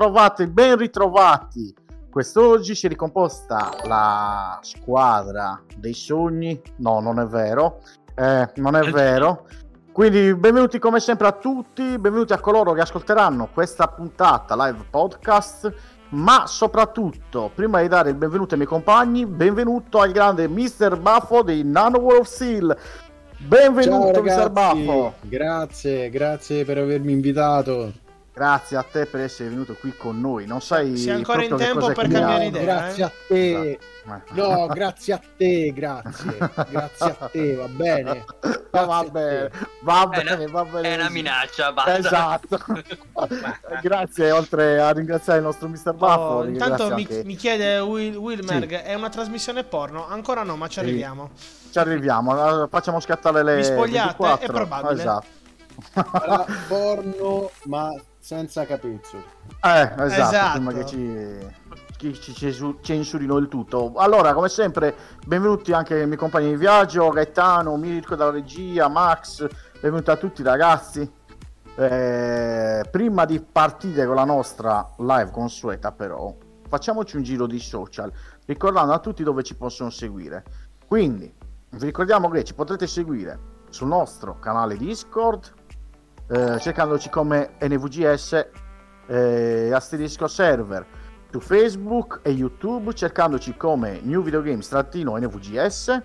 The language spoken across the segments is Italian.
Ritrovati, ben ritrovati. Quest'oggi si è ricomposta la squadra dei sogni. No, non è vero. Eh, non è vero. Quindi benvenuti come sempre a tutti, benvenuti a coloro che ascolteranno questa puntata live podcast, ma soprattutto, prima di dare il benvenuto ai miei compagni, benvenuto al grande Mr. Buffo di Nano World Seal. Benvenuto Mr. Buffo. Grazie, grazie per avermi invitato. Grazie a te per essere venuto qui con noi. Non sai Sei ancora in tempo per cambiare idea. Grazie eh? a te. No, grazie a te, grazie. grazie a te, va bene. No, va bene, va bene, una, va bene. È una minaccia, basta. Esatto. grazie, oltre a ringraziare il nostro Mr. Buffo. Oh, intanto mi, mi, chiede Will, Wilmerg, sì. è una trasmissione porno? Ancora no, ma ci arriviamo. Ci arriviamo, facciamo scattare le... Mi spogliate? 24. È probabile. Esatto. porno, ma senza capezzoli. Eh, esatto, esatto. prima che ci, ci, ci censurino il tutto. Allora, come sempre, benvenuti anche ai miei compagni di viaggio, Gaetano, Mirko dalla regia, Max, benvenuti a tutti ragazzi. Eh, prima di partire con la nostra live consueta, però, facciamoci un giro di social, ricordando a tutti dove ci possono seguire. Quindi, vi ricordiamo che ci potrete seguire sul nostro canale Discord, eh, cercandoci come NVGS eh, asterisco server su Facebook e YouTube cercandoci come New Video Games trattino NVGS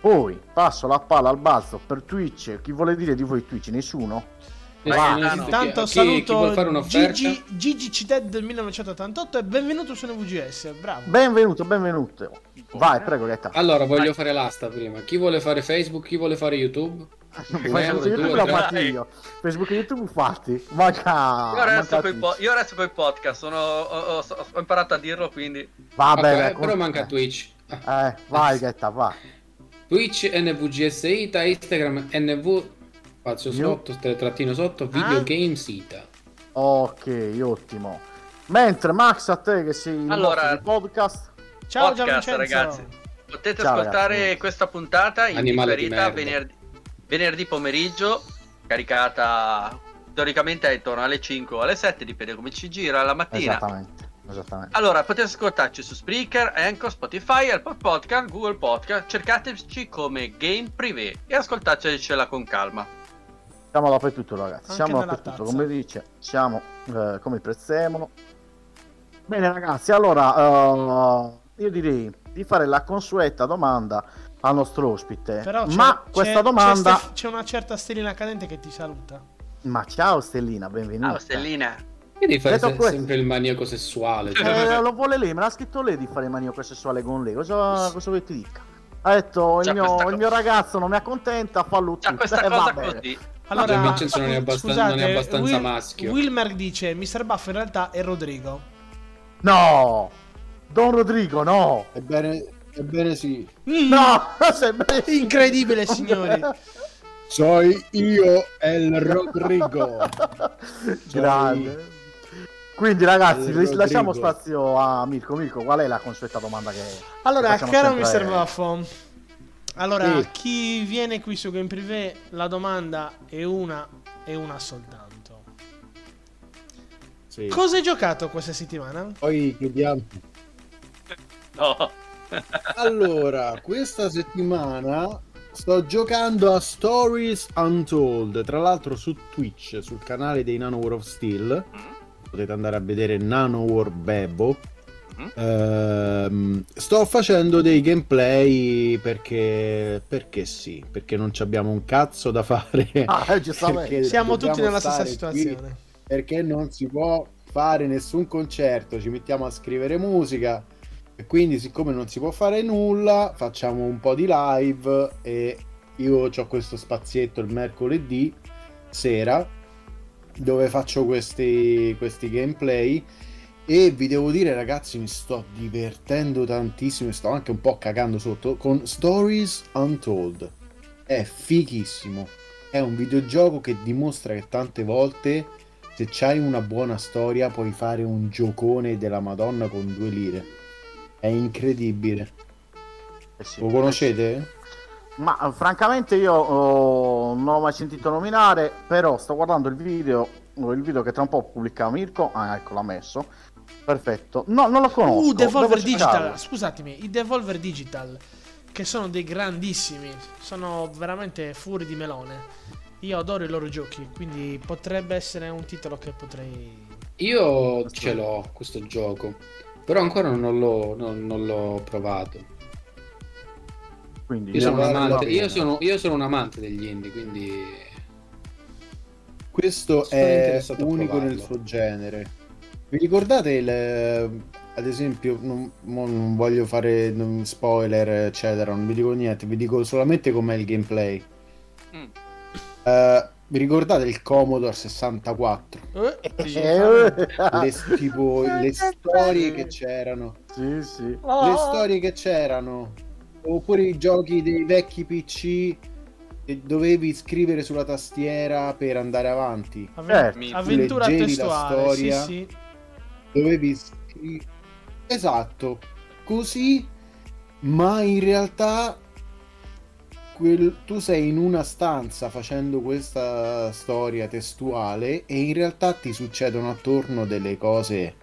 poi passo la palla al balzo per Twitch chi vuole dire di voi Twitch? Nessuno? Vai, no, intanto chi, saluto chi Gigi, Gigi Cited del 1988 e benvenuto su NVGS bravo benvenuto benvenuto vai prego Gaeta allora voglio fare l'asta prima chi vuole fare Facebook chi vuole fare YouTube Facebook e YouTube l'ho fatto io. Facebook e YouTube fatti. Manca, io, resto coi po- io resto con i podcast. Sono, ho, ho, ho, imparato a dirlo quindi. Vabbè, okay, però manca Twitch. Eh, vai, Getta, vai. Twitch NVGSI, Ita, Instagram NV spazio sotto, trattino sotto, Video ah? Ita. Ok, ottimo. Mentre Max a te che sei allora, il podcast. Ciao podcast, ragazzi. Potete Ciao, ascoltare ragazzi. questa puntata in Animale differita venerdì venerdì pomeriggio, caricata teoricamente intorno alle 5 o alle 7, dipende come ci gira la mattina. Esattamente. Esattamente. Allora, potete ascoltarci su Spreaker, Anchor, Spotify, Apple Podcast, Google Podcast. Cercateci come Game Privé e ascoltatecela con calma. Siamo dappertutto, ragazzi. Anche siamo dappertutto, come dice. Siamo eh, come il prezzemolo. Bene, ragazzi. Allora, uh, io direi di fare la consueta domanda al nostro ospite. Però ma questa domanda... C'è, c'è, una certa Stellina Cadente che ti saluta. Ma ciao Stellina, benvenuta. Ciao Stellina. Che devi fare se, sempre il maniaco sessuale? Cioè. Eh, lo vuole lei, me l'ha scritto lei di fare il maniaco sessuale con lei. Cosa, cosa vuoi ti dica? Ha detto il mio, il mio, ragazzo non mi accontenta, fallo tu. questa eh, cosa così. Allora, Vincenzo non è abbastanza, scusate, non è abbastanza Will, maschio. Wilmer dice: Mr. Buff in realtà è Rodrigo. No, Don Rodrigo, no. Ebbene, ebbene sì. Mm. No, incredibile, signori. Soy io El Rodrigo. Grande. Quindi ragazzi, lasciamo spazio a Mirko. Mirko, qual è la consueta domanda che... Allora, caro sempre... Mr. Buffo, allora, sì. chi viene qui su Game Privé, la domanda è una e una soltanto. Sì. Cosa hai giocato questa settimana? Poi chiudiamo. No. allora, questa settimana sto giocando a Stories Untold, tra l'altro su Twitch, sul canale dei Nano War of Steel. Mm. Potete andare a vedere Nano War Bebo Uh, sto facendo dei gameplay perché, perché sì, perché non abbiamo un cazzo da fare. Ah, giustamente. Siamo tutti nella stessa situazione. Perché non si può fare nessun concerto, ci mettiamo a scrivere musica e quindi siccome non si può fare nulla, facciamo un po' di live e io ho questo spazietto il mercoledì sera dove faccio questi, questi gameplay. E vi devo dire ragazzi mi sto divertendo tantissimo sto anche un po' cagando sotto con Stories Untold. È fighissimo è un videogioco che dimostra che tante volte se c'hai una buona storia puoi fare un giocone della madonna con due lire. È incredibile. Eh sì, lo conoscete? Ma francamente io oh, non l'ho mai sentito nominare, però sto guardando il video, il video che tra un po' pubblica Mirko, ah ecco l'ha messo, Perfetto. No, non lo conosco. Uh, Devolver Digital. Scusatemi, i Devolver Digital, che sono dei grandissimi, sono veramente fuori di melone. Io adoro i loro giochi, quindi potrebbe essere un titolo che potrei... Io ce l'ho questo gioco, però ancora non l'ho, non, non l'ho provato. Quindi, io, sono amante, io, sono, io sono un amante degli indie, quindi... Questo è unico nel suo genere vi ricordate il, ad esempio, non, non voglio fare spoiler, eccetera, non vi dico niente, vi dico solamente com'è il gameplay. Mm. Uh, vi ricordate il Commodore 64? Eh, sì. le, tipo le storie che c'erano. Sì, sì. Le storie che c'erano. Oppure i giochi dei vecchi PC e dovevi scrivere sulla tastiera per andare avanti. Certo. Avventura testuale, storia, sì, sì dovevi scrivere esatto così ma in realtà quel... tu sei in una stanza facendo questa storia testuale e in realtà ti succedono attorno delle cose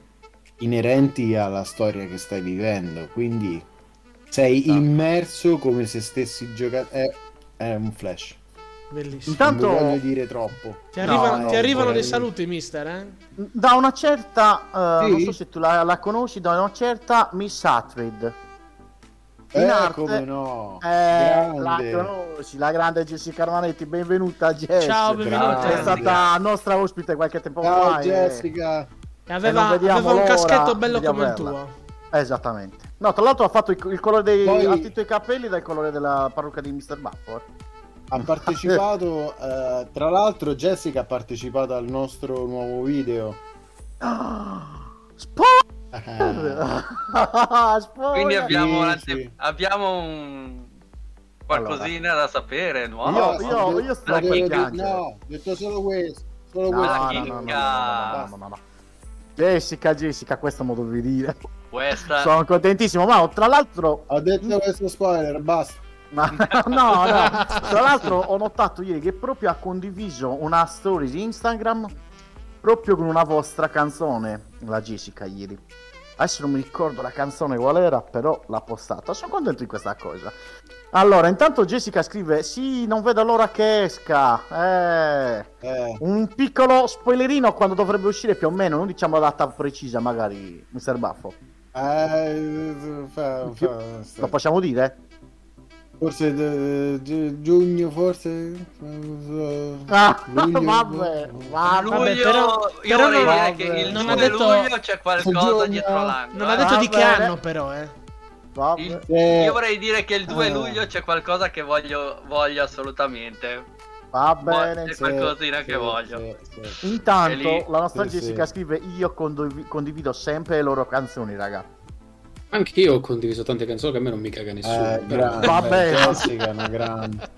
inerenti alla storia che stai vivendo quindi sei ah. immerso come se stessi giocando è... è un flash Bellissimo. Intanto non voglio dire troppo. Ti arrivano, no, ti arrivano dei saluti, mister. Eh? Da una certa, uh, sì. non so se tu la, la, conosci, da una certa Miss Atrid. In eh, arte, come no? Eh, la conosci, la grande Jessica Armanetti. Benvenuta, Jess. Ciao, benvenuta. È stata nostra ospite qualche tempo Ciao, fa. Jessica. E aveva, aveva un caschetto bello come il tuo. Esattamente. No, tra l'altro ha fatto il, il colore dei. Poi... Ha i capelli dal colore della parrucca di Mr. Bufford ha partecipato, eh, tra l'altro Jessica ha partecipato al nostro nuovo video. Spoiler! Quindi abbiamo, sì, abbiamo un... qualcosina allora. da sapere nuovo. Io, io, io sto No, ho detto solo questo. Solo no, questo. No, no, no, no, no, Jessica, Jessica, questo modo di dire. Questa. Sono contentissimo, ma tra l'altro... Ho detto questo spoiler, basta. Ma, no, no. Tra l'altro ho notato ieri che proprio ha condiviso una story di Instagram proprio con una vostra canzone, la Jessica ieri. Adesso non mi ricordo la canzone qual era, però l'ha postata. Sono contento di questa cosa. Allora, intanto Jessica scrive: Sì, non vedo l'ora che esca. Eh, eh. Un piccolo spoilerino quando dovrebbe uscire più o meno. Non diciamo la data precisa, magari, Mr. Buffo. Eh, fa, fa, Lo possiamo dire? Forse d- d- giugno, forse. Ah, luglio, vabbè, vabbè, vabbè, però, io però non, dire che il non ha detto luglio c'è qualcosa giugno, dietro l'angolo. Non ha detto di che anno, però, eh. Il, io vorrei dire che il 2 luglio c'è qualcosa che voglio, voglio assolutamente. Va bene. C'è qualcosina sì, che sì, voglio. Sì, Intanto la nostra Jessica scrive: Io condiv- condivido sempre le loro canzoni, raga. Anche io ho condiviso tante canzoni che a me non mi caga nessuno. Eh, grande, Vabbè, Jessica è una grande.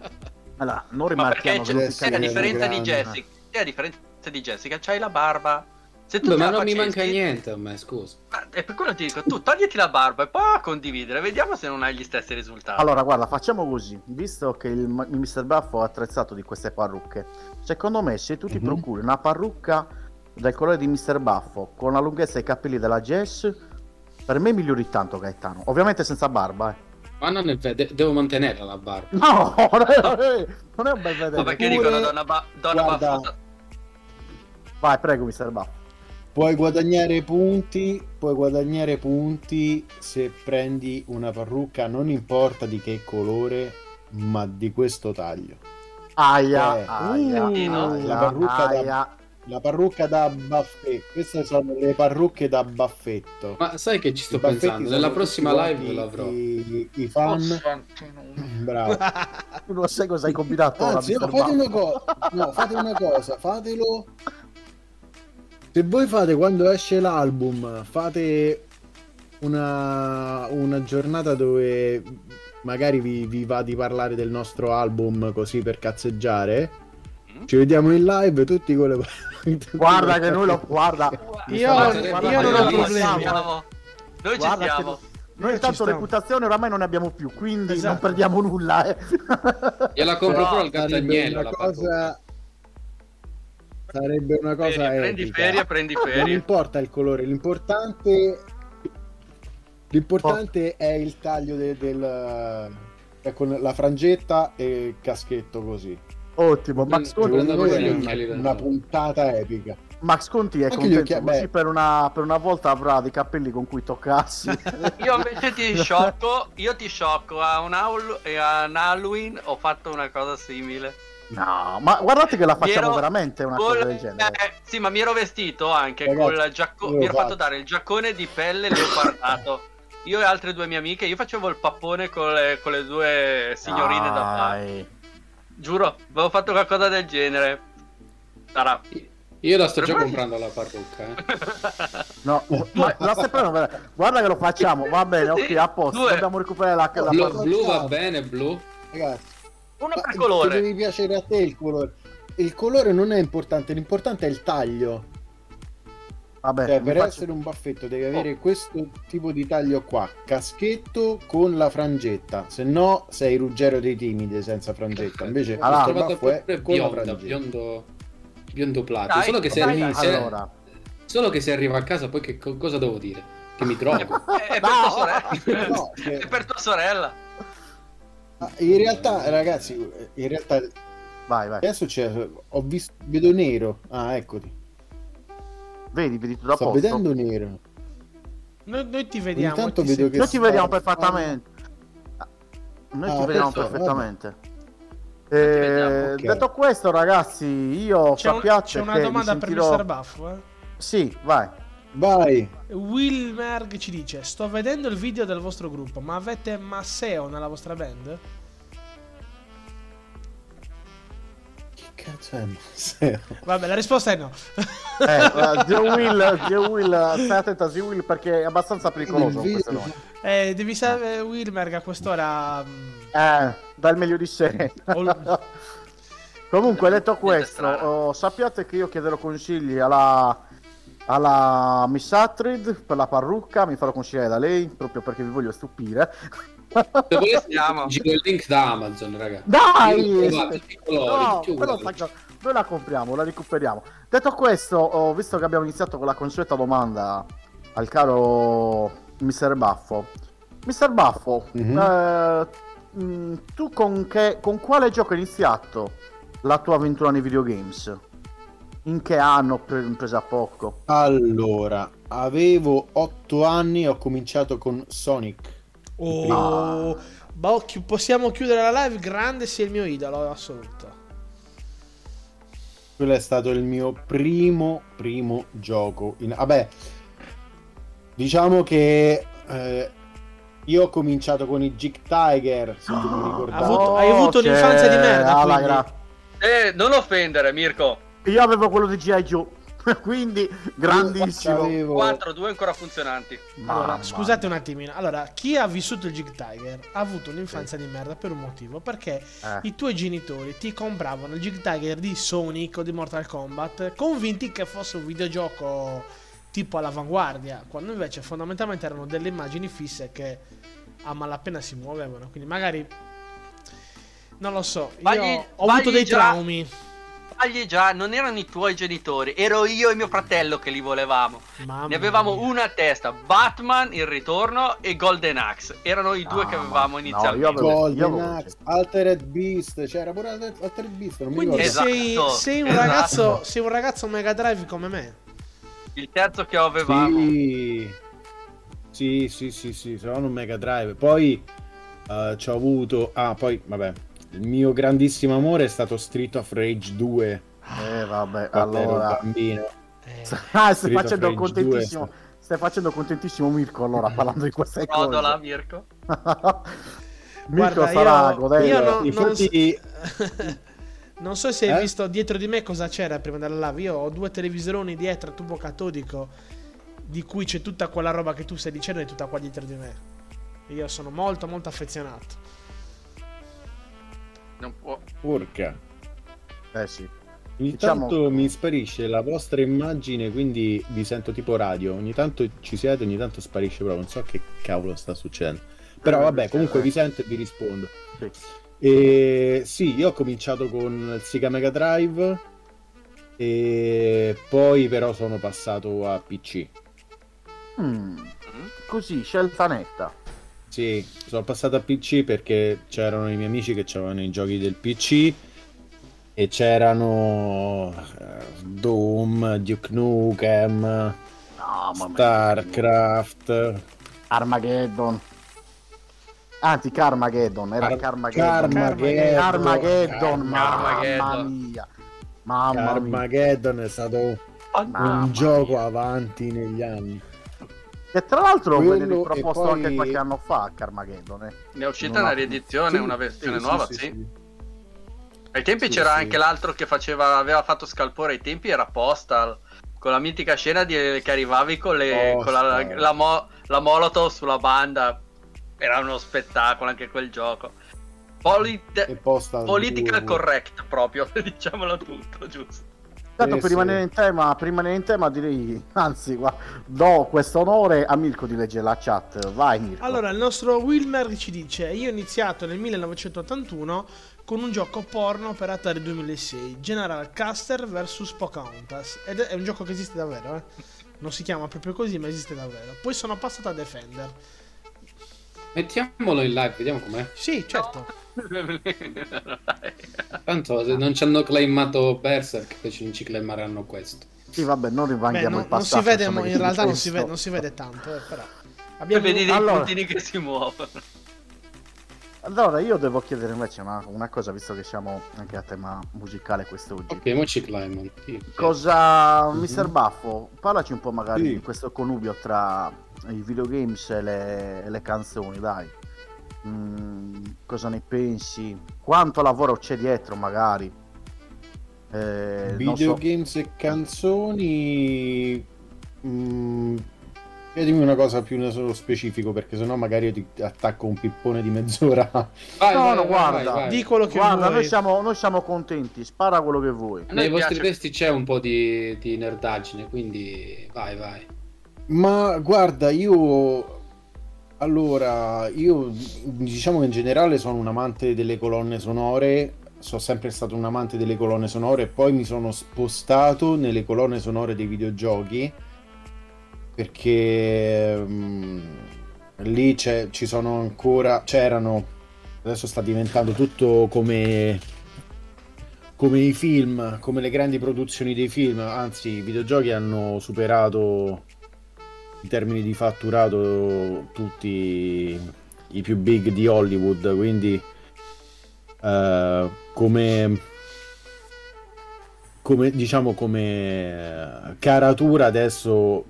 Allora, non rimarchiamo che non ti a differenza di Jessica, a differenza di Jessica, c'hai la barba se tu Beh, ma non facessi... mi manca niente a me, scusa. È per quello ti dico, tu togliti la barba e poi a condividere, vediamo se non hai gli stessi risultati. Allora, guarda, facciamo così. Visto che il, il Mr. Buffo ha attrezzato di queste parrucche, secondo me se tu ti mm-hmm. procuri una parrucca del colore di Mr. Buffo con la lunghezza dei capelli della Jess, per me migliori tanto Gaetano. Ovviamente senza barba, eh. Ma non è vero, devo mantenerla la barba. No, non è un bel vedere. Ma perché Pure... dicono donna, ba- donna baffuta? Vai, prego, Mr. Buffo. Puoi guadagnare punti, puoi guadagnare punti se prendi una parrucca, non importa di che colore, ma di questo taglio. Aia, eh, aia, uh, la parrucca aia. da la parrucca da baffetto. Queste sono le parrucche da baffetto. Ma sai che ci sto pensando? Nella prossima live l'avrò. I, i fan. Bravo. tu non sai cosa hai combinato. Anzi, fate, una co- no, fate una cosa, fatelo se voi fate quando esce l'album, fate una, una giornata dove magari vi, vi, va di parlare del nostro album così per cazzeggiare. Mm? Ci vediamo in live tutti con le Guarda che noi lo guarda. Io, guarda, io non ho problemi. Noi ci siamo. Noi intanto reputazione oramai non ne abbiamo più, quindi esatto. non perdiamo nulla. Eh. Gliela compro no, pure al Gattagnello. La cosa, Sarebbe una cosa ferie, prendi ferie, prendi ferie. Non importa il colore, l'importante l'importante oh. è il taglio de, del eh, con la frangetta e il caschetto così. Ottimo, Max Conti è una puntata epica. Max Conti è Anche contento così per una, per una, volta avrà dei capelli con cui toccarsi. io invece ti sciocco, io ti sciocco a un, Haul- a un Halloween ho fatto una cosa simile. No, ma guardate che la facciamo ero... veramente una col... cosa del genere. Eh, sì, ma mi ero vestito anche Ragazzi, col giaccone. Mi ero fatto dare il giaccone di pelle leopardato. io e altre due mie amiche, io facevo il pappone con le, con le due signorine Dai. da fare. Giuro, avevo fatto qualcosa del genere. Sarà. Io la sto già comprando la parrucca. Eh. No, ma la stai Guarda che lo facciamo. Va bene, ok, a posto. Due. Dobbiamo recuperare la, la blu, blu va bene, blu. Ragazzi, uno per colore. Devi piacere a te il colore. Il colore non è importante, l'importante è il taglio. Vabbè, cioè, per faccio... essere un baffetto devi avere oh. questo tipo di taglio qua, caschetto con la frangetta, se no sei Ruggero dei timidi senza frangetta. Invece allora, questo baffo è bionda, biondo, biondo plato. Dai, solo, che se arrivi, se... Allora. solo che se arriva a casa poi che cosa devo dire? Che mi trovo? è, è, per no, sorella. No, che... è per tua sorella. Ah, in realtà, ragazzi, in realtà vai, vai. Adesso c'è, ho visto, vedo nero. Ah, eccoti. Vedi, vedi tutto da Sto posto. vedendo nero. Noi, noi ti vediamo. Intanto ti vedo che noi ti vediamo perfettamente. Noi ah, ti vediamo perfettamente. Eh, okay. Detto questo, ragazzi, io c'è, un, c'è una domanda sentirò... per Mr. Buff. Eh? Sì, vai. Vai. Wilmerg ci dice: Sto vedendo il video del vostro gruppo, ma avete Masseo nella vostra band? Che cazzo è Masseo? Vabbè, la risposta è no. eh, Zio Will, Zio Will, stai attento a Zio Will perché è abbastanza pericoloso. Eh, devi sapere, Wilmerg a quest'ora. Mm, eh, dal meglio di sé. Comunque, detto questo, oh, sappiate che io chiederò consigli alla alla Miss Atrid per la parrucca, mi farò consigliare da lei proprio perché vi voglio stupire. Se volete giro il link da Amazon, raga. Dai! No, però noi la compriamo, la recuperiamo. Detto questo, ho visto che abbiamo iniziato con la consueta domanda al caro Mr. Baffo. Mr. Baffo, mm-hmm. eh, mm, tu con, che, con quale gioco hai iniziato la tua avventura nei videogames? In che anno pre- presa poco? Allora, avevo 8 anni e ho cominciato con Sonic. Oh, ah. boh, possiamo chiudere la live. Grande sia il mio idolo assoluto. Quello è stato il mio primo, primo gioco. In... Vabbè, diciamo che eh, Io ho cominciato con i Jig Tiger, se tu mi ricordi. Avuto, hai avuto un'infanzia di merda, Eh, non offendere, Mirko. Io avevo quello di G.I. Joe. Quindi grandissimo. 4, 2 ancora funzionanti. Allora, scusate un attimino. Allora, chi ha vissuto il Jig Tiger ha avuto un'infanzia sì. di merda per un motivo. Perché eh. i tuoi genitori ti compravano il Jig Tiger di Sonic o di Mortal Kombat, convinti che fosse un videogioco tipo all'avanguardia. Quando invece fondamentalmente erano delle immagini fisse che a malapena si muovevano. Quindi magari. Non lo so. Io Bagli, ho avuto dei già. traumi sbagli già, non erano i tuoi genitori, ero io e mio fratello che li volevamo. Mamma ne avevamo mia. una a testa, Batman, Il Ritorno e Golden Axe. Erano i due ah, che avevamo inizialmente. No, Golden Axe, Altered Beast, c'era pure Altered Beast, non Quindi sei, sei, un esatto. ragazzo, sei un ragazzo Mega Drive come me. Il terzo che avevamo. Sì, sì, sì, sì, sì sono un Mega Drive. Poi uh, ci ho avuto... Ah, poi, vabbè, il mio grandissimo amore è stato Street of Rage 2. Eh vabbè, allora... bambino. Eh. Ah, stai facendo contentissimo. 2. Stai facendo contentissimo Mirko allora parlando di queste cose. Rodola Mirko. Mirko Guarda, sarà io. Io no, Infatti... non, non so se hai eh? visto dietro di me cosa c'era prima della live. Io ho due televisoroni dietro a tubo catodico di cui c'è tutta quella roba che tu stai dicendo e tutta qua dietro di me. Io sono molto molto affezionato. Non può. Porca. Eh sì. Ogni diciamo... tanto mi sparisce la vostra immagine, quindi vi sento tipo radio. Ogni tanto ci siete, ogni tanto sparisce, però non so che cavolo sta succedendo. Però vabbè, comunque vi sento e vi rispondo. Sì. E sì, io ho cominciato con il Sega Mega Drive e poi però sono passato a PC. Mm. Così, scelta netta. Sì, sono passato a PC perché c'erano i miei amici che avevano i giochi del PC e c'erano uh, Doom, Duke Nukem, no, Starcraft, Armageddon. Anzi, Carmageddon, era Car- Carmageddon. Carmageddon, Carmageddon, mamma mia. Mamma Carmageddon è stato un gioco avanti negli anni. Che tra l'altro Quello venne riproposto poi... anche qualche anno fa a Carmageddon. Eh. Ne è uscita una riedizione, sì, una versione sì, nuova, sì. sì. Ai tempi c'era anche l'altro che faceva, aveva fatto scalpore ai tempi, era Postal. Con la mitica scena di, che arrivavi con, le, con la, la, mo, la Molotov sulla banda. Era uno spettacolo anche quel gioco. Polit- political correct proprio, diciamolo tutto, giusto. Tanto per, rimanere in tema, per rimanere in tema direi, anzi, qua, do questo onore a Mirko di leggere la chat. Vai Mirko. Allora, il nostro Wilmer ci dice, io ho iniziato nel 1981 con un gioco porno per Atari 2006, General Caster vs Pocahontas. Ed è un gioco che esiste davvero, eh? Non si chiama proprio così, ma esiste davvero. Poi sono passato a Defender. Mettiamolo in live, vediamo com'è. Sì, certo. Tanto se non ci hanno claimato Berserk, invece non ci claimeranno questo. Sì, vabbè, non rivanghiamo il passato. Non si vede, in realtà non si vede, non si vede tanto, eh, però. Abbiamo vedi dei allora... puntini che si muovono. Allora, io devo chiedere invece una, una, cosa, visto che siamo anche a tema musicale quest'oggi. Ok, mo ci climb. Sì, cosa, mm-hmm. Mister Baffo, parlaci un po' magari sì. di questo connubio tra i videogames e le, e le canzoni, dai. Mm, cosa ne pensi? Quanto lavoro c'è dietro, magari? Eh, Videogames so. e canzoni. Mm, dimmi una cosa più nello specifico, perché sennò magari io ti attacco un pippone di mezz'ora. Vai, no, vai, no, guarda, vai, di quello che guarda, vuoi. Noi siamo, noi siamo contenti, spara quello che vuoi. Nei vostri piace... testi c'è un po' di, di nerdaggine, quindi vai, vai. Ma guarda, io allora, io diciamo che in generale sono un amante delle colonne sonore, sono sempre stato un amante delle colonne sonore poi mi sono spostato nelle colonne sonore dei videogiochi perché um, lì ci sono ancora, c'erano, adesso sta diventando tutto come, come i film, come le grandi produzioni dei film, anzi i videogiochi hanno superato in termini di fatturato tutti i più big di Hollywood, quindi uh, come, come diciamo come caratura adesso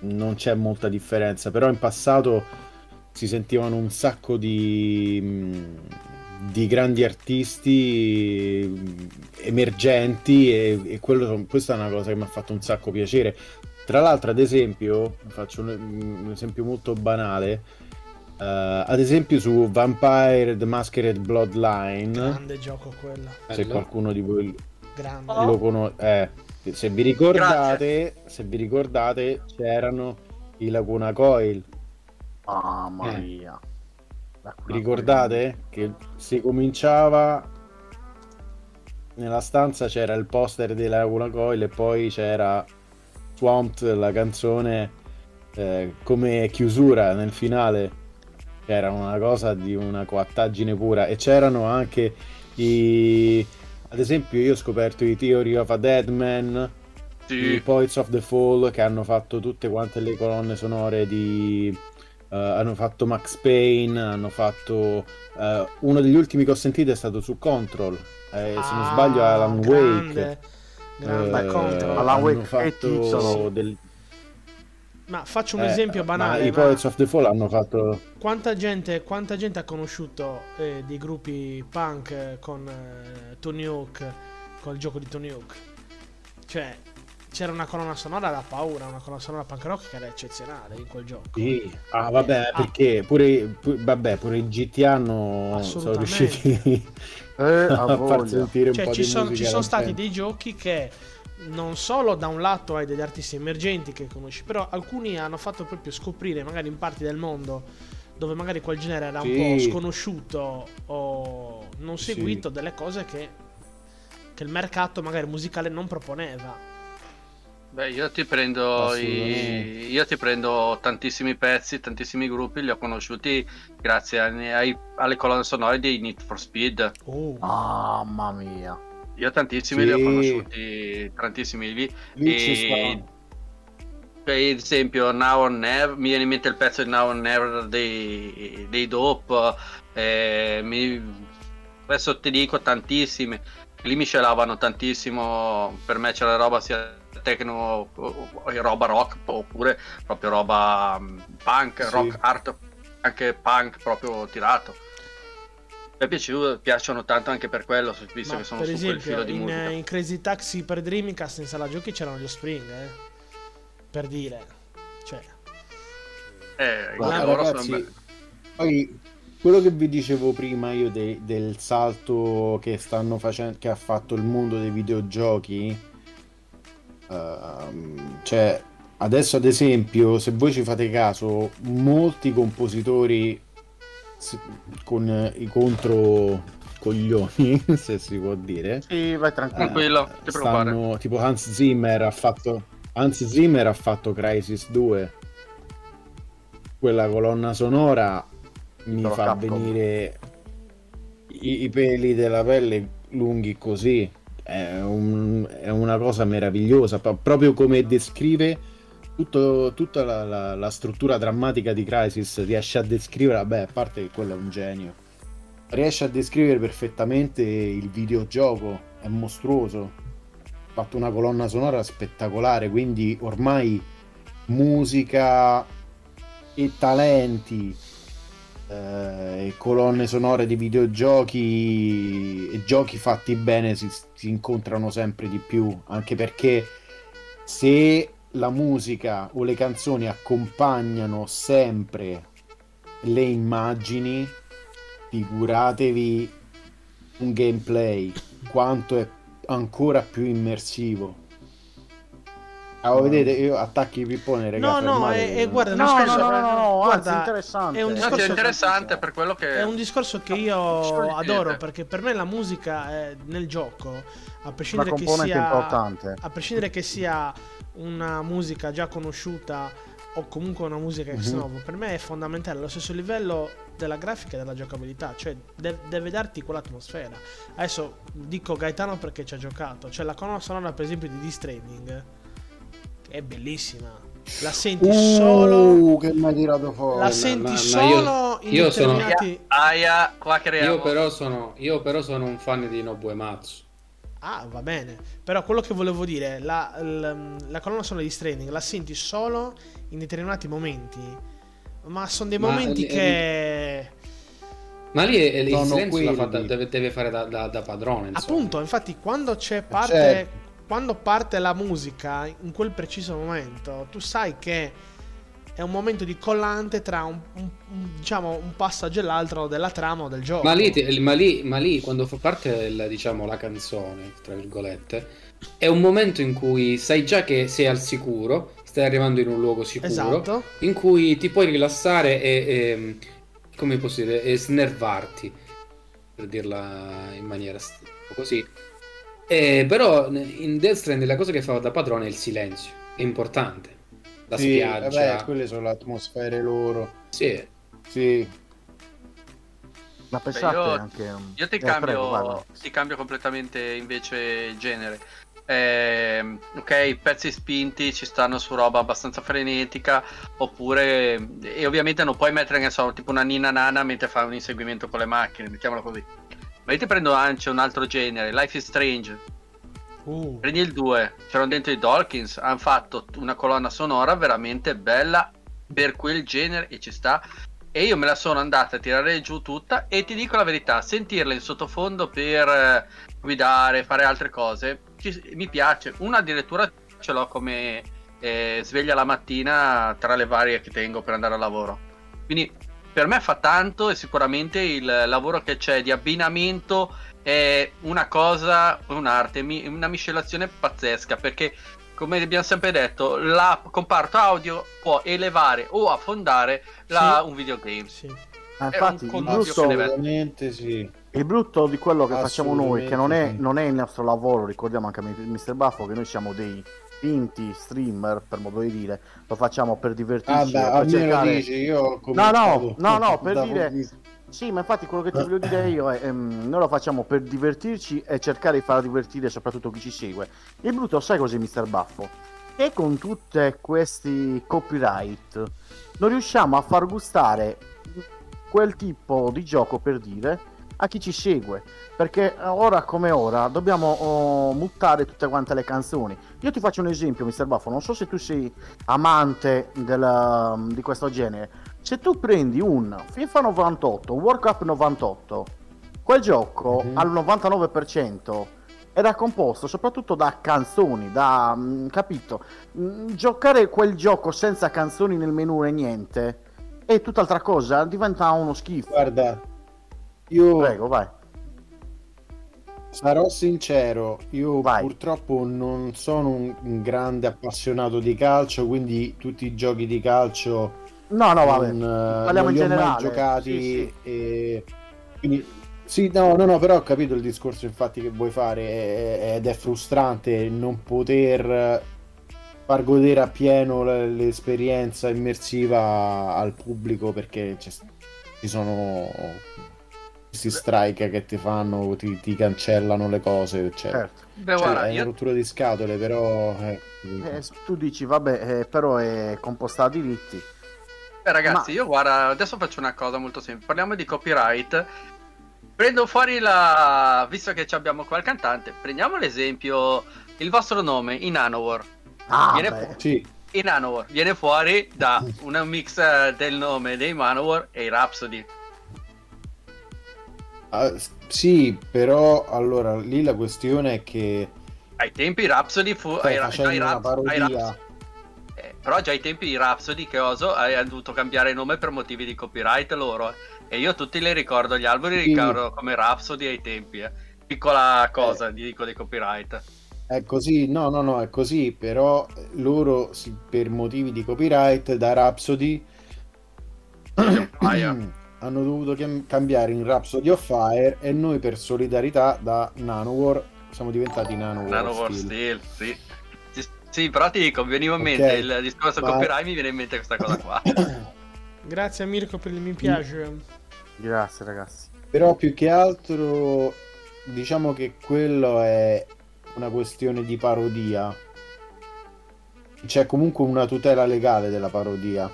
non c'è molta differenza, però in passato si sentivano un sacco di, di grandi artisti emergenti e, e quello, questa è una cosa che mi ha fatto un sacco piacere. Tra l'altro, ad esempio, faccio un, un esempio molto banale, uh, ad esempio su Vampire The Masquerade Bloodline. Grande gioco quello. Se qualcuno di voi Grande. lo conosce... Eh, se vi ricordate, se vi ricordate, c'erano i Laguna Coil Mamma eh. mia. Ricordate che si cominciava nella stanza c'era il poster della Laguna Coil e poi c'era Swamped, la canzone eh, come chiusura nel finale. Era una cosa di una coattaggine pura e c'erano anche i ad esempio io ho scoperto i Theory of a Deadman sì. i Poets of the Fall che hanno fatto tutte quante le colonne sonore di Uh, hanno fatto Max Payne, hanno fatto... Uh, uno degli ultimi che ho sentito è stato su Control, eh, ah, se non sbaglio Alan grande, Wake. Grande uh, Control. Alan Wake fatto del... Ma faccio un eh, esempio banale. I Poets of the Fall hanno fatto... Quanta gente, quanta gente ha conosciuto eh, dei gruppi punk con eh, Tony Hawk, con il gioco di Tony Hawk? Cioè, c'era una colonna sonora da paura, una colonna sonora punk rock che era eccezionale in quel gioco. Sì, ah, vabbè, ah. perché pure, pure, vabbè, pure i GT hanno sono riusciti eh, a far sentire un cioè, po' ci, son, ci sono stati dei giochi che non solo da un lato hai degli artisti emergenti che conosci, però alcuni hanno fatto proprio scoprire, magari in parti del mondo dove magari quel genere era sì. un po' sconosciuto o non seguito, sì. delle cose che, che il mercato magari musicale non proponeva. Beh, io ti prendo i... io ti prendo tantissimi pezzi, tantissimi gruppi, li ho conosciuti grazie ai, alle colonne sonore di Need for Speed. Oh. Mamma mia. Io tantissimi sì. li ho conosciuti, tantissimi lì. E... Per esempio, Now or Never, mi viene in mente il pezzo di Now or Never dei, dei Dope. Eh, mi... Adesso ti dico tantissimi. Lì mi celavano tantissimo. Per me c'era roba sia techno, roba rock oppure proprio roba mm, punk, sì. rock art, anche punk proprio tirato. Mi piaciuto, piacciono tanto anche per quello, visto Ma che sono per su esempio, quel filo di in, musica. in Crazy Taxi per Dreamcast in sala giochi c'erano gli Spring, eh? Per dire. Cioè. Eh, Guarda, ragazzi, sono... poi quello che vi dicevo prima io de- del salto che stanno facendo che ha fatto il mondo dei videogiochi Uh, cioè, adesso ad esempio, se voi ci fate caso, molti compositori con i contro coglioni, se si può dire. Sì, vai tranquillo, uh, stanno, tipo Hans Zimmer ha fatto Hans Zimmer ha fatto Crisis 2. Quella colonna sonora mi Però fa Capcom. venire i, i peli della pelle lunghi così è, un, è una cosa meravigliosa, proprio come descrive tutto, tutta la, la, la, struttura drammatica di Crisis, riesce a descrivere, vabbè, a parte che quello è un genio, riesce a descrivere perfettamente il videogioco, è mostruoso, ha fatto una colonna sonora spettacolare, quindi ormai musica e talenti eh, colonne sonore di videogiochi e giochi fatti bene si, si incontrano sempre di più, anche perché se la musica o le canzoni accompagnano sempre le immagini, figuratevi un gameplay quanto è ancora più immersivo. Ah, vedete, io attacchi i pippone, ragazzi. No, no, e, e guarda, no, discorso, no, no, no, no, guarda, anzi, interessante. È un discorso, no, interessante per quello che... È un discorso che io adoro, perché per me la musica è nel gioco, a prescindere che sia... importante. A prescindere che sia una musica già conosciuta o comunque una musica ex mm-hmm. novo, per me è fondamentale, allo stesso livello della grafica e della giocabilità, cioè de- deve darti quell'atmosfera. Adesso dico Gaetano perché ci ha giocato, cioè la colonna sonora per esempio di D-Stranding è bellissima. La senti uh, solo. Che mi hai tirato fuori. La senti ma, solo ma io, in io determinati. Sono... Aia, qua io, però sono, io però sono un fan di Nobu Ematsu. Ah, va bene. Però quello che volevo dire, la, la, la colonna sonora di Stranding la senti solo in determinati momenti. ma sono dei momenti ma, che... Ma lì è, il silenzio fa, deve, deve, fare da, da, da padrone. Insomma. Appunto, infatti quando c'è parte... Certo. Quando parte la musica in quel preciso momento, tu sai che è un momento di collante tra un, un, un, diciamo, un passaggio e l'altro della trama o del gioco. Ma lì, ma lì, ma lì quando fa parte il, diciamo, la canzone, tra virgolette, è un momento in cui sai già che sei al sicuro, stai arrivando in un luogo sicuro, esatto. in cui ti puoi rilassare e, e come posso dire, e snervarti, per dirla in maniera così. E, però in Death Stranding la cosa che fa da padrone è il silenzio, è importante. La sì, spiaggia. Vabbè, quelle sono le atmosfere loro. Sì. Sì. Ma pensate io, anche... Io ti, eh, cambio, prego, ti cambio completamente invece genere. Eh, ok, pezzi spinti ci stanno su roba abbastanza frenetica, oppure, e ovviamente non puoi mettere, che so, tipo una nina nana mentre fai un inseguimento con le macchine, mettiamola così. Ma io ti prendo anche un altro genere, Life is Strange. Uh. Prendi il 2, c'erano dentro i Dawkins, hanno fatto una colonna sonora veramente bella per quel genere e ci sta. E io me la sono andata a tirare giù tutta e ti dico la verità, sentirla in sottofondo per eh, guidare, fare altre cose, ci, mi piace. Una addirittura ce l'ho come eh, sveglia la mattina tra le varie che tengo per andare al lavoro. Quindi per me fa tanto e sicuramente il lavoro che c'è di abbinamento è una cosa, un'arte, una miscelazione pazzesca perché come abbiamo sempre detto, la comparto audio può elevare o affondare la, sì. un videogame. Sì. Ah, infatti, il brutto, sì. il brutto, di quello che facciamo noi, che non è, non è, il nostro lavoro, ricordiamo anche a Mr. Buffo che noi siamo dei finti streamer, per modo di dire, lo facciamo per divertirci. Ah, per cercare... dici, io no, no, no, no, per dire... Sì, ma infatti quello che ti voglio dire io è ehm, noi lo facciamo per divertirci e cercare di far divertire soprattutto chi ci segue. Il brutto, sai cos'è Mr. Buffo? E con tutti questi copyright non riusciamo a far gustare quel tipo di gioco per dire a chi ci segue perché ora come ora dobbiamo oh, mutare tutte quante le canzoni io ti faccio un esempio Mr. Buffo non so se tu sei amante della, di questo genere se tu prendi un FIFA 98 un World Cup 98 quel gioco mm-hmm. al 99% era composto soprattutto da canzoni, da mm, capito? Mm, giocare quel gioco senza canzoni nel menu e niente è tutt'altra cosa, diventa uno schifo. Guarda, io Prego, vai. Sarò sincero, io vai. purtroppo non sono un, grande appassionato di calcio, quindi tutti i giochi di calcio No, no, vabbè. Non, Parliamo non in generale. Mai giocati sì, sì. E... Quindi, sì, no, no, no, però ho capito il discorso infatti che vuoi fare ed è frustrante non poter far godere appieno l'esperienza immersiva al pubblico perché ci sono questi strike che ti fanno, ti, ti cancellano le cose, eccetera. Certo. Beh, cioè, guarda, è io... una rottura di scatole, però... Eh, eh, tu dici, vabbè, eh, però è composta a diritti. Beh, ragazzi, Ma... io guarda, adesso faccio una cosa molto semplice. Parliamo di copyright. Prendo fuori la. Visto che abbiamo qua il cantante, prendiamo l'esempio. Il vostro nome in Nanowar. Ah, viene fu- sì. In Nanowar viene fuori da un mix eh, del nome dei Manowar e i Rhapsody. Uh, sì, però allora lì la questione è che ai tempi Rhapsody fu ai, ai, Rhapsody, ai Rhapsody però già ai tempi di Rhapsody che oso hanno dovuto cambiare nome per motivi di copyright loro. Eh. E io tutti li ricordo, gli alberi sì. ricordo come Rhapsody ai tempi. Eh. Piccola cosa, eh. dico di copyright. È così, no, no, no, è così, però loro per motivi di copyright da Rhapsody hanno dovuto cambiare in Rhapsody of Fire e noi per solidarietà da Nanowar siamo diventati Nanowar, Nanowar Steel. Steel sì. Sì, però ti dico, mi veniva in mente okay. il discorso Ma... copyright, mi viene in mente questa cosa qua. Grazie a Mirko per il mi piace. Grazie ragazzi. Però più che altro diciamo che quello è una questione di parodia. C'è comunque una tutela legale della parodia.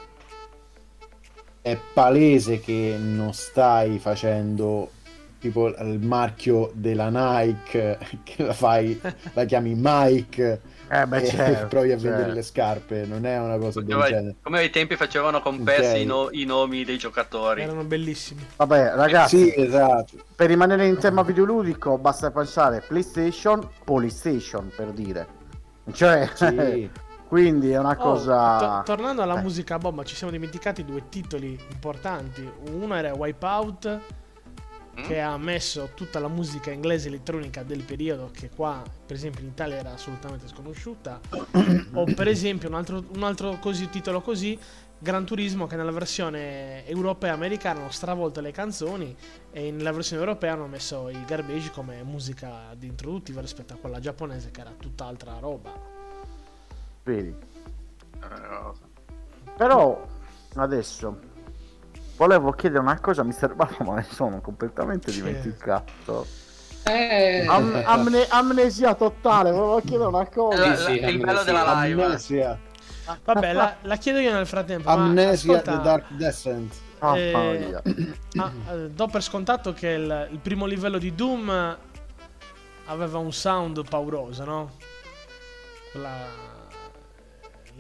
È palese che non stai facendo tipo il marchio della Nike che la fai la chiami Mike Eh beh, certo, provi a certo. vendere le scarpe, non è una cosa del genere. Come ai tempi facevano con PES okay. i, no- i, nomi dei giocatori. Erano bellissimi. Vabbè, ragazzi, sì, esatto. per rimanere in tema videoludico basta pensare PlayStation, Polystation per dire. Cioè, sì. quindi è una oh, cosa... To- tornando alla eh. musica bomba, ci siamo dimenticati due titoli importanti. Uno era Wipeout Mm. che ha messo tutta la musica inglese elettronica del periodo che qua per esempio in Italia era assolutamente sconosciuta o per esempio un altro, un altro così, titolo così Gran Turismo che nella versione europea americana hanno stravolto le canzoni e nella versione europea hanno messo il garbage come musica di introduttiva rispetto a quella giapponese che era tutt'altra roba vedi però adesso volevo chiedere una cosa a Mr. Buffo, ma ne sono completamente dimenticato. Eh... Am- amne- amnesia totale, volevo chiedere una cosa. Sì, sì, il bello della live. Amnesia. Vabbè, la, la, chiedo io nel frattempo. Amnesia ascolta, The Dark Descent. Oh, eh, ah, eh, do per scontato che il, il, primo livello di Doom aveva un sound pauroso, no? La,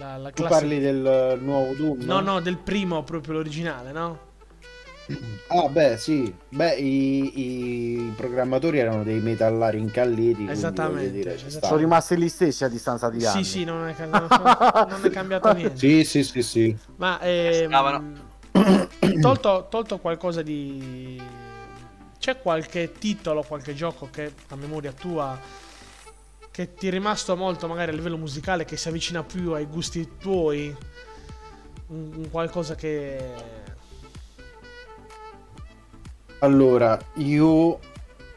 la, la. Tu parli del nuovo Doom? No, no, no, del primo proprio l'originale, no? Ah, beh, sì. Beh, i, i programmatori erano dei metallari incalliti. Esattamente. Dire, esattamente. Sono rimasti gli stessi a distanza di anni. Sì, sì, non è, non non è cambiato niente. Sì, sì, sì, sì. Ma ehm, tolto, tolto qualcosa di... C'è qualche titolo, qualche gioco che a memoria tua che ti è rimasto molto magari a livello musicale che si avvicina più ai gusti tuoi? Un, un qualcosa che allora, io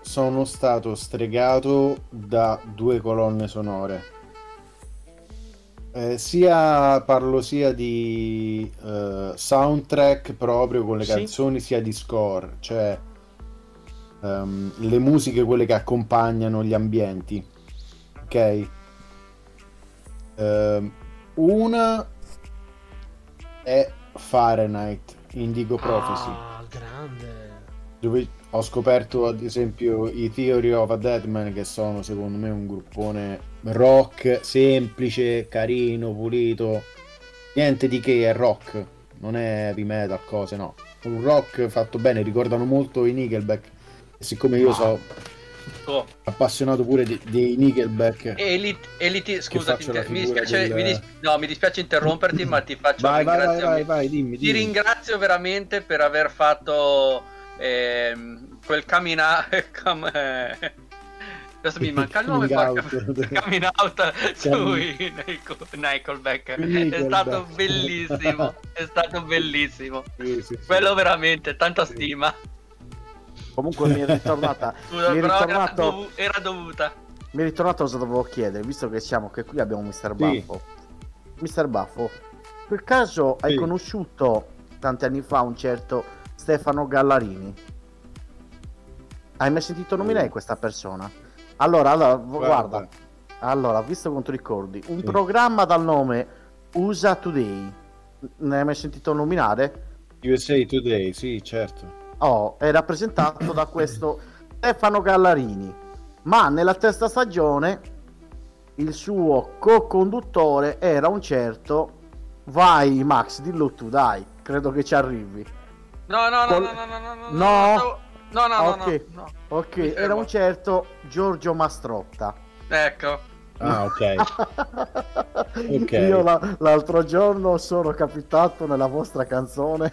sono stato stregato da due colonne sonore. Eh, sia parlo sia di uh, soundtrack proprio con le sì. canzoni, sia di score, cioè um, le musiche, quelle che accompagnano gli ambienti. Ok? Uh, una è Fahrenheit Indigo Prophecy. Ah, grande. Dove ho scoperto ad esempio i Theory of a Deadman che sono secondo me un gruppone rock semplice, carino, pulito. Niente di che, è rock. Non è heavy metal, cose no. Un rock fatto bene, ricordano molto i Nickelback. Siccome io so oh. appassionato pure dei di Nickelback e lì, e lì ti, scusa inter- mi, dispiace, del... mi, dis- no, mi dispiace interromperti ma ti faccio vai, vai, vai, vai, vai, dimmi, dimmi. ti ringrazio veramente per aver fatto ehm, quel out, com, eh, adesso mi manca il nome out. coming out sui Nickelback è stato bellissimo è stato bellissimo sì, sì, quello sì. veramente tanta stima comunque mi è ritornata mi è ritornato... era, dov- era, dovuta mi è ritornato cosa dovevo chiedere visto che siamo che qui abbiamo Mr. Baffo Mr. Baffo per caso hai conosciuto tanti anni fa un certo Stefano Gallarini. Hai mai sentito nominare questa persona? Allora, allora guarda. guarda. Allora, visto quanto ricordi, un sì. programma dal nome USA Today. Ne hai mai sentito nominare? USA Today, sì, certo. Oh, è rappresentato da questo Stefano Gallarini. Ma nella terza stagione il suo co-conduttore era un certo Vai Max, dillo tu, dai, credo che ci arrivi. No, no, no, no, no, no, no, no, no, no, ok, no, ok, era un certo Giorgio Mastrotta. Ecco. Ah, ok. okay. Io la, l'altro giorno sono capitato nella vostra canzone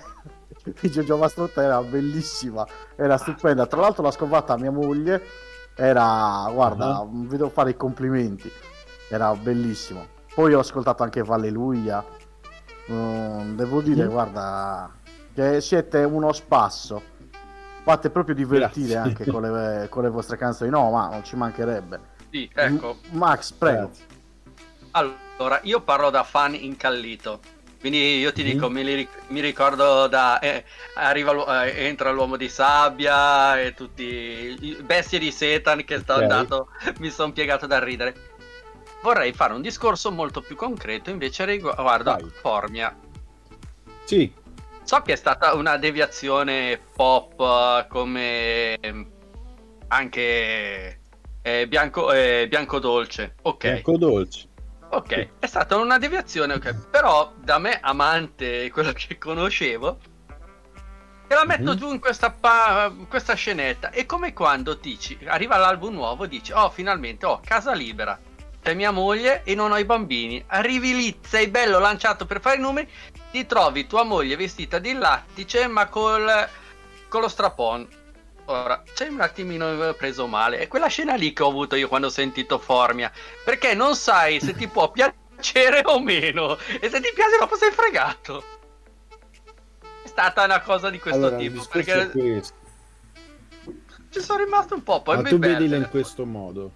di Giorgio Mastrotta, era bellissima, era stupenda. Tra l'altro l'ha scovata mia moglie, era, guarda, uh-huh. vi devo fare i complimenti, era bellissimo. Poi ho ascoltato anche Valleluia, mm, devo dire, mm. guarda, che siete uno spasso. Fate proprio divertire Grazie. anche con le, con le, vostre canzoni. No, ma non ci mancherebbe. Sì, ecco. M- Max, prego. Allora, io parlo da fan incallito. Quindi io ti mm dico, mi, ric- mi, ricordo da... Eh, arriva, eh, entra l'uomo di sabbia e tutti i bestie di Satan che sta okay. andando, mi sono piegato da ridere. Vorrei fare un discorso molto più concreto invece riguardo Vai. Formia. Sì. So che è stata una deviazione pop eh, come anche eh, bianco, eh, bianco, dolce. Ok. Bianco dolce. Ok, è stata una deviazione, ok. Però da me, amante, quello che conoscevo, te la metto mm-hmm. giù in questa, pa- questa scenetta. È come quando dici, arriva l'album nuovo, dici, oh, finalmente, ho oh, casa libera. C'è mia moglie e non ho i bambini. Arrivi lì, sei bello lanciato per fare i numeri, ti trovi tua moglie vestita di lattice, ma col, con lo strapon. Ora, c'è un attimino preso male. È quella scena lì che ho avuto io quando ho sentito Formia. Perché non sai se ti può piacere o meno. E se ti piace dopo sei fregato. È stata una cosa di questo allora, tipo. Perché ci sono rimasto un po'. Poi Ma tu vedila in questo modo.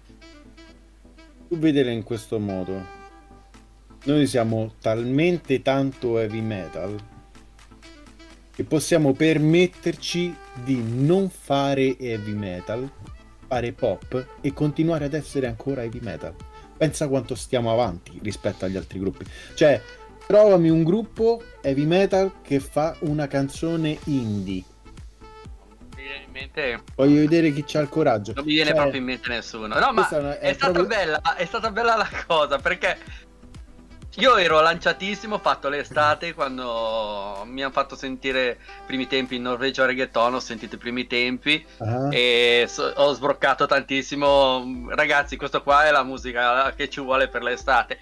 Tu vedila in questo modo. Noi siamo talmente tanto heavy metal che possiamo permetterci di non fare heavy metal, fare pop e continuare ad essere ancora heavy metal. Pensa quanto stiamo avanti rispetto agli altri gruppi. Cioè, trovami un gruppo heavy metal che fa una canzone indie. Mente... Voglio vedere chi c'ha il coraggio. Non mi viene cioè... proprio in mente nessuno. No, ma è, è, stata proprio... bella, è stata bella la cosa perché io ero lanciatissimo, ho fatto l'estate quando mi hanno fatto sentire i primi tempi in Norvegia reggaeton, ho sentito i primi tempi uh-huh. e so- ho sbroccato tantissimo. Ragazzi, questo qua è la musica che ci vuole per l'estate.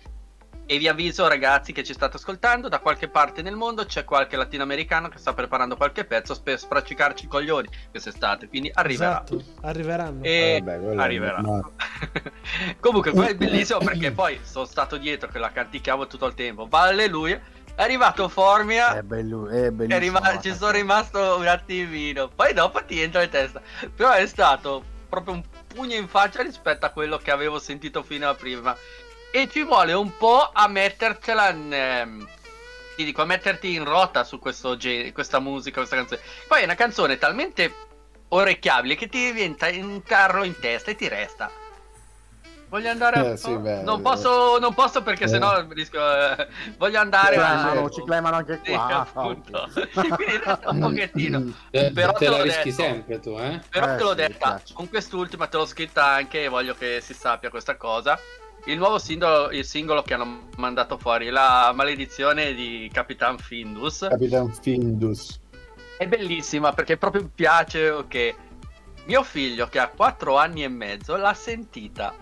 E vi avviso, ragazzi, che ci state ascoltando, da qualche parte nel mondo c'è qualche latinoamericano che sta preparando qualche pezzo per sfraccicarci i coglioni quest'estate. Quindi arriverà. Esatto, arriveranno. E ah, vabbè, arriveranno. Comunque, quello è bellissimo perché poi sono stato dietro che la canticchiavo tutto il tempo. Alleluia. È arrivato Formia. È bello, è bellissimo. È rima- ci sono rimasto un attimino. Poi dopo ti entra in testa. Però è stato proprio un pugno in faccia rispetto a quello che avevo sentito fino a prima e ci vuole un po' a mettertela in, ehm, ti dico a metterti in rotta su questo ge- questa musica, questa canzone. Poi è una canzone talmente orecchiabile che ti diventa un carro in testa e ti resta. Voglio andare a... Eh, sì, beh, non, posso, non posso perché eh. sennò rischio... Eh, voglio andare a... Ci clemano anche qua. Sì, appunto. Quindi resta un pochettino. Eh, però te, te la rischi detto. sempre tu, eh? Però te l'ho detta. Con quest'ultima te l'ho scritta anche e voglio che si sappia questa cosa il nuovo singolo, il singolo che hanno mandato fuori, la maledizione di Capitan Findus. Capitan Findus. È bellissima perché proprio piace che mio figlio che ha 4 anni e mezzo l'ha sentita.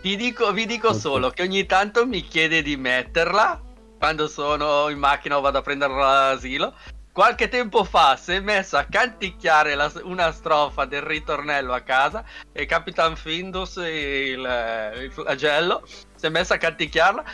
Vi dico, vi dico okay. solo che ogni tanto mi chiede di metterla quando sono in macchina o vado a prenderla all'asilo qualche tempo fa si è messo a canticchiare la, una strofa del ritornello a casa e Capitan Findus, il, il flagello, si è messo a canticchiarla.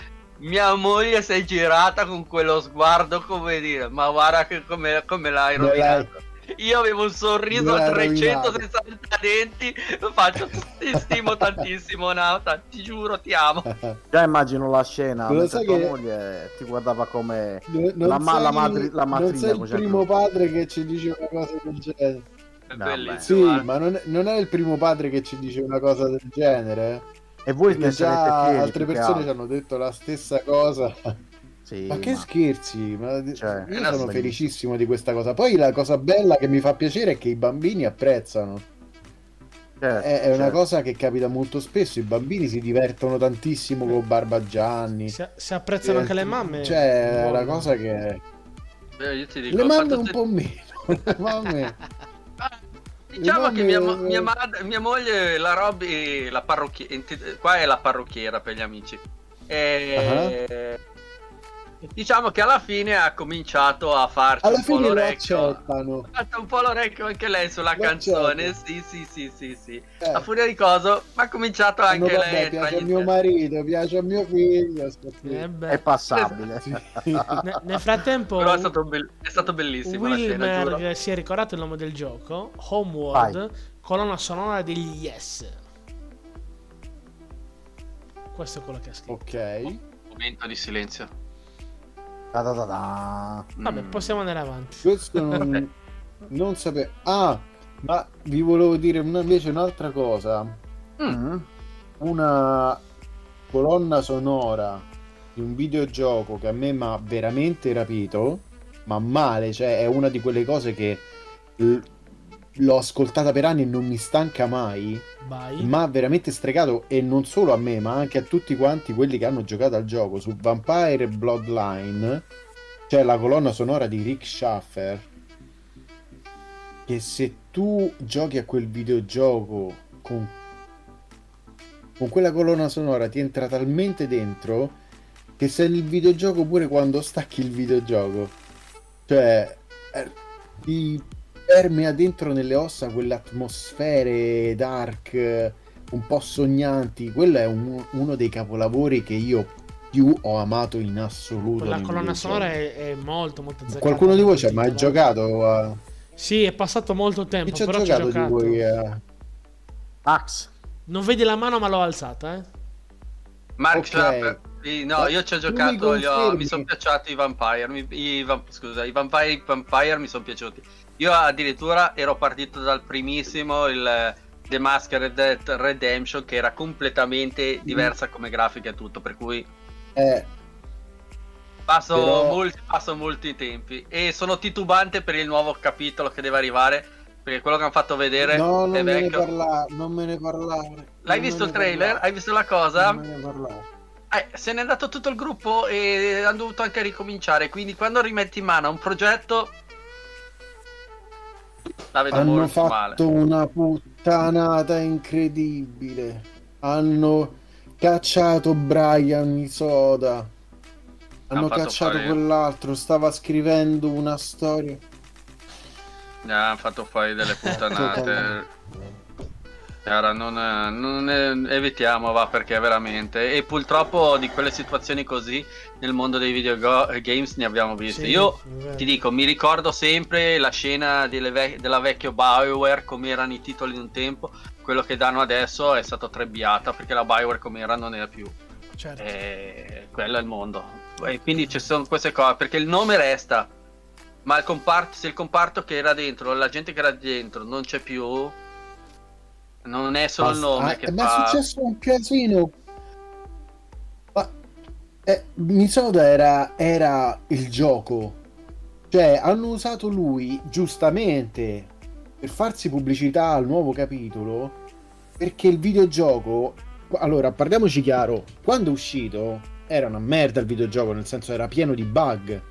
Mia moglie si è girata con quello sguardo come dire, ma guarda che come, come l'hai rovinato. Io avevo un sorriso a 360 denti. Faccio, ti stimo tantissimo, Nauta. Ti giuro, ti amo. Già immagino la scena. Lo sai che moglie ti guardava come non la, sei, la, madri, la matrina. Non sei il primo padre che ci dice una cosa del genere. È no, bellissimo. Sì, ma non è, non è, il primo padre che ci dice una cosa del genere. E voi che già altre persone ci hanno detto la stessa cosa. Sì, ma che ma... scherzi, ma... Cioè, io sono felicissimo di questa cosa. Poi la cosa bella che mi fa piacere è che i bambini apprezzano. Certo, è, è una certo. cosa che capita molto spesso. I bambini si divertono tantissimo con Barbagianni. Si, si apprezzano eh, anche le mamme. Cioè, è una cosa che. Beh, dico, le mamme un te... po' meno. Le mamme. Diciamo mamme... che mia, mia, mad- mia, moglie, la Robby, la parrucchiera, qua è la parrucchiera per gli amici. E... Uh-huh Diciamo che alla fine ha cominciato a farci alla un po' l'orecchio. Ha fatto un po' l'orecchio anche lei sulla lo canzone. Accettano. Sì, sì, sì, sì, sì. Eh. A furia di coso, ma ha cominciato anche no, lei. Piace a mio marito, piace a mio figlio. Eh è passabile. ne, nel frattempo, però è stato, be- è stato bellissimo. Wilmer si è ricordato il nome del gioco: Homeworld, Vai. colonna sonora degli Yes. Questo è quello che ha scritto. Ok. Momento di silenzio. Da da da da. Vabbè, possiamo andare avanti. Questo non, non sapevo. Ah, ma vi volevo dire una, invece un'altra cosa. Mm. Una colonna sonora di un videogioco che a me mi ha veramente rapito, ma male, cioè è una di quelle cose che l'ho ascoltata per anni e non mi stanca mai. Vai. Ma veramente stregato e non solo a me, ma anche a tutti quanti quelli che hanno giocato al gioco su Vampire Bloodline. C'è la colonna sonora di Rick Schaffer. Che se tu giochi a quel videogioco con, con quella colonna sonora ti entra talmente dentro che sei nel videogioco pure quando stacchi il videogioco. Cioè, eh, ti permea dentro nelle ossa quelle atmosfere dark, un po' sognanti. Quello è un, uno dei capolavori che io più ho amato in assoluto. La colonna sonora è, è, molto, molto azzeccata. Qualcuno di voi ci ha mai giocato? A... Sì, è passato molto tempo. Chi però ci ha giocato, giocato di voi? A... Max. Non vedi la mano, ma l'ho alzata, eh. Mark okay. Sì, no, io ci ho giocato, mi, mi sono piaciuti i Vampire, mi, i, scusa, i Vampire, Vampire mi sono piaciuti. Io addirittura ero partito dal primissimo, il The Masquerade Redemption, che era completamente mm. diversa come grafica e tutto, per cui... Eh, passo, però... molti, passo molti tempi e sono titubante per il nuovo capitolo che deve arrivare, perché quello che hanno fatto vedere no, non è me vecchio. Ne parla... non me ne parlare. L'hai visto il trailer? Parlare. Hai visto la cosa? Non me ne parlare. Eh, se n'è andato tutto il gruppo e hanno dovuto anche ricominciare. Quindi quando rimetti in mano un progetto la vedo hanno fatto male. una puttanata incredibile. Hanno cacciato Brian Isoda. Hanno cacciato fare... quell'altro. Stava scrivendo una storia. Ne hanno fatto fuori delle puttanate. Cara, non, non evitiamo, va perché veramente. E purtroppo di quelle situazioni così nel mondo dei videogames ne abbiamo viste. Sì, Io ti dico, mi ricordo sempre la scena ve- della vecchia Bioware, come erano i titoli di un tempo. Quello che danno adesso è stato trebbiata perché la Bioware come era non era più. Certo. E quello è il mondo. E quindi ci sono queste cose perché il nome resta. Ma il comparto, se il comparto che era dentro, la gente che era dentro non c'è più, non è solo Basta. il nome ah, che ma fa... è successo un casino. Ma eh, Misoda era, era il gioco. Cioè, hanno usato lui giustamente per farsi pubblicità al nuovo capitolo. Perché il videogioco. Allora, parliamoci chiaro: quando è uscito era una merda il videogioco, nel senso era pieno di bug.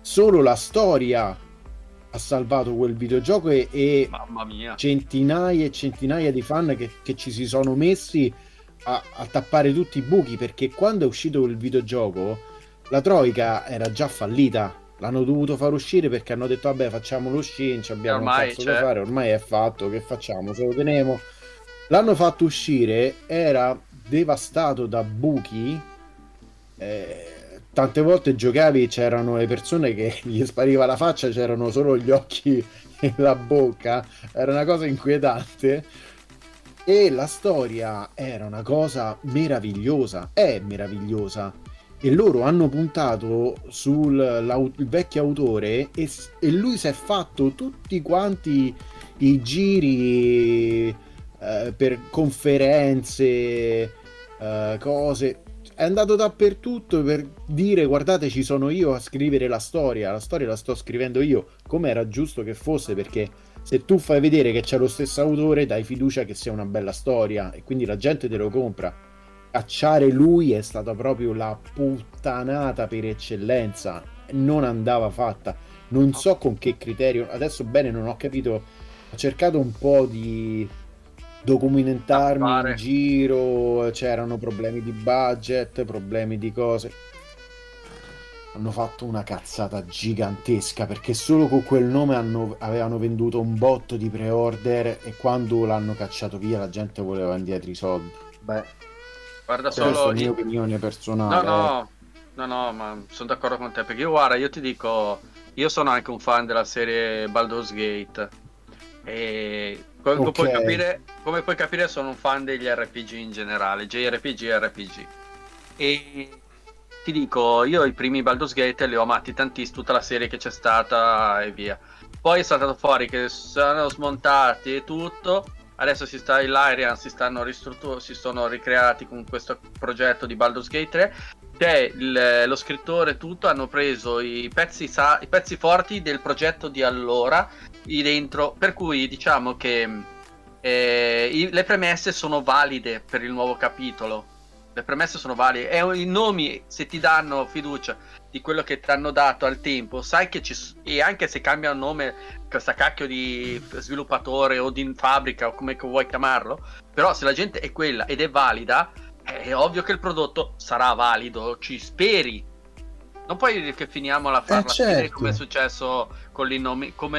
Solo la storia ha salvato quel videogioco e, e centinaia e centinaia di fan che, che ci si sono messi a, a, tappare tutti i buchi perché quando è uscito il videogioco la Troica era già fallita. L'hanno dovuto far uscire perché hanno detto vabbè facciamo lo sci ci abbiamo ormai, un cazzo da fare ormai è fatto che facciamo? Se lo teniamo. L'hanno fatto uscire era devastato da buchi eh, tante volte giocavi c'erano le persone che gli spariva la faccia, c'erano solo gli occhi e la bocca, era una cosa inquietante. E la storia era una cosa meravigliosa, è meravigliosa. E loro hanno puntato sul vecchio autore e, e, lui si è fatto tutti quanti i giri eh, per conferenze, eh, cose è andato dappertutto per dire guardate ci sono io a scrivere la storia, la storia la sto scrivendo io, come era giusto che fosse perché se tu fai vedere che c'è lo stesso autore dai fiducia che sia una bella storia e quindi la gente te lo compra. Cacciare lui è stata proprio la puttanata per eccellenza, non andava fatta. Non so con che criterio, adesso bene non ho capito, ho cercato un po' di documentarmi in giro, c'erano problemi di budget, problemi di cose. Hanno fatto una cazzata gigantesca perché solo con quel nome hanno, avevano venduto un botto di pre-order e quando l'hanno cacciato via la gente voleva indietro i soldi. Beh, guarda solo... Questa è la mia opinione personale. No, no, no, no, ma sono d'accordo con te perché io guarda, io ti dico, io sono anche un fan della serie Baldur's Gate e come, okay. puoi capire, come puoi capire sono un fan degli RPG in generale, JRPG e RPG. E ti dico, io i primi Baldur's Gate li ho amati tantissimo, tutta la serie che c'è stata e via. Poi è saltato fuori che sono smontati e tutto. Adesso si sta in Lyrian, si stanno ristrutturando, si sono ricreati con questo progetto di Baldur's Gate 3. C'è il, lo scrittore tutto, hanno preso i pezzi, i pezzi forti del progetto di allora dentro, per cui diciamo che eh, i, le premesse sono valide per il nuovo capitolo. Le premesse sono valide. E i nomi, se ti danno fiducia di quello che ti hanno dato al tempo, sai che ci e anche se cambia nome, questa cacchio di sviluppatore o di fabbrica o come vuoi chiamarlo, però se la gente è quella ed è valida, è ovvio che il prodotto sarà valido, ci speri. Non puoi dire che finiamo la farla eh, certo. come è successo con, l'innomi- con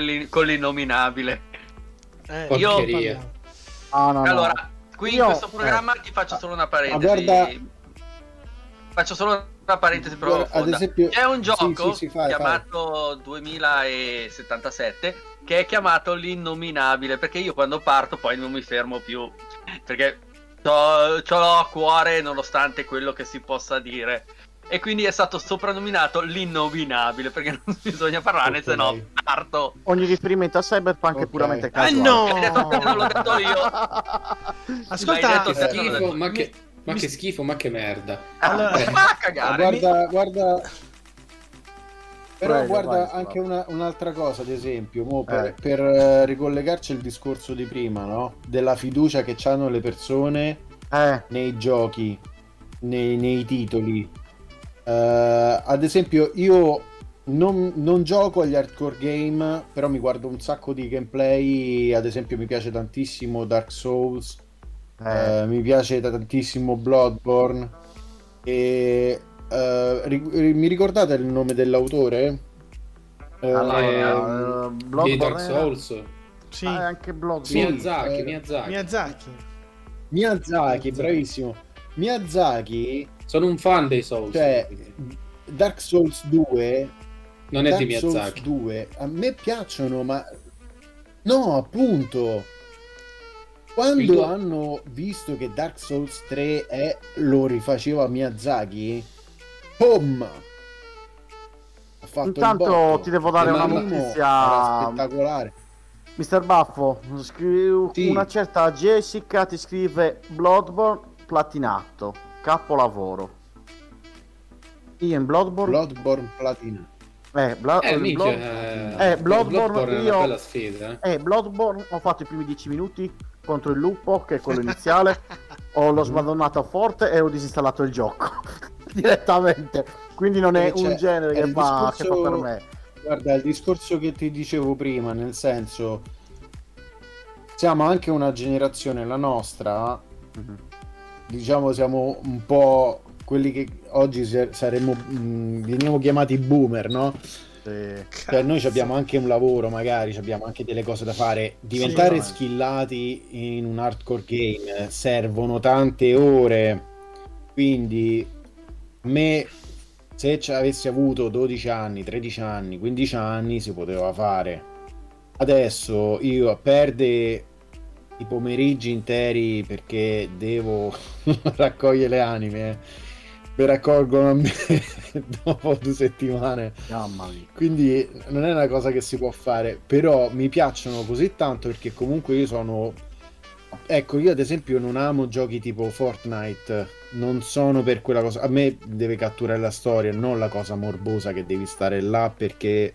l'innominabile. Eh, Io... Ah, no, allora, no. qui Io... in questo programma eh. ti faccio solo una parentesi. Guarda... Faccio solo una parentesi profonda. Esempio... C'è un gioco sì, sì, fai, chiamato fai. 2077 che è chiamato l'innominabile perché io quando parto poi non mi fermo più perché ce l'ho a cuore nonostante quello che si possa dire. E quindi è stato soprannominato l'innominabile perché non bisogna parlarne, okay. se no parto. Ogni riferimento a Cyberpunk okay. è puramente casuale. Ah, no! Detto, non l'ho detto io. Ascolta, che schifo, ma che, ma che schifo, ma che merda. Allora, eh. ma cagare. Guarda, guarda, però Prego, guarda vai, anche una, un'altra cosa, ad esempio, per, eh. per uh, ricollegarci al discorso di prima, no? Della fiducia che hanno le persone eh. nei giochi, nei, nei titoli. Uh, ad esempio, io non, non, gioco agli hardcore game, però mi guardo un sacco di gameplay. Ad esempio, mi piace tantissimo Dark Souls, eh. uh, mi piace tantissimo Bloodborne. E Uh, mi ricordate il nome dell'autore? Allora, uh, Bloodborne Dark Souls. Sì, ah, anche Bloodborne. Miyazaki, Miyazaki. Miyazaki. Miyazaki, bravissimo. Miyazaki sono un fan dei Souls. Cioè, Dark Souls 2 non è Dark di Miyazaki. Souls 2 a me piacciono, ma no, appunto. Quando tuo... hanno visto che Dark Souls 3 è... lo rifaceva Miyazaki, Boom! Intanto ti devo dare una notizia spettacolare. Mister Baffo, scri- sì. una certa Jessica ti scrive Bloodborne platinato, capolavoro. Io in Bloodborne Bloodborne platinato. Eh, Bla- eh, Blood... eh, eh, Bloodborne, Bloodborne io... bella sfida. Eh. eh, Bloodborne ho fatto i primi 10 minuti contro il lupo, che è quello iniziale. ho lo smadonnato forte e ho disinstallato il gioco. direttamente. Quindi non è un genere che, fa, discorso, che fa per me. Guarda, il discorso che ti dicevo prima, nel senso, siamo anche una generazione, la nostra, mm-hmm. Diciamo, siamo un po' quelli che oggi saremmo, mh, mm, veniamo chiamati boomer, no? Cioè, noi abbiamo anche un lavoro, magari abbiamo anche delle cose da fare. Diventare sì, skillati in un hardcore game servono tante ore. Quindi me se avessi avuto 12 anni, 13 anni, 15 anni si poteva fare. Adesso io perde i pomeriggi interi perché devo raccogliere le anime. Eh. Mi raccolgono a me dopo due settimane. Quindi non è una cosa che si può fare. Però mi piacciono così tanto perché comunque io sono Ecco, io ad esempio non amo giochi tipo Fortnite, non sono per quella cosa. A me deve catturare la storia, non la cosa morbosa che devi stare là perché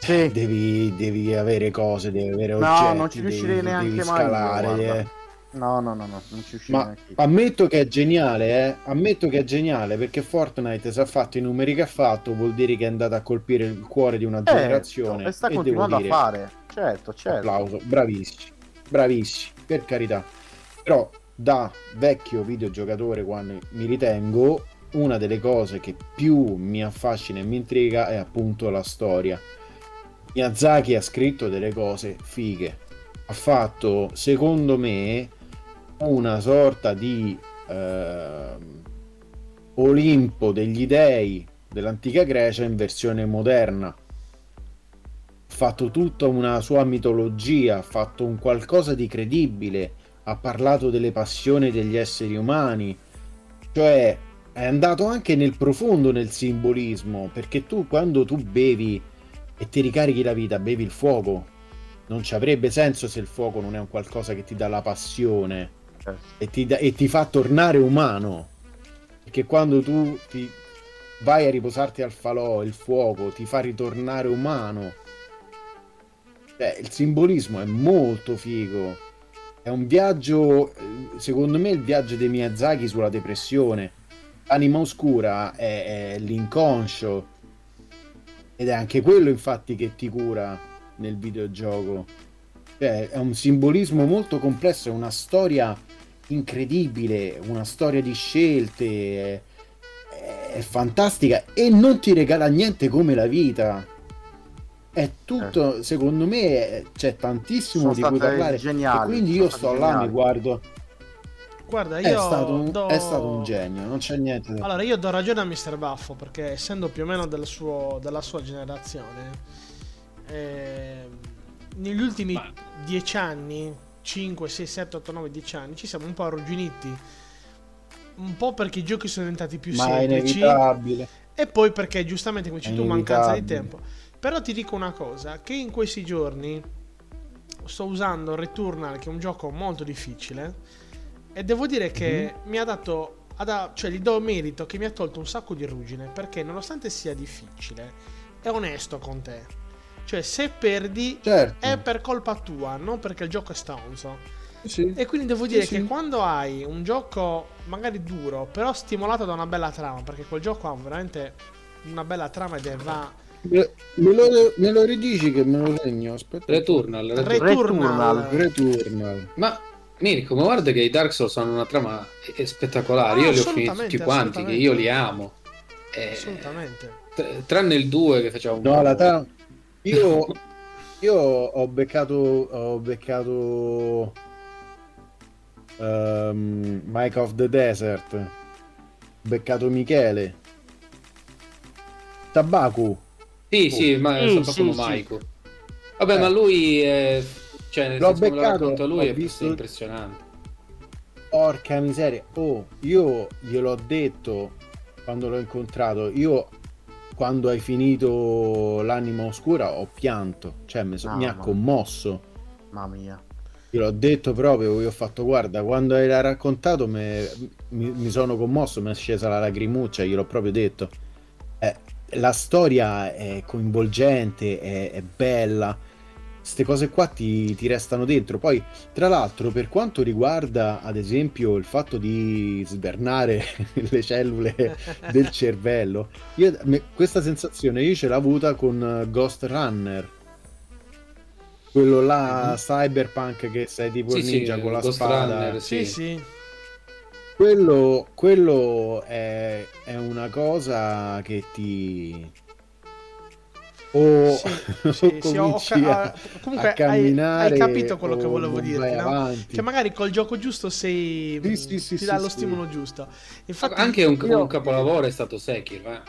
sì. devi, devi, avere cose, devi avere oggetti. No, non ci riuscirei devi, neanche devi scalare. Mai, io, eh. No, no, no, no, non ci riuscirei Ma ammetto che è geniale, eh? Ammetto che è geniale perché Fortnite se ha fatto i numeri che ha fatto vuol dire che è andato a colpire il cuore di una certo, generazione. e sta continuando dire, a fare. Certo, certo. Applauso, bravissimi bravissimi, per carità. Però da vecchio videogiocatore, quando mi ritengo, una delle cose che più mi affascina e mi intriga è appunto la storia. Miyazaki ha scritto delle cose fighe. Ha fatto, secondo me, una sorta di eh, Olimpo degli dei dell'antica Grecia in versione moderna fatto tutta una sua mitologia, ha fatto un qualcosa di credibile, ha parlato delle passioni degli esseri umani, cioè è andato anche nel profondo nel simbolismo, perché tu quando tu bevi e ti ricarichi la vita, bevi il fuoco, non ci avrebbe senso se il fuoco non è un qualcosa che ti dà la passione certo. e, ti da, e ti fa tornare umano, perché quando tu ti vai a riposarti al falò, il fuoco ti fa ritornare umano Cioè, il simbolismo è molto figo. È un viaggio, secondo me, il viaggio dei Miyazaki sulla depressione. Anima oscura è, è l'inconscio. Ed è anche quello, infatti, che ti cura nel videogioco. Cioè, è un simbolismo molto complesso, è una storia incredibile, una storia di scelte, è, è fantastica e non ti regala niente come la vita. È tutto, eh. secondo me, c'è tantissimo Sono di cui parlare. Geniali, quindi io sto geniali. là, mi guardo. Guarda, io è stato, un, do... è stato un genio, non c'è niente da Allora, io do ragione a Mr. Baffo perché essendo più o meno del suo, della sua generazione, eh, negli ultimi Ma... dieci anni, 5, 6, 7, 8, 9, 10 anni, ci siamo un po' arrugginiti un po' perché i giochi sono diventati più Ma semplici. È e poi perché giustamente come dici tu mancanza di tempo. Però ti dico una cosa, che in questi giorni sto usando Returnal, che è un gioco molto difficile, e devo dire che mm-hmm. mi ha dato, ad, cioè gli do merito che mi ha tolto un sacco di ruggine, perché nonostante sia difficile, è onesto con te. Cioè se perdi certo. è per colpa tua, non perché il gioco è stonzo. Sì. E quindi devo dire sì, che sì. quando hai un gioco magari duro, però stimolato da una bella trama, perché quel gioco ha veramente una bella trama ed è va. Me lo, me lo ridici che me lo segno? Aspetta. Returnal, Returnal. Returnal. Returnal. Ma Mirko, ma guarda che i Dark Souls hanno una trama spettacolare. Ah, io li ho finiti tutti quanti, che io li amo. Eh, assolutamente. Tranne il 2 che faceva un No, la trama. Io, io ho beccato. Ho beccato um, Mike of the Desert, beccato Michele, Tabaku. Sì, oh. sì, ma mm, so sì, sì. Maiko. Vabbè, eh. ma lui è... cioè, l'ho beccato, lui è visto... impressionante. Porca miseria. Oh, io gliel'ho detto quando l'ho incontrato. Io quando hai finito l'anima oscura ho pianto, cioè mi, so, no, mi ha commosso. Mamma mia. Io l'ho detto proprio, io ho fatto guarda, quando hai raccontato me, mi, mi, sono commosso, mi è scesa la lacrimuccia, gliel'ho proprio detto. Eh, la storia è coinvolgente, è, è bella, queste cose qua ti, ti, restano dentro. Poi, tra l'altro, per quanto riguarda ad esempio il fatto di svernare le cellule del cervello, io, me, questa sensazione io ce l'ho avuta con Ghost Runner quello là mm-hmm. cyberpunk che sei tipo sì, ninja sì, con la spada Runner, sì sì quello, quello è, è, una cosa che ti o, sì, sì, sì, ho, a, comunque hai, hai, capito quello che volevo dirti no? che magari col gioco giusto sei sì, ti dà lo stimolo giusto infatti anche un, io... un capolavoro è stato Sekiro eh?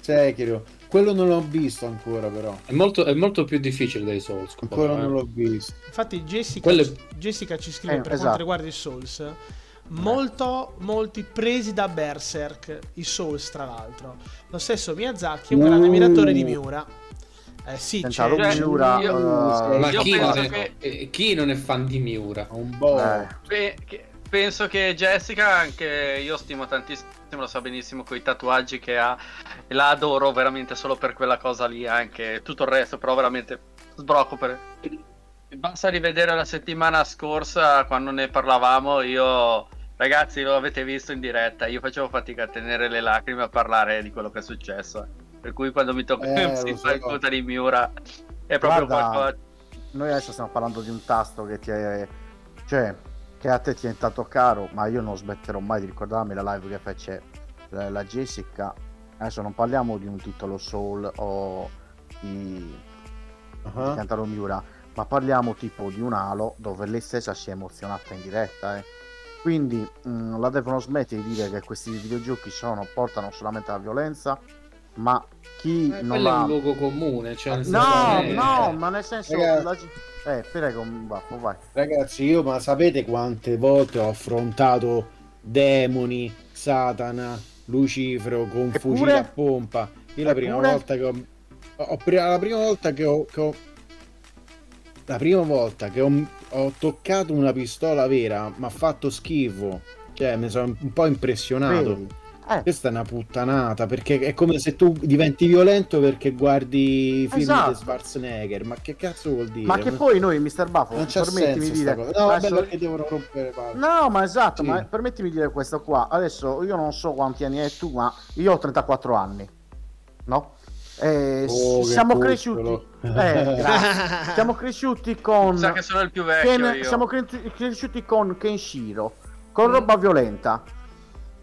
Sekiro quello non l'ho visto ancora, però. È molto, è molto più difficile dei Souls. Ancora non eh. l'ho visto. Infatti, Jessica, Quelle... Jessica ci scrive eh, per esatto. quanto riguarda i Souls. Molto, molti presi da Berserk, i Souls tra l'altro. Lo stesso Miyazaki è un grande ammiratore di Miura. Eh sì, c'è Miura. Io, uh, ma chi non, è, che... Eh, chi non, è, fan di Miura? Un po'. Eh. Penso che Jessica, anche io stimo tantissimo lo sa benissimo con i tatuaggi che ha e la adoro veramente solo per quella cosa lì anche tutto il resto però veramente sbrocco per basta rivedere la settimana scorsa quando ne parlavamo io ragazzi lo avete visto in diretta io facevo fatica a tenere le lacrime a parlare di quello che è successo per cui quando mi tocca eh, si fa il conto di Miura è proprio Guarda, qualcosa noi adesso stiamo parlando di un tasto che ti è cioè che a te ti è entrato caro, ma io non smetterò mai di ricordarmi la live che fece la, la Jessica. Adesso non parliamo di un titolo Soul o di, uh-huh. di Cantaro Miura, ma parliamo tipo di un Halo dove lei stessa si è emozionata in diretta. Eh. Quindi mh, mm, la devono smettere di dire che questi videogiochi sono, portano solamente alla violenza, ma chi eh, non ha... è un luogo comune. Cioè no, no, ma nel senso... Ragazzi... La eh, prego, baffo, vai. Ragazzi, io ma sapete quante volte ho affrontato demoni, Satana, Lucifero con Eppure? fucile a pompa. Io la prima volta che ho, ho, la prima volta che ho, che ho la prima volta che ho, ho toccato una pistola vera mi ha fatto schifo. Cioè, mi sono un po' impressionato. Eh. Questa è una puttanata perché è come se tu diventi violento perché guardi i film esatto. di Schwarzenegger. Ma che cazzo vuol dire? Ma che poi noi, Mr. Buffo, non c'è permettimi di dire. No, bello che devono rompere palle. No, ma esatto, sì. ma permettimi di dire questo qua. Adesso io non so quanti anni hai tu, ma io ho 34 anni. No? Eh, oh, siamo cresciuti. Eh, siamo cresciuti con. Sa che sono il più vecchio. Ken... Siamo cresciuti con Kenshiro, con mm. roba violenta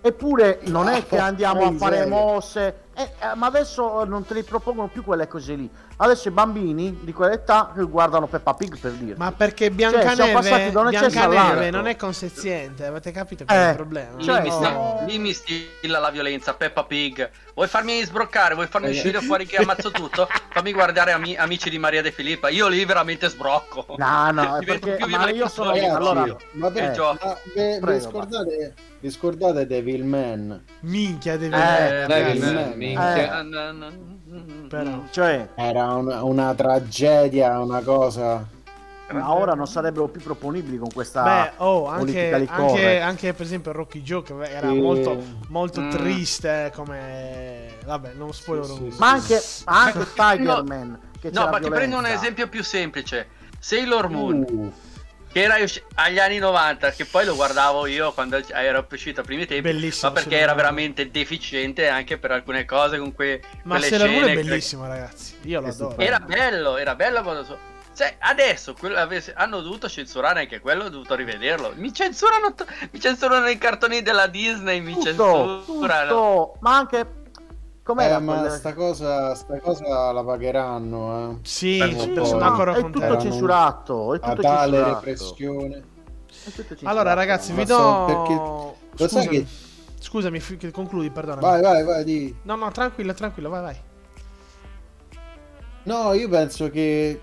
Eppure non è che andiamo a fare mosse, eh, eh, ma adesso non te li propongono più quelle cose lì. Adesso i bambini di quell'età guardano Peppa Pig per dire. Ma perché Biancaneve, cioè, Biancaneve non è consenziente, avete capito qual è il eh, problema? Cioè, lì, mi sta, lì mi stilla la violenza, Peppa Pig. Vuoi farmi sbroccare, vuoi farmi eh. uscire fuori che ammazzo tutto? Fammi guardare ami- Amici di Maria De Filippa. Io lì veramente sbrocco. No, no, perché ma io sono allora, ma per, ma, beh, Prego, scordate vi scordate Devilman? Minchia Devilman. Eh, Devilman, minchia. Eh. Però. Cioè, era una, una tragedia, una cosa ma ora non sarebbero più proponibili con questa Beh, oh, anche, anche, anche, per esempio Rocky Joe che era sì. molto, molto mm. triste come vabbè non spoilerò sì, sì, ma anche, anche Tiger Man no ma ti prendo un esempio più semplice Sailor Moon uh che era agli anni 90, che poi lo guardavo io quando era uscito a primi tempi, bellissimo, ma perché era veramente deficiente anche per alcune cose con que- ma quelle scene. Ma è bellissimo, che... ragazzi. Io lo adoro. Era bello, era bello quando so... Cioè, adesso quello, hanno dovuto censurare anche quello, ho dovuto rivederlo. Mi censurano, mi censurano i cartoni della Disney, mi tutto, censurano. Tutto, ma anche Com'era eh, ma quella... sta cosa, sta cosa la pagheranno, eh. Sì, è tutto censurato, è tutto a tale censurato. repressione. Allora ragazzi, vi do... Perché... Scusami, che... scusami, concludi, perdona. Vai, vai, vai, di. No, no, tranquillo, tranquillo, vai, vai. No, io penso che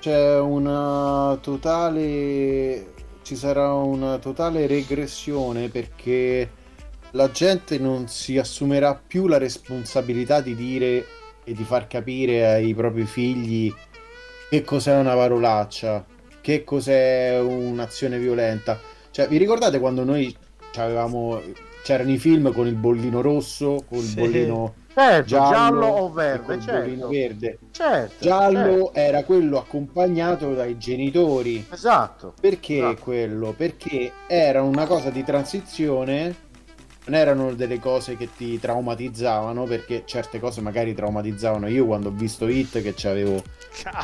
c'è una totale... ci sarà una totale regressione perché la gente non si assumerà più la responsabilità di dire e di far capire ai propri figli che cos'è una parolaccia, che cos'è un'azione violenta. Cioè, vi ricordate quando noi avevamo c'erano i film con il bollino rosso, con il sì. bollino certo, giallo, giallo, o verde, certo. verde. Certo, giallo certo. era quello accompagnato dai genitori. Esatto. Perché esatto. quello? Perché era una cosa di transizione non erano delle cose che ti traumatizzavano perché certe cose magari traumatizzavano io quando ho visto Hit che avevo,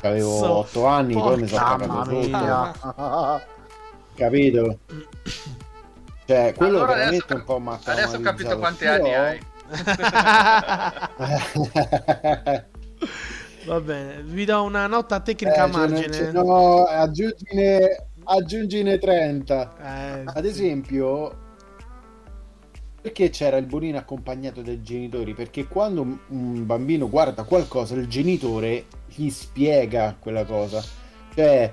avevo 8 anni poi mi sono cagato sotto capito? Cioè quello allora veramente adesso, un po' matta adesso ho capito quanti Però... anni hai. Va bene vi do una nota tecnica eh, a margine. no aggiungine aggiungine 30 eh, ad esempio perché c'era il bonino accompagnato dai genitori? Perché quando un bambino guarda qualcosa, il genitore gli spiega quella cosa. Cioè,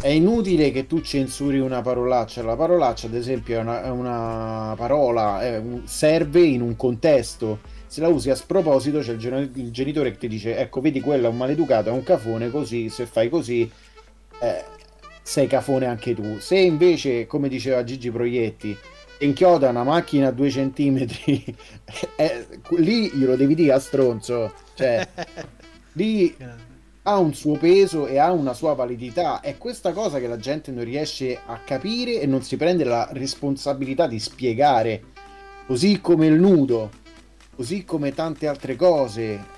è inutile che tu censuri una parolaccia. La parolaccia, ad esempio, è una, è una parola, è un, serve in un contesto. Se la usi a sproposito, c'è il, il, genitore che ti dice: Ecco, vedi, quello è un maleducato, è un cafone. Così, se fai così, eh, sei cafone anche tu. Se invece, come diceva Gigi Proietti, inchioda una macchina a due centimetri, eh, lì glielo devi dire a stronzo. Cioè, lì ha un suo peso e ha una sua validità. È questa cosa che la gente non riesce a capire e non si prende la responsabilità di spiegare. Così come il nudo, così come tante altre cose.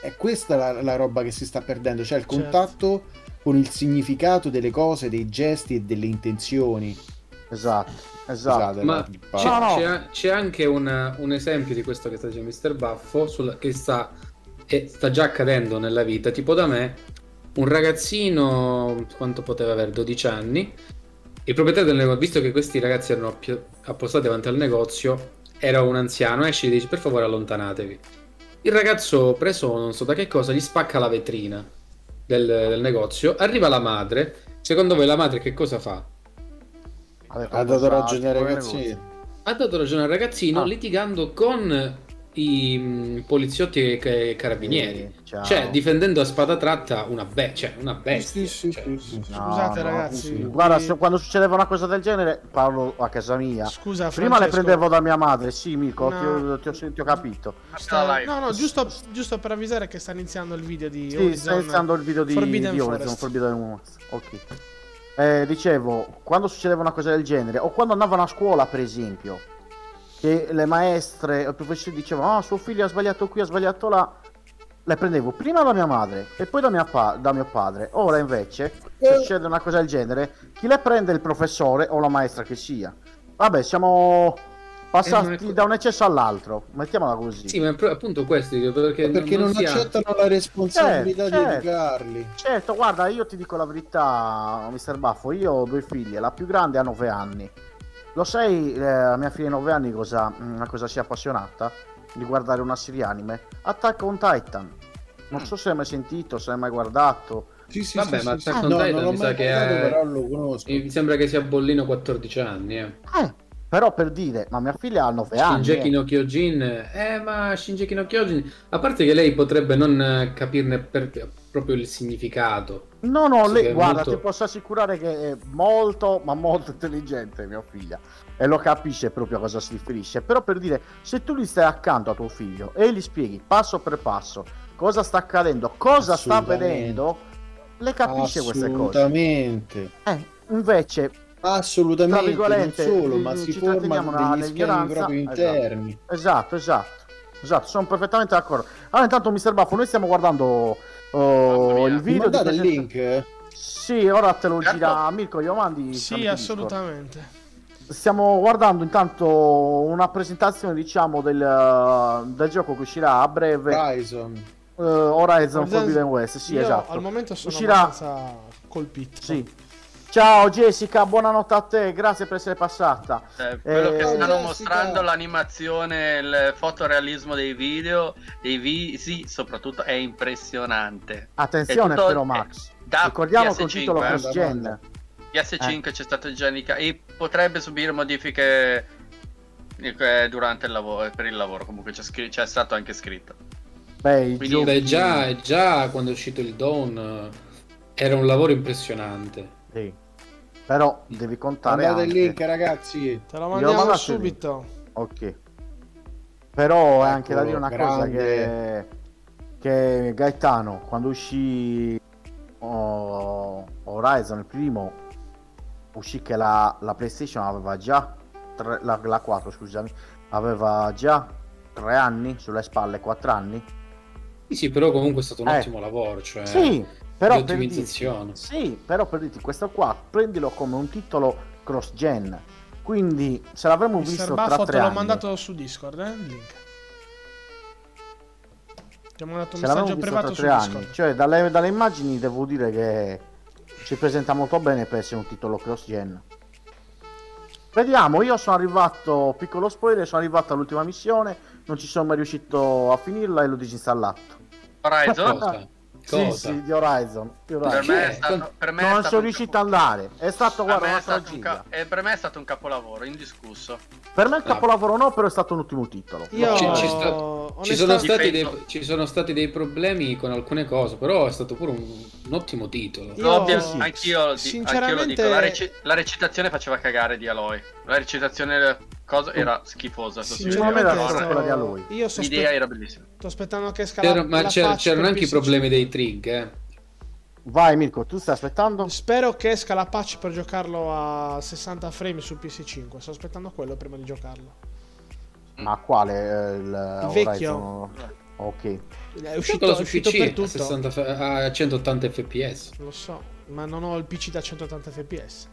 È questa la, la roba che si sta perdendo, cioè il certo. contatto con il significato delle cose, dei gesti e delle intenzioni. Esatto, esatto. Ma c'è, no, no. C'è, c'è, anche una, un esempio di questo che sta dicendo Mr. Baffo, sul, che sta, eh, sta già accadendo nella vita, tipo da me, un ragazzino, quanto poteva avere, 12 anni, il proprietario del negozio, visto che questi ragazzi erano appostati davanti al negozio, era un anziano, esce e dice per favore allontanatevi. Il ragazzo preso non so da che cosa gli spacca la vetrina del, del negozio, arriva la madre, secondo voi la madre che cosa fa? Ha dato ragione ai ragazzini. Ha dato ragione al ragazzino ah. litigando con i mh, poliziotti e i carabinieri. Sì, cioè, difendendo a spada tratta una, be- cioè, una bestia. Sì, cioè. no, Scusate, no, ragazzi. Guarda, se, quando succedeva una cosa del genere, parlo a casa mia. Scusa, Prima le prendevo da mia madre. Sì, Mirko, no. ti, ho, ti, ho, ti, ho, capito. Sta... No, no, giusto, giusto, per avvisare che sta iniziando il video di. Sì, Horizon, sta iniziando il video di Forbidden, di Horizon, Forbidden Ok. Eh, dicevo, quando succedeva una cosa del genere, o quando andavano a scuola, per esempio che le maestre o i professori dicevano: Ah, suo figlio ha sbagliato qui, ha sbagliato là. Le prendevo prima da mia madre e poi da, pa- da mio padre. Ora invece, se succede una cosa del genere, chi le prende il professore o la maestra che sia. Vabbè, siamo passati da un eccesso all'altro, mettiamola così. Sì, ma appunto questo perché, perché non, non, non accettano la responsabilità certo, di certo. educarli. Certo, guarda, io ti dico la verità, mister Baffo, io ho due figlie, la più grande ha 9 anni lo sai, eh, la mia figlia di 9 anni cosa, mm, a cosa si è appassionata? Di guardare una serie anime? Attack on Titan. Non mm. so se hai mai sentito, se hai mai guardato. Sì, sì, Vabbè, sì, ma Attack on Titan no, mi sa che è... però lo conosco. Mi sembra che sia bollino 14 anni, eh. eh però per dire, ma mia figlia ha 9 anni. Shinjeki no Kyojin, eh ma Shinjeki no Kyojin, a parte che lei potrebbe non capirne per, proprio il significato. No, no, lei, guarda, molto... ti posso assicurare che è molto, ma molto intelligente mia figlia e lo capisce proprio a cosa si riferisce. Però per dire, se tu gli stai accanto a tuo figlio e gli spieghi passo per passo cosa sta accadendo, cosa sta vedendo, le capisce queste cose. Assolutamente. Eh, invece Assolutamente, non solo, ma si formano degli schemi proprio esatto. interni. Esatto, esatto, esatto, sono perfettamente d'accordo. Allora, intanto, Mr. Baffo, noi stiamo guardando uh, il video. Mandate il link? Sì, ora te lo certo. gira Mirko, io mandi. Sì, assolutamente. Stiamo guardando intanto una presentazione, diciamo, del, del gioco che uscirà a breve. Horizon. Uh, Horizon Forbidden West, sì, io esatto. Al momento sono uscirà... abbastanza colpito. Sì, Ciao Jessica, buonanotte a te, grazie per essere passata. Eh, quello eh, che stanno Jessica. mostrando l'animazione, il fotorealismo dei video, dei visi, soprattutto è impressionante. Attenzione tutto, però Max, ricordiamo PS5, che un titolo cross gen. PS5 eh. c'è stato il Genica e potrebbe subire modifiche eh, durante il lavoro, per il lavoro, comunque c'è, scr- c'è stato anche scritto. Beh, Quindi, beh già, già, quando è uscito il Dawn eh, era un lavoro impressionante. Sì. Però devi contare. Mandate anche... il link, ragazzi. Te lo mandiamo subito. Ok. Però è anche da dire una grande. cosa che, che Gaetano, quando uscì oh, Horizon, il primo, uscì che la, la PlayStation aveva già, tre, la, la 4 scusami, aveva già tre anni sulle spalle, quattro anni. Sì, sì, però comunque è stato un eh. ottimo lavoro. Cioè... Sì, però per dirti, sì, però per dirti, questo qua prendilo come un titolo cross gen. Quindi se l'avremmo Mister visto Buffo, tra tre te l'ho mandato su Discord, eh, il link. Ti ho mandato un se messaggio privato su Discord. Anni. Cioè, dalle, dalle immagini devo dire che ci presenta molto bene per essere un titolo cross gen. Vediamo, io sono arrivato, piccolo spoiler, sono arrivato all'ultima missione, non ci sono mai riuscito a finirla e l'ho disinstallato. Horizon? Cosa? Sì, sì, di Horizon. Di Horizon. Per me è stato, per me non sono riuscito ad andare. È stato, guarda, una tragedia. Ca- e per me è stato un capolavoro, indiscusso. Per me il capolavoro no, però è stato un ottimo titolo. Io... Ci, ci, sta... ci, sono dei, ci, sono stati dei, problemi con alcune cose, però è stato pure un, un ottimo titolo. Io... Ovvio, sì. anch'io, Sinceramente... anch'io lo dico. La, rec- la, recitazione faceva cagare di Aloy. La recitazione cosa era schifosa. Secondo me era quella di Aloy. Io L'idea era bellissima. Sto aspettando che scala. Ma c'erano anche i problemi dei trig, eh. Vai Mirko, tu stai aspettando? Spero che esca la patch per giocarlo a 60 frame su PC5. Sto aspettando quello prima di giocarlo. Ma quale? Il, il vecchio? Ok. È uscito, è uscito PC, per tutto. A, 60, a 180 fps. Lo so, ma non ho il PC da 180 fps.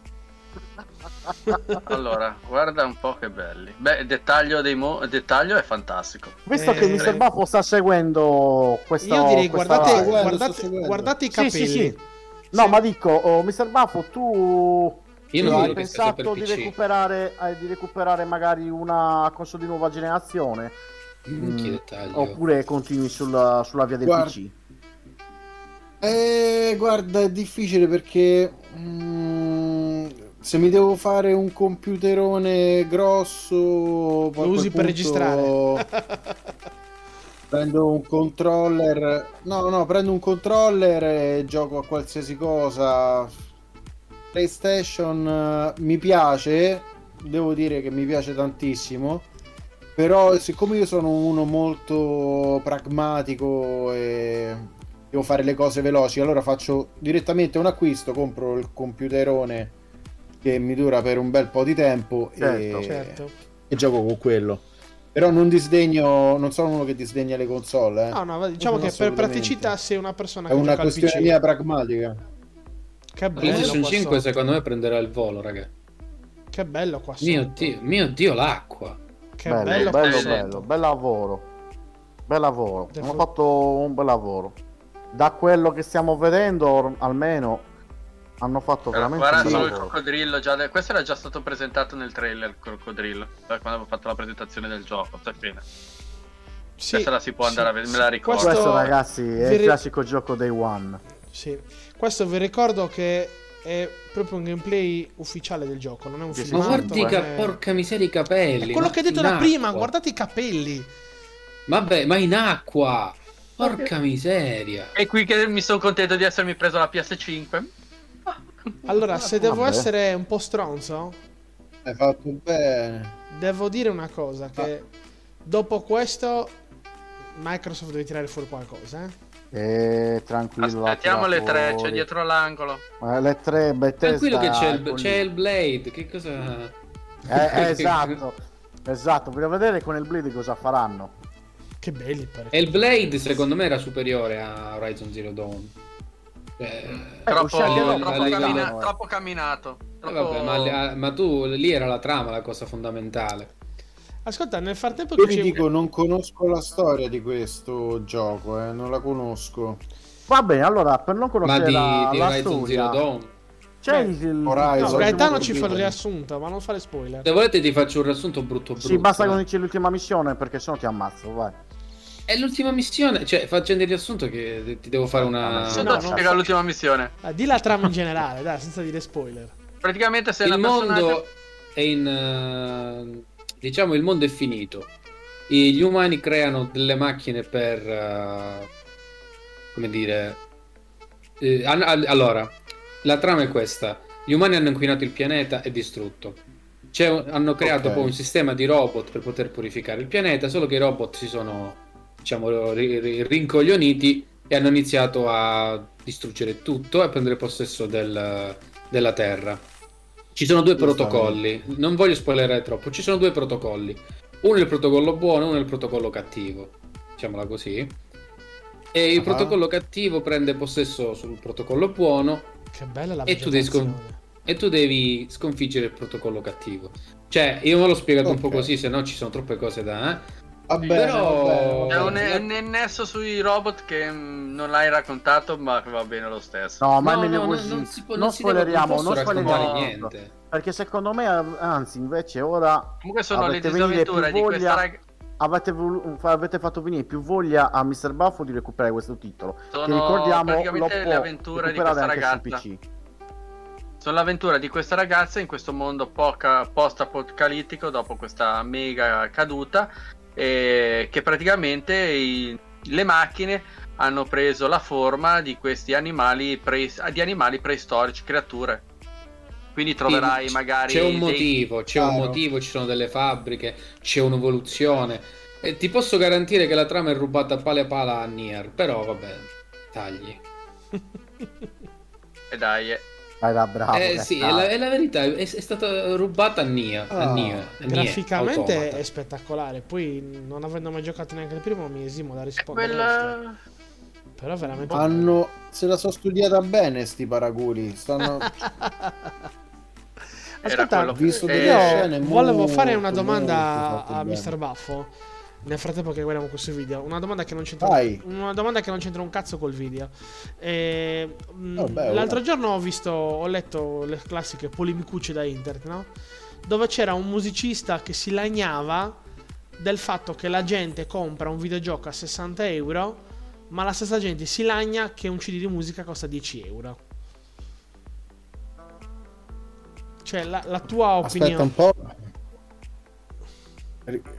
Allora, guarda un po' che belli. Beh, il dettaglio, dei mo- il dettaglio è fantastico. Visto eh, che Mr. Baffo sta seguendo questa Io direi guardate, guardate, guardate, i capelli. Sì, sì, sì. No, sì. ma dico, oh, Mr. Baffo, tu io non hai pensato di recuperare, eh, di recuperare magari una console di nuova generazione? Mm, oppure continui sulla, sulla via del guarda, PC? Eh, guarda, è difficile perché mm, se mi devo fare un computerone grosso, lo usi per registrare. Prendo un controller. No, no, prendo un controller e gioco a qualsiasi cosa. PlayStation uh, mi piace, devo dire che mi piace tantissimo. Però siccome io sono uno molto pragmatico e devo fare le cose veloci, allora faccio direttamente un acquisto, compro il computerone che mi dura per un bel po' di tempo certo, e... Certo. e gioco con quello. Però non disdegno, non sono uno che disdegna le console. Eh. No, no, diciamo che per praticità sei una persona che È una questione mia pragmatica. Che bello. PlayStation 5 secondo me prenderà il volo, raga. Che bello qua Mio Dio, mio Dio l'acqua. Che bello, bello, bello, bello, bel lavoro. Bel lavoro. Abbiamo fatto un bel lavoro. Da quello che stiamo vedendo, almeno hanno fatto veramente guarda solo il coccodrillo già questo era già stato presentato nel trailer il coccodrillo quando avevo fatto la presentazione del gioco sapete sì, questa la si può andare sì, a vedere me la ricordo. Questo, questo ragazzi è il classico gioco day one. Sì. Questo vi ricordo che è proprio un gameplay ufficiale del gioco non è un film ma guardi che è... porca miseria i capelli è quello che hai detto da prima guardate i capelli. Vabbè ma in acqua. Porca miseria. E qui che mi sono contento di essermi preso la PS5 allora, se devo essere un po' stronzo, hai fatto bene. Devo dire una cosa: che dopo questo, Microsoft deve tirare fuori qualcosa. Eh? Eh, tranquillo. Aspettiamo le tre, c'è dietro l'angolo. Eh, le tre, Bethesda. Tranquillo che c'è il, c'è il Blade. Che cosa. Eh, esatto, esatto. Voglio vedere con il Blade cosa faranno. Che belli. E il Blade, secondo me, era superiore a Horizon Zero Dawn. Eh, troppo, troppo, cammina- troppo, camminato. Troppo... Eh, vabbè, ma, ma, tu lì era la trama la cosa fondamentale. Ascolta, nel frattempo Io ti dico, non conosco la storia di questo gioco, eh, non la conosco. Va bene, allora per non conoscere ma di, la, di la storia, Dawn. C'è il Horizon. No, Gaetano ci fa il riassunto, ma non fare spoiler. Se volete ti faccio un riassunto brutto brutto. Sì, basta eh. che dici l'ultima missione perché sennò ti ammazzo, vai. È l'ultima missione, cioè facendo il riassunto che ti devo fare una... No, no, spiega l'ultima missione. Ah, di la trama in generale, dai, senza dire spoiler. Praticamente se il mondo è in... Uh, diciamo il mondo è finito. Gli umani creano delle macchine per... Uh, come dire... Eh, allora, la trama è questa. Gli umani hanno inquinato il pianeta e distrutto. Cioè, hanno creato okay. poi un sistema di robot per poter purificare il pianeta, solo che i robot si sono diciamo, rincoglioniti e hanno iniziato a distruggere tutto e a prendere possesso del, della Terra. Ci sono due protocolli, non voglio spoilerare troppo, ci sono due protocolli. Uno è il protocollo buono, uno è il protocollo cattivo, diciamola così. E il uh-huh. protocollo cattivo prende possesso sul protocollo buono. Che bella la e tu, devi scon- e tu devi sconfiggere il protocollo cattivo. Cioè, io me l'ho spiegato okay. un po' così, se no ci sono troppe cose da... Eh? Vabbè, però è un, è un nesso sui robot che mm, non l'hai raccontato, ma va bene lo stesso. No, ma no, no, così. non, si può, non, non spoileriamo, non spoileriamo niente. Perché secondo me, anzi, invece ora Comunque sono le disavventure di questa ragazza Avete, volu- avete, fatto venire più voglia a Mr. Buffo di recuperare questo titolo. Sono che ricordiamo lo le avventure di questa ragazza. Sono l'avventura di questa ragazza in questo mondo post-apocalittico dopo questa mega caduta eh, che praticamente i, le macchine hanno preso la forma di questi animali, pre, di animali preistorici, creature. Quindi troverai Quindi magari. C'è un motivo, c'è un motivo, ci sono delle fabbriche, c'è un'evoluzione. E ti posso garantire che la trama è rubata pale a pala a Nier, però vabbè, tagli. e dai, eh. Era bravo. Eh, sì, è la, è la, verità, è, è stata rubata a Nia. A graficamente Nia, è spettacolare. Poi, non avendo mai giocato neanche il primo, mi esimo da rispondere. Quella... Però veramente. Hanno. Se la sono studiata bene, sti paraguri. Stanno. Ascolta, visto io volevo fare una domanda a Mr. Buffo nel frattempo che guardiamo questo video, una domanda che non c'entra, una domanda che non c'entra un cazzo col video. E, oh, beh, l'altro ora. giorno ho visto, ho letto le classiche polemicucce da internet, no? Dove c'era un musicista che si lagnava del fatto che la gente compra un videogioco a 60 euro, ma la stessa gente si lagna che un CD di musica costa 10 euro. Cioè, la, la tua opinione. Aspetta un po'.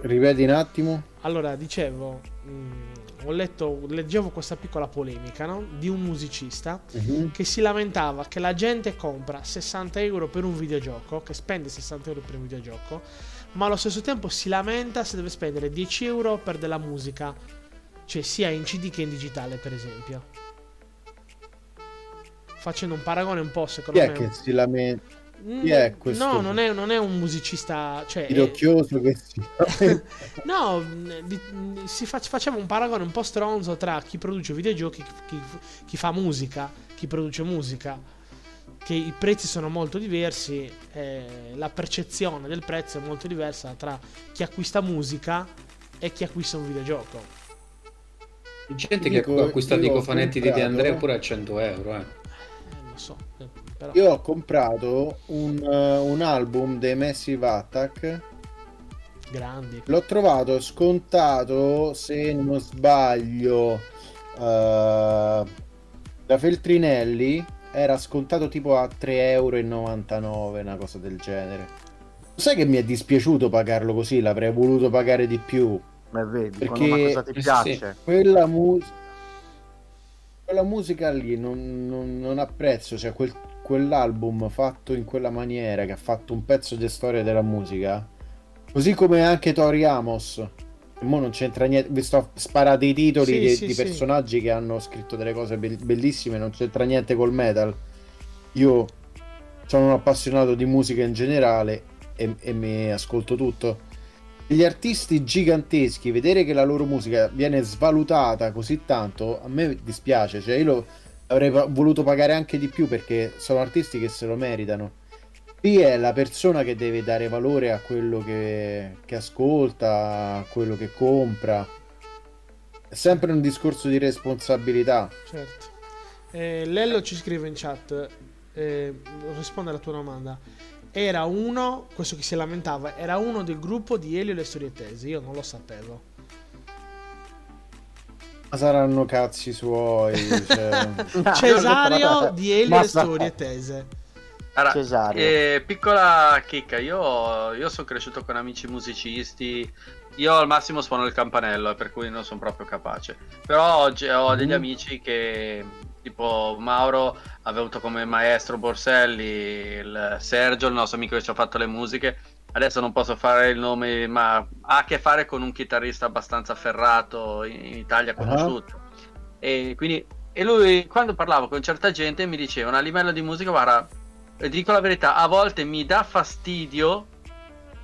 Rivedi un attimo. Allora, dicevo, mh, mm, ho letto, leggevo questa piccola polemica no? di un musicista uh-huh. che si lamentava che la gente compra 60 euro per un videogioco, che spende 60 euro per un videogioco, ma allo stesso tempo si lamenta se deve spendere 10 euro per della musica, cioè sia in CD che in digitale per esempio. Facendo un paragone un po' secondo Chi me... Chi è che si lamenta? Chi è questo? No, non è, non è un musicista. Cioè, Tirocchioso che si. no, di, si fa, facciamo un paragone un po' stronzo tra chi produce videogiochi e chi, chi, fa musica, chi produce musica. Che i prezzi sono molto diversi, eh, la percezione del prezzo è molto diversa tra chi acquista musica e chi acquista un videogioco. C'è gente che ha acquistato i cofanetti di De Andrea pure a 100 euro, eh. eh lo so. Eh però. Io ho comprato un, uh, un album dei Massive Attack. Grandi. L'ho trovato scontato, se non sbaglio, uh, da Feltrinelli. Era scontato tipo a 3,99 euro, una cosa del genere. Sai che mi è dispiaciuto pagarlo così? L'avrei voluto pagare di più. Ma vedi, perché una cosa ti piace. Sì, quella musica quella musica lì non, non, non apprezzo, cioè quel, quell'album fatto in quella maniera, che ha fatto un pezzo di storia della musica, così come anche Tori Amos. Mo non c'entra niente, vi sto sparando i titoli sì, di, sì, di, personaggi sì. che hanno scritto delle cose bellissime, non c'entra niente col metal. Io sono un appassionato di musica in generale e, e mi ascolto tutto. Gli artisti giganteschi, vedere che la loro musica viene svalutata così tanto, a me dispiace. Cioè, io lo, avrei voluto pagare anche di più perché sono artisti che se lo meritano. Qui è la persona che deve dare valore a quello che, che ascolta, a quello che compra. È sempre un discorso di responsabilità. Certo. Eh, Lello ci scrive in chat, eh, risponde alla tua domanda. Era uno, questo che si lamentava, era uno del gruppo di Elio e le storie tese, io non lo sapevo. Ma saranno cazzi suoi. Cioè... Cesario di Elio e storie tese. Allora, eh, piccola chicca, io, io sono cresciuto con amici musicisti. Io al massimo suono il campanello, eh, per cui non sono proprio capace. Però oggi ho degli mm. amici che, tipo Mauro, ha avuto come maestro Borselli, il Sergio, il nostro amico che ci ha fatto le musiche adesso non posso fare il nome, ma ha a che fare con un chitarrista abbastanza ferrato in, in Italia conosciuto. Uh-huh. E quindi e lui quando parlavo con certa gente mi dicevano a livello di musica, guarda, dico la verità, a volte mi dà fastidio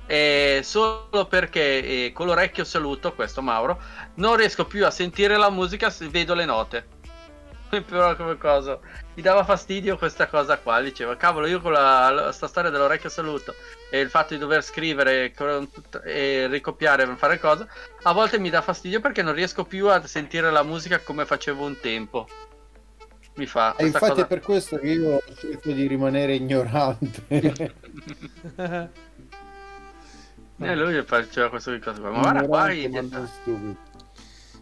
eh, solo perché eh, con l'orecchio saluto, questo Mauro, non riesco più a sentire la musica se vedo le note. però come cosa mi dava fastidio questa cosa qua diceva cavolo io con la, la sta storia dell'orecchio saluto e il fatto di dover scrivere e ricopiare per fare cosa a volte mi dà fastidio perché non riesco più a sentire la musica come facevo un tempo. Mi fa e infatti cosa... è per questo che io cerco di rimanere ignorante. E eh, lui faceva questo di cosa ma guarda qua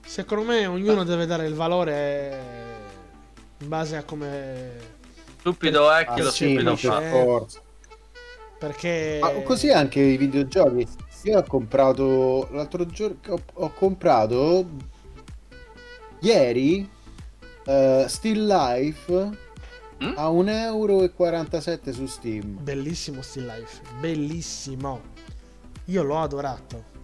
secondo me ognuno deve dare il valore in base a come stupido è chi ah, lo sì, stupido fa forza. perché Ma così anche i videogiochi io ho comprato l'altro giorno ho, ho comprato ieri uh, Still Life mm? a 1,47 euro su Steam bellissimo Still Life bellissimo io l'ho adorato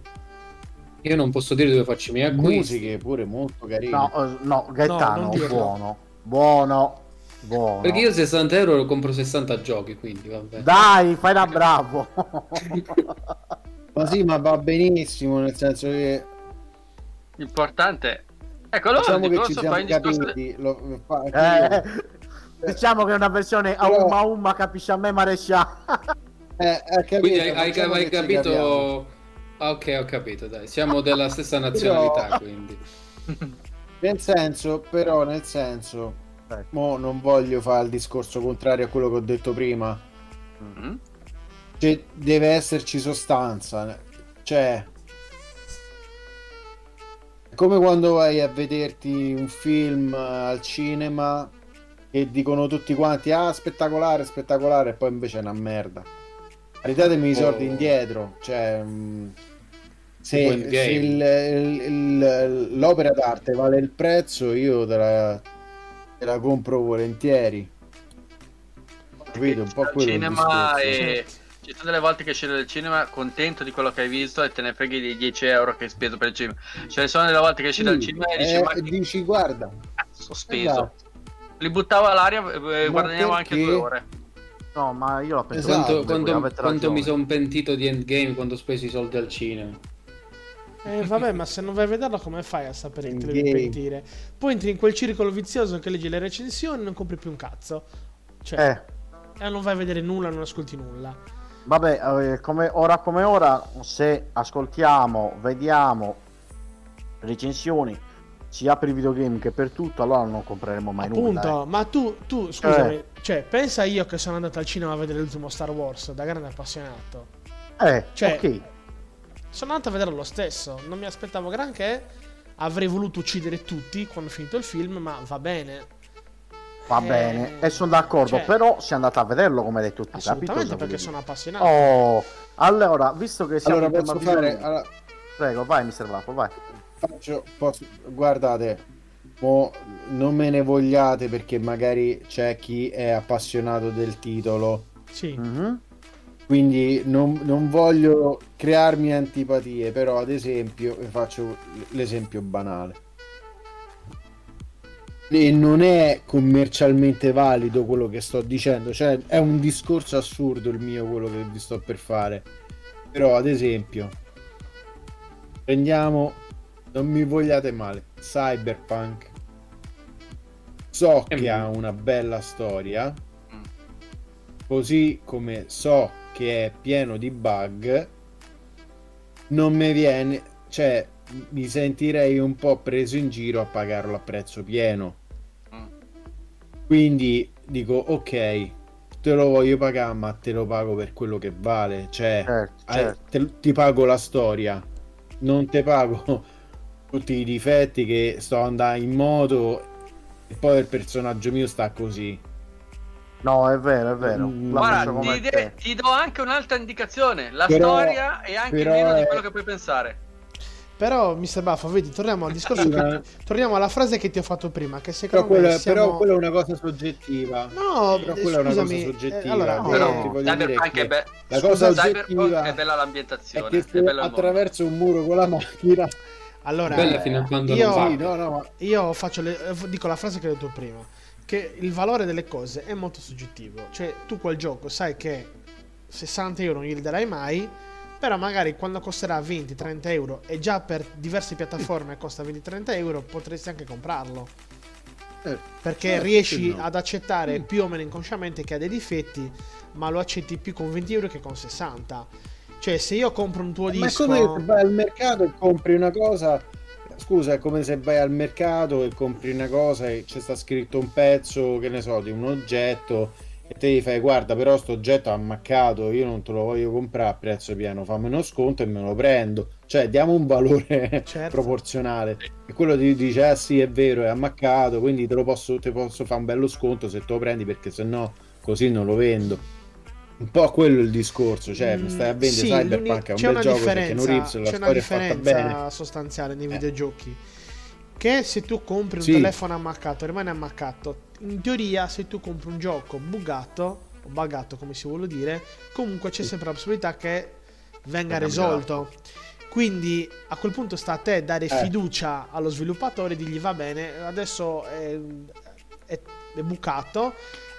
io non posso dire dove faccio i miei acquisti. Musiche pure molto carine. No, uh, no Gaetano, no, buono. Buono. Buono. Perché io 60 euro lo compro 60 giochi, quindi vabbè. Dai, fai da bravo. ma sì, ma va benissimo, nel senso che... L'importante... Ecco, allora diciamo che ci siamo capiti. Lo... Eh, diciamo che è una versione Però... a umma umma capisce a me Marescia. eh, capito, quindi hai, hai, hai capito... Ah, ok, ho capito, dai. Siamo della stessa nazionalità, Però... quindi... Nel senso, però, nel senso, mo non voglio fare il discorso contrario a quello che ho detto prima. Mm-hmm. Cioè, deve esserci sostanza. Cioè, è come quando vai a vederti un film al cinema e dicono tutti quanti ah spettacolare spettacolare e poi invece è una merda ridatemi i soldi oh. indietro cioè mh, mm, se, se il, il, l'opera d'arte vale il prezzo, io te la, te la compro volentieri. Capito? Un po' quello cinema e ci sono delle volte che scendo del cinema contento di quello che hai visto e te ne freghi di 10 euro che hai speso per il cinema. Ce ne sono delle volte che scendo sì, dal cinema e dici, eh, ma dici guarda, ho speso. Esatto. Li buttavo all'aria e guadagnavo anche due ore. No, ma io l'ho pensato. Esatto, quando, quando mi sono pentito di Endgame quando ho speso i soldi al cinema. Eh, vabbè, ma se non vai a vederlo, come fai a sapere che ti devi pentire? Poi entri in quel circolo vizioso che leggi le recensioni e non compri più un cazzo. Cioè, eh. non vai a vedere nulla, non ascolti nulla. Vabbè, eh, come ora come ora, se ascoltiamo, vediamo recensioni sia per i videogame che per tutto, allora non compreremo mai Appunto, nulla. Appunto, eh. ma tu, tu scusami, eh. cioè, pensa io che sono andato al cinema a vedere l'ultimo Star Wars da grande appassionato. Eh, cioè, ok. Sono andato a vederlo lo stesso, non mi aspettavo granché. Avrei voluto uccidere tutti quando ho finito il film, ma va bene. Va eh, bene, e sono d'accordo, cioè, però sei andato a vederlo come hai detto tu, assolutamente capito? perché sono appassionato. Oh, allora, visto che siamo allora, posso fare... Allora... Prego, vai Mr. Vapo, vai. Faccio, posso... Guardate, mo non me ne vogliate perché magari c'è chi è appassionato del titolo. Sì. Mm-hmm. Quindi non, non, voglio crearmi antipatie, però ad esempio, faccio l'esempio banale. E non è commercialmente valido quello che sto dicendo, cioè è un discorso assurdo il mio quello che vi sto per fare. Però ad esempio, prendiamo, non mi vogliate male, Cyberpunk. So che ha una bella storia, mm. così come so che è pieno di bug, non mi viene, cioè mi sentirei un po' preso in giro a pagarlo a prezzo pieno. Mm. Quindi dico, ok, te lo voglio pagare, ma te lo pago per quello che vale. Cioè, certo, certo. Te, ti pago la storia, non ti pago tutti i difetti che sto andando in moto e poi il personaggio mio sta così. No, è vero, è vero. Mm, guarda, ti, de- ti, do anche un'altra indicazione. La però, storia è anche meno è... di quello che puoi pensare. Però, Mr. Baffo, vedi, torniamo al discorso. che, torniamo alla frase che ti ho fatto prima. Che secondo però, quella, siamo... però quella è una cosa soggettiva. No, però quella scusami, è una cosa soggettiva. Eh, allora, no, però, no. Cyberpunk è, be- la cosa oggettiva è bella l'ambientazione. È che è attraverso un muro con la macchina. Allora, io, no, no, io faccio le, dico la frase che ho detto prima che il valore delle cose è molto soggettivo. Cioè, tu quel gioco sai che 60 euro non gli darai mai, però magari quando costerà 20-30 euro e già per diverse piattaforme costa 20-30 euro, potresti anche comprarlo. Eh, perché eh, riesci no. ad accettare mm. più o meno inconsciamente che ha dei difetti, ma lo accetti più con 20 euro che con 60. Cioè, se io compro un tuo disco. Ma come vai al mercato e compri una cosa Scusa, è come se vai al mercato e compri una cosa e c'è sta scritto un pezzo, che ne so, di un oggetto e te gli fai guarda però sto oggetto è ammaccato, io non te lo voglio comprare a prezzo pieno, fammi uno sconto e me lo prendo. Cioè diamo un valore certo. proporzionale. E quello ti dice ah sì è vero, è ammaccato, quindi te lo posso, te posso fare un bello sconto se te lo prendi perché se no così non lo vendo. Un po' quello il discorso, cioè mm, stai a vendere sì, Cyberpunk, è un bel gioco perché non Reeves la c'è una differenza sostanziale nei eh. videogiochi. Che se tu compri un sì. telefono ammaccato rimane ammaccato. In teoria, se tu compri un gioco bugato, o buggato come si vuole dire, comunque c'è sempre la possibilità che venga risolto. Quindi a quel punto sta a te dare eh. fiducia allo sviluppatore e dirgli va bene, adesso è, è, è bucato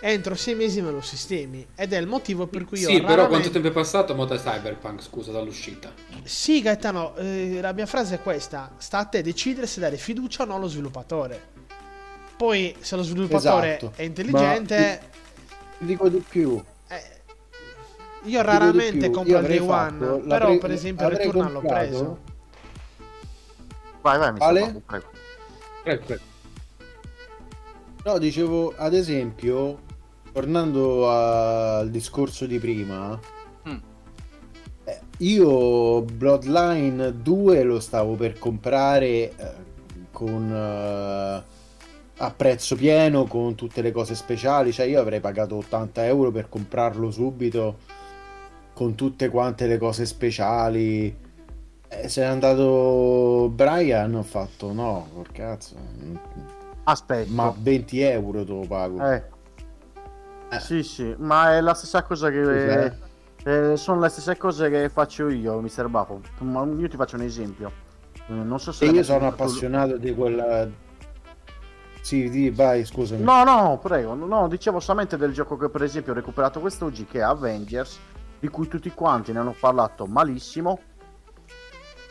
entro sei mesi me lo sistemi. Ed è il motivo per cui io. Sì, raramente... però quanto tempo è passato moda Cyberpunk, scusa, dall'uscita? Sì, Gaetano, eh, la mia frase è questa: sta a te decidere se dare fiducia o no allo sviluppatore. Poi, se lo sviluppatore esatto. è intelligente. Ti dico di più. Eh, io raramente compro il day one, però per esempio Returnal l'ho preso. Vai, vai, mi Ale? Prego. Prego, prego. No, dicevo, ad esempio, tornando al discorso di prima, mm. eh, io Bloodline 2 lo stavo per comprare eh, con, eh, a prezzo pieno con tutte le cose speciali, cioè io avrei pagato 80 euro per comprarlo subito con tutte quante le cose speciali. Eh, se è andato Brian ho fatto no, por cazzo. Aspetta. Ma 20 euro te lo pago. Eh. eh. Sì, sì, ma è la stessa cosa che... Eh, sono le stesse cose che faccio io, Mr. Buffo. Io ti faccio un esempio. Eh, non so se... io sono appassionato di quella... Sì, di, vai, scusami. No, no, prego. No, dicevo solamente del gioco che per esempio ho recuperato quest'oggi, che è Avengers, di cui tutti quanti ne hanno parlato malissimo.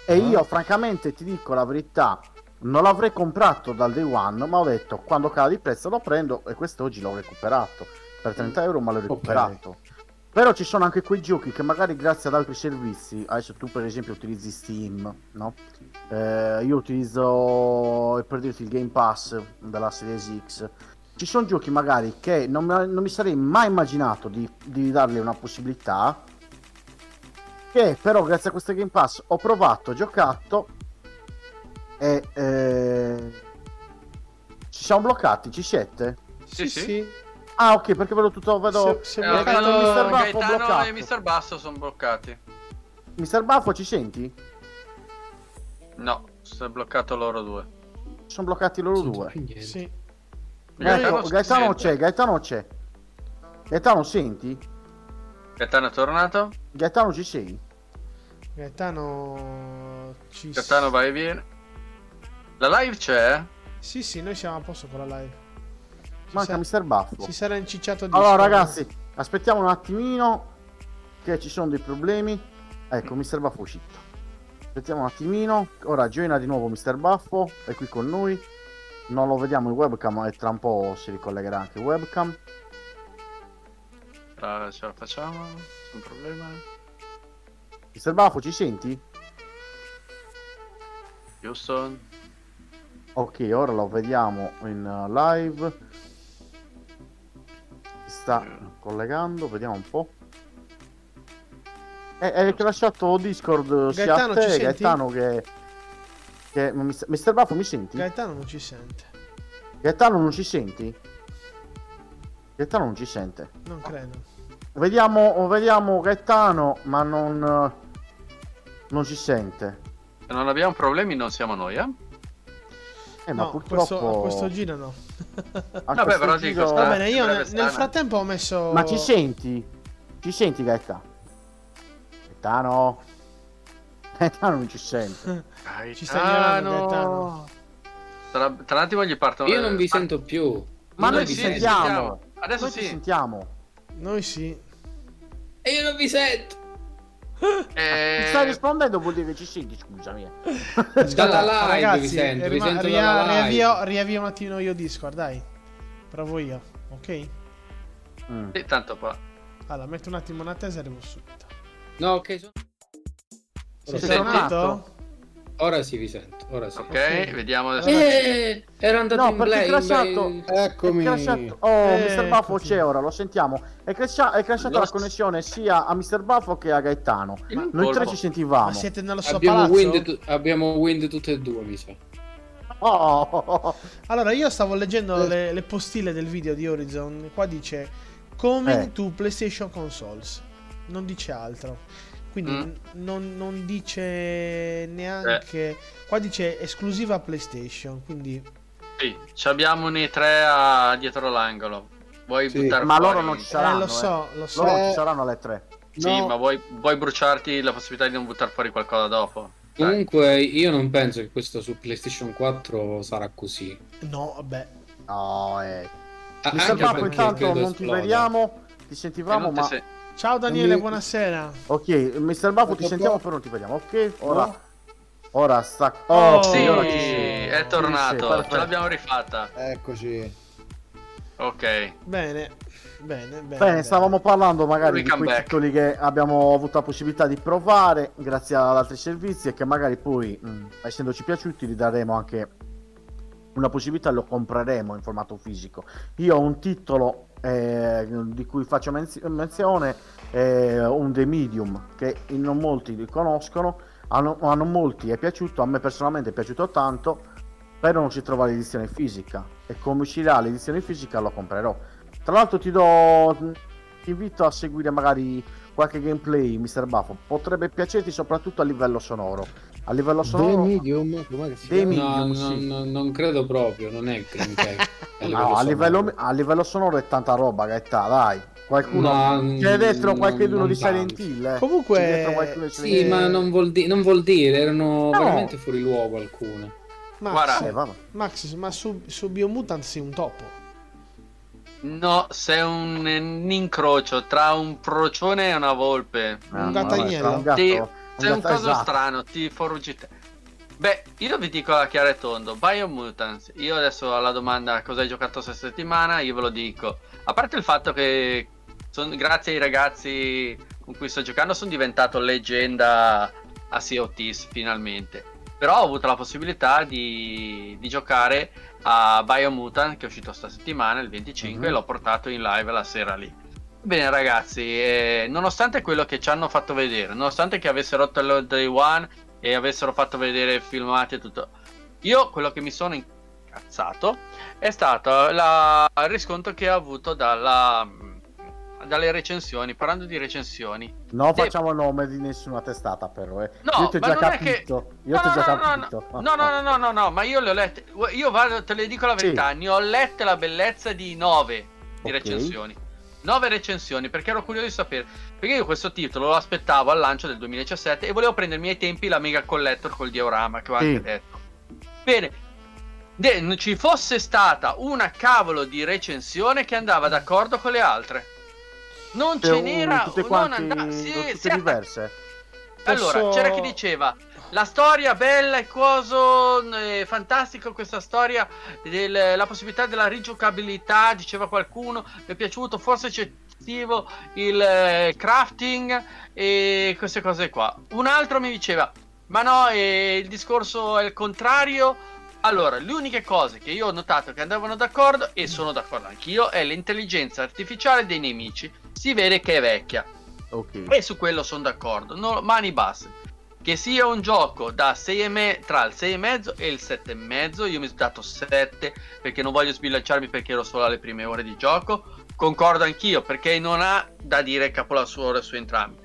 E io, francamente, ti dico la verità, non l'avrei comprato dal day one, ma ho detto quando cala di prezzo lo prendo e quest'oggi l'ho recuperato per 30 euro, ma l'ho recuperato. Okay. Però ci sono anche quei giochi che magari grazie ad altri servizi, adesso tu per esempio utilizzi Steam, no? Eh, io utilizzo per dirti il Game Pass della Series X. Ci sono giochi magari che non, non mi sarei mai immaginato di, di dargli una possibilità, che però grazie a questo Game Pass ho provato, giocato e eh, ci siamo bloccati, ci siete? Sì, sì. sì. Ah, ok, perché vedo tutto. Vedo. Se, se eh, vedo Mr. Baffo Gaetano e Mr. Basso sono bloccati. Mr. Baffo ci senti? No, è bloccato loro due. Sono bloccati loro Sento due. Sì. Gaetano, Gaetano c'è, Gaetano c'è. Gaetano senti? Gaetano è tornato? Gaetano ci sei? Gaetano ci Gaetano vai e viene. La live c'è? Sì, sì, noi siamo a posto con la live. Manca Mr. Buffo. Si sarà incicciato di Allora, ragazzi, aspettiamo un attimino. Che ci sono dei problemi. Ecco, Mr. Buffo uscito. Aspettiamo un attimino. Ora joina di nuovo Mr. Buffo. È qui con noi. Non lo vediamo in webcam e tra un po' si ricollegherà anche in webcam. Ah, ce la facciamo? Nessun problema. Mr. Buffo, ci senti? Houston. Ok, ora lo vediamo in uh, live sta collegando, vediamo un po'. È, è crashato Discord sia Gaetano, a te, Gaetano che... che... Mr. Buffo mi senti? Gaetano non ci sente. Gaetano non ci senti? Gaetano non ci sente. Non credo. Vediamo, vediamo Gaetano, ma non... Non ci sente. Se non abbiamo problemi non siamo noi, eh? Eh, ma no, purtroppo... questo, a questo giro no. Vabbè, però dico, giro... Va bene, io nel, nel, frattempo ho messo... Ma ci senti? Ci senti, Gaeta? Gaetano? Gaetano non ci sente. Gaetano. Ci stai ignorando, Gaetano. Tra, tra un attimo gli parto... Io non vi sento più. Ma noi, noi vi sentiamo. sentiamo. Adesso noi sì. sentiamo. Noi sì. E io non vi sento. Eh... Mi stai rispondendo vuol dire che ci senti, scusami. dalla live Ragazzi, vi sento, vi sento ria- riavvio, riavvio un attimo io Discord, dai. Provo io, ok? Mm. E tanto qua. Allora, metto un attimo in attesa e arrivo subito. No, ok. So... Sei tornato? Ora sì vi sento. Ora sì. Ok, vediamo adesso. Eh, era andato no, in play. Crashato, in Eccomi. Crashato. Oh, eh, Mr. Buffo c'è ora, lo sentiamo. È, crasha- è crashata la connessione sia a Mr. Buffo che a Gaetano. Ma Noi tre ci sentivamo. Ma siete nello suo abbiamo wind, tu- abbiamo wind tutte e due, mi sa. Oh. Allora, io stavo leggendo le, le, postille del video di Horizon. Qua dice Coming eh. to PlayStation Consoles. Non dice altro. Quindi mm. non, non, dice neanche. Eh. Qua dice esclusiva PlayStation. Quindi. Sì, abbiamo nei tre a... dietro l'angolo. Vuoi sì, buttare Ma loro non ci saranno. Eh, lo so, eh. lo so. Loro non ci saranno alle tre. Sì, no. ma vuoi, vuoi, bruciarti la possibilità di non buttare fuori qualcosa dopo? Comunque, io non penso che questo su PlayStation 4 sarà così. No, vabbè. No, eh. Ah, Mi sembra intanto non ti vediamo, ti sentivamo, ma. Se... Ciao Daniele, buonasera. Ok, Mr. Buffo ti sentiamo però non ti vediamo. Ok, ora. Oh. Ora sta. Oh, sì, ora è tornato. Ce l'abbiamo rifatta. Eccoci. Ok. Bene. Bene, bene, bene, bene. stavamo parlando magari di quei back. titoli che abbiamo avuto la possibilità di provare grazie ad altri servizi e che magari poi, mh, mm, essendoci piaciuti, li daremo anche una possibilità, lo compreremo in formato fisico. Io ho un titolo eh, di cui faccio menz- menzione, eh, un The Medium, che non molti li conoscono, hanno, hanno molti è piaciuto, a me personalmente è piaciuto tanto, però non si trova l'edizione fisica e come uscirà l'edizione fisica lo comprerò. Tra l'altro ti do ti invito a seguire magari qualche gameplay Mr. Buffo potrebbe piacerti soprattutto a livello sonoro A livello sonoro... The Medium? Com'è The Medium, no, sì. no, non credo proprio, non è il Green a no, a livello, a livello sonoro è tanta roba, Gaetta, dai. Qualcuno no, c'è dentro qualcuno di Silent Hill. Eh. Comunque, sì, ma non vuol, di- non vuol, dire, erano no. veramente fuori luogo alcune. Max, eh, Max ma su, su Biomutant sei un topo. No, sei un, un, incrocio tra un procione e una volpe. un gattagnello. Un sei un, coso esatto. strano, ti foruggi te. Beh, io vi dico a chiaro e tondo, Biomutants, io adesso alla domanda cosa hai giocato questa settimana, io ve lo dico. A parte il fatto che son, grazie ai ragazzi con cui sto giocando sono diventato leggenda a Sea of Thieves finalmente. Però ho avuto la possibilità di, di giocare a Biomutant che è uscito sta settimana, il 25, mm-hmm. e l'ho portato in live la sera lì. Bene ragazzi, eh, nonostante quello che ci hanno fatto vedere, nonostante che avessero rotto il day one e avessero fatto vedere filmati e tutto, io quello che mi sono incazzato è stato la, il riscontro che ho avuto dalla, dalle recensioni, parlando di recensioni. Non De... facciamo nome di nessuna testata però, eh. No, io ti ho già capito. Che... Io no, ti ho no, già no, capito. No, no, no, no, no, no, ma io le ho lette. Io vado, te le dico la verità, sì. ne ho lette la bellezza di nove di okay. recensioni. Nove recensioni perché ero curioso di sapere. Perché io questo titolo lo aspettavo al lancio del 2017 e volevo prendermi ai tempi la Mega Collector col diorama che ho sì. anche detto. Bene, De, ci fosse stata una cavolo di recensione che andava d'accordo con le altre. Non ce n'era tutte quante, non andava, sì, tutte sì, diverse. Allora, Posso... c'era chi diceva la storia bella e coso eh, fantastico questa storia della possibilità della rigiocabilità, diceva qualcuno, mi è piaciuto, forse eccessivo il eh, crafting e queste cose qua. Un altro mi diceva "Ma no, eh, il discorso è il contrario, allora, le uniche cose che io ho notato che andavano d'accordo, e sono d'accordo anch'io, è l'intelligenza artificiale dei nemici. Si vede che è vecchia. Ok. E su quello sono d'accordo. No, mani basse. Che sia un gioco da 6 me- tra il 6,5 e il 7,5. Io mi sono dato 7 perché non voglio sbilanciarmi perché ero solo alle prime ore di gioco. Concordo anch'io perché non ha da dire capolavoro su entrambi.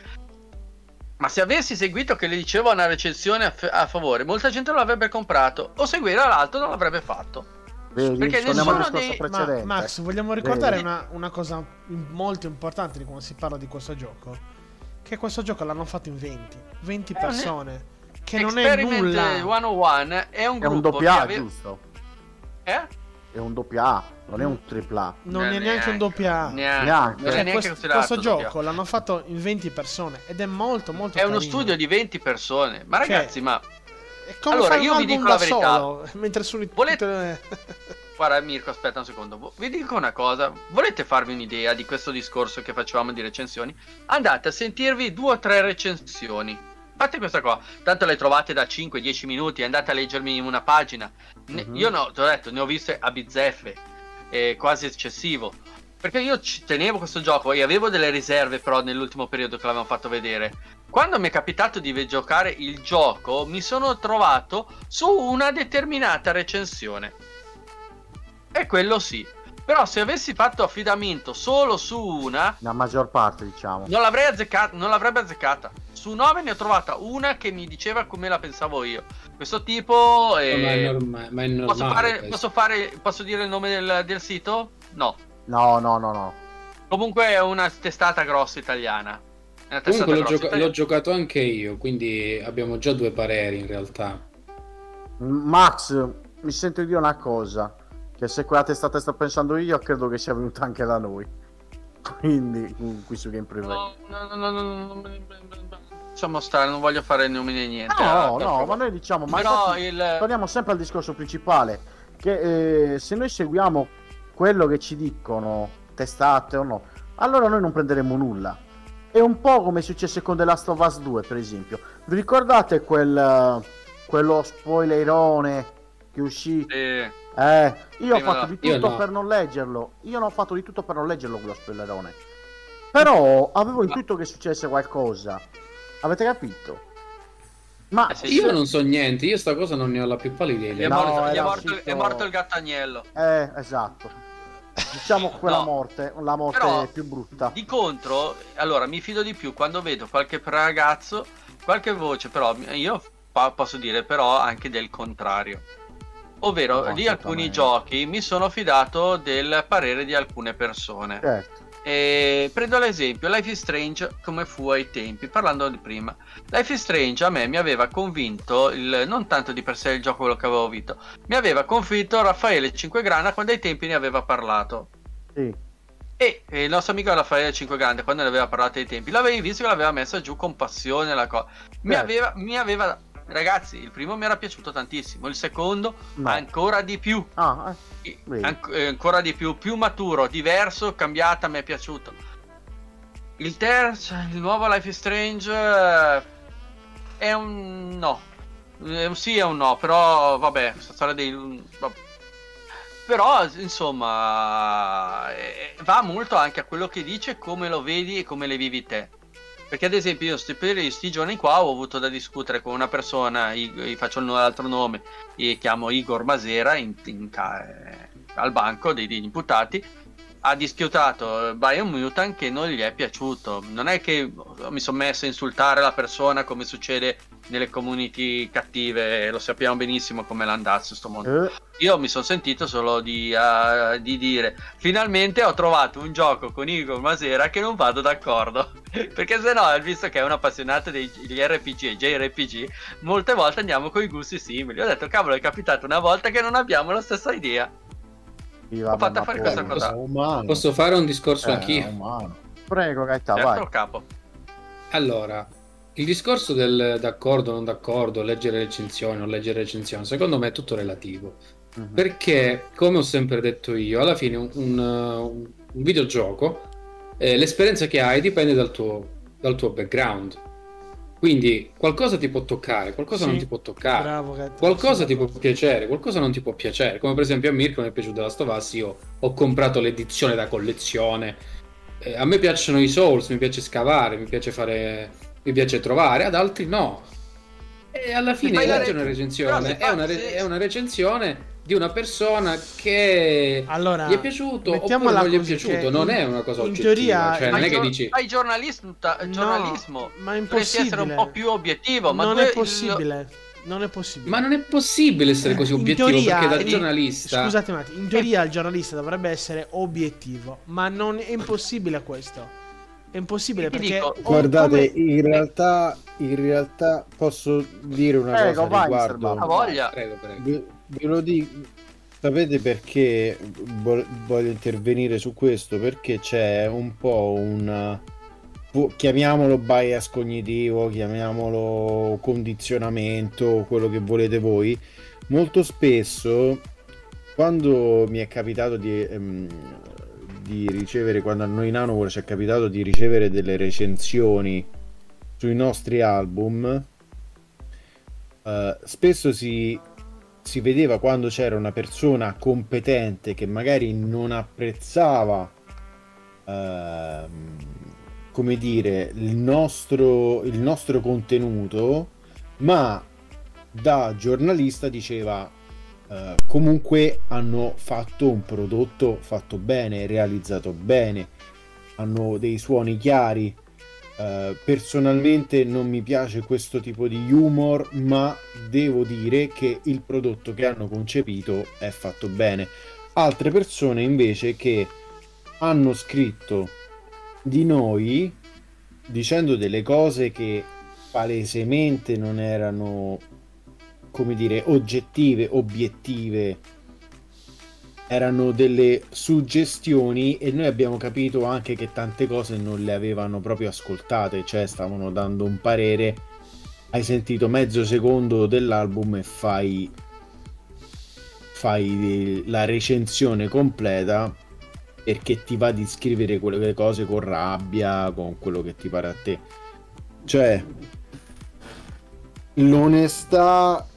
Ma se avessi seguito che le dicevo una recensione a, f- a favore, molta gente non l'avrebbe comprato. O seguire l'altro non l'avrebbe fatto. Vedi, Perché nessuno dei... Ma, Max, vogliamo ricordare una, una, cosa molto importante di quando si parla di questo gioco? Che questo gioco l'hanno fatto in 20. 20 eh, persone. Che non è nulla. 101 è un gruppo. È un doppia, ave... giusto? Eh? È un doppia A, non è un tripla Non è neanche un doppia A. Neanche. neanche. Cioè, neanche questo, questo gioco l'hanno fatto in 20 persone ed è molto molto È carino. uno studio di 20 persone. Ma cioè, ragazzi, cioè, ma allora io vi dico la verità. Solo, mentre su Volete... Guarda Mirko, aspetta un secondo. Vi dico una cosa. Volete farvi un'idea di questo discorso che facevamo di recensioni? Andate a sentirvi due o tre recensioni fate questa qua. Tanto le trovate da 5-10 minuti, andate a leggermi una pagina. Ne, uh-huh. Io no, ti ho detto, ne ho viste a bizzeffe, eh, quasi eccessivo. Perché io ci tenevo questo gioco e avevo delle riserve però nell'ultimo periodo che l'avevamo fatto vedere. Quando mi è capitato di giocare il gioco, mi sono trovato su una determinata recensione. E quello sì. Però se avessi fatto affidamento solo su una... La maggior parte, diciamo. Non l'avrei azzeccata, non l'avrebbe azzeccata. Su 9 ne ho trovata una che mi diceva come la pensavo io. Questo tipo... È... Ma, è norma- ma è normale. Posso, fare, posso, fare, posso dire il nome del, del sito? No. No, no, no, no. Comunque è una testata grossa italiana. Comunque l'ho, gioca- l'ho, giocato anche io, quindi abbiamo già due pareri in realtà. Max, mi sento dire una cosa che se quella testata sto pensando io credo che sia venuta anche da noi. Quindi qui su Game no, no, no, no, no, lasciamo stare non voglio fare nomi né niente. No no, no ma noi diciamo ma torniamo sempre al discorso principale che eh, se noi seguiamo quello che ci dicono testate o no allora noi non prenderemo nulla. È un po' come è successo con The Last of Us 2 per esempio. Vi ricordate quel quello spoilerone che uscì? Sì eh, io ho fatto di tutto no. per non leggerlo. Io non ho fatto di tutto per non leggerlo quello spoilerone. Però avevo intuito che successe qualcosa. Avete capito? Ma eh sì, io non so niente, io sta cosa non ne ho la più pallida idea. È, morto, è, morto, è morto il gattagnello. Eh, esatto. Diciamo quella no. morte, la morte Però, più brutta. Di contro, allora mi fido di più quando vedo qualche ragazzo, qualche voce, però io posso dire però anche del contrario. Ovvero, di alcuni giochi mi sono fidato del parere di alcune persone. Certo. E prendo l'esempio Life is Strange come fu ai tempi, parlando di prima. Life is Strange a me mi aveva convinto, il, non tanto di per sé il gioco quello che avevo vinto, mi aveva convinto Raffaele Cinquegrana quando ai tempi ne aveva parlato. Sì. E il nostro amico Raffaele Cinquegrana quando ne aveva parlato ai tempi, l'avevi visto che l'aveva messa giù con passione la cosa. Mi, aveva, mi aveva ragazzi, il primo mi era piaciuto tantissimo, il secondo no. ancora di più. Ah, eh. An- eh, ancora di più, più maturo, diverso, cambiata, mi è piaciuto. Il terzo, il nuovo Life is Strange eh, è un no. È un sì e un no, però vabbè, questa storia dei vabbè. Però insomma eh, va molto anche a quello che dice, come lo vedi e come le vivi te. Perché ad esempio io sti, per questi giorni qua ho avuto da discutere con una persona, gli faccio l'altro nome, e chiamo Igor Masera in, in, eh, al banco degli imputati, ha dischiutato Biomutant che non gli è piaciuto. Non è che mi sono messo a insultare la persona come succede nelle community cattive, lo sappiamo benissimo come l'andazzo sto mondo. Eh. Io mi sono sentito solo di, uh, di, dire finalmente ho trovato un gioco con Igor Masera che non vado d'accordo. Perché se no, visto che è un appassionato degli RPG e JRPG, molte volte andiamo con i gusti simili. Ho detto cavolo è capitato una volta che non abbiamo la stessa idea. Ho fatto fare questa cosa. Posso fare un discorso eh, anch'io? Umano. Prego, Gaeta, certo, vai. capo. Allora, il discorso del d'accordo, non d'accordo, leggere recensioni, non leggere recensioni, secondo me è tutto relativo. Uh-huh. Perché, come ho sempre detto io, alla fine un, un, un videogioco, eh, l'esperienza che hai dipende dal tuo, dal tuo background. Quindi qualcosa ti può toccare, qualcosa sì, non ti può toccare, bravo, qualcosa ti può piacere, qualcosa non ti può piacere. Come per esempio a Mirko mi è piaciuto la Stovaz, io ho comprato l'edizione da collezione. Eh, a me piacciono i Souls, mi piace scavare, mi piace fare, mi piace trovare, ad altri no. E alla fine è una recensione, è una, re- è una recensione di una persona che allora, gli è piaciuto oppure non gli è piaciuto, non è una cosa in oggettiva. Teoria, cioè, non è che dici fai giornalismo, giornalismo no, ma è impossibile essere un po' più obiettivo, ma non è possibile. Il... Non è possibile. Ma non è possibile essere così obiettivo teoria, perché da giornalista. Scusate un attimo, in teoria il giornalista dovrebbe essere obiettivo, ma non è impossibile questo. È impossibile perché dico, guardate, come... in realtà in realtà posso dire una prego, cosa vai, riguardo. Voglia. Prego, prego. Ve lo dico, sapete perché voglio intervenire su questo? Perché c'è un po' un chiamiamolo bias cognitivo, chiamiamolo condizionamento, quello che volete voi. Molto spesso, quando mi è capitato di, ehm, di ricevere, quando a noi Nanowar ci è capitato di ricevere delle recensioni sui nostri album, eh, spesso si si vedeva quando c'era una persona competente che magari non apprezzava ehm, come dire il nostro, il nostro contenuto ma da giornalista diceva eh, comunque hanno fatto un prodotto fatto bene realizzato bene hanno dei suoni chiari Uh, personalmente non mi piace questo tipo di humor, ma devo dire che il prodotto che hanno concepito è fatto bene. Altre persone invece che hanno scritto di noi dicendo delle cose che palesemente non erano, come dire, oggettive, obiettive erano delle suggestioni e noi abbiamo capito anche che tante cose non le avevano proprio ascoltate, cioè stavano dando un parere, hai sentito mezzo secondo dell'album e fai, fai la recensione completa perché ti va di scrivere quelle cose con rabbia, con quello che ti pare a te. Cioè, l'onestà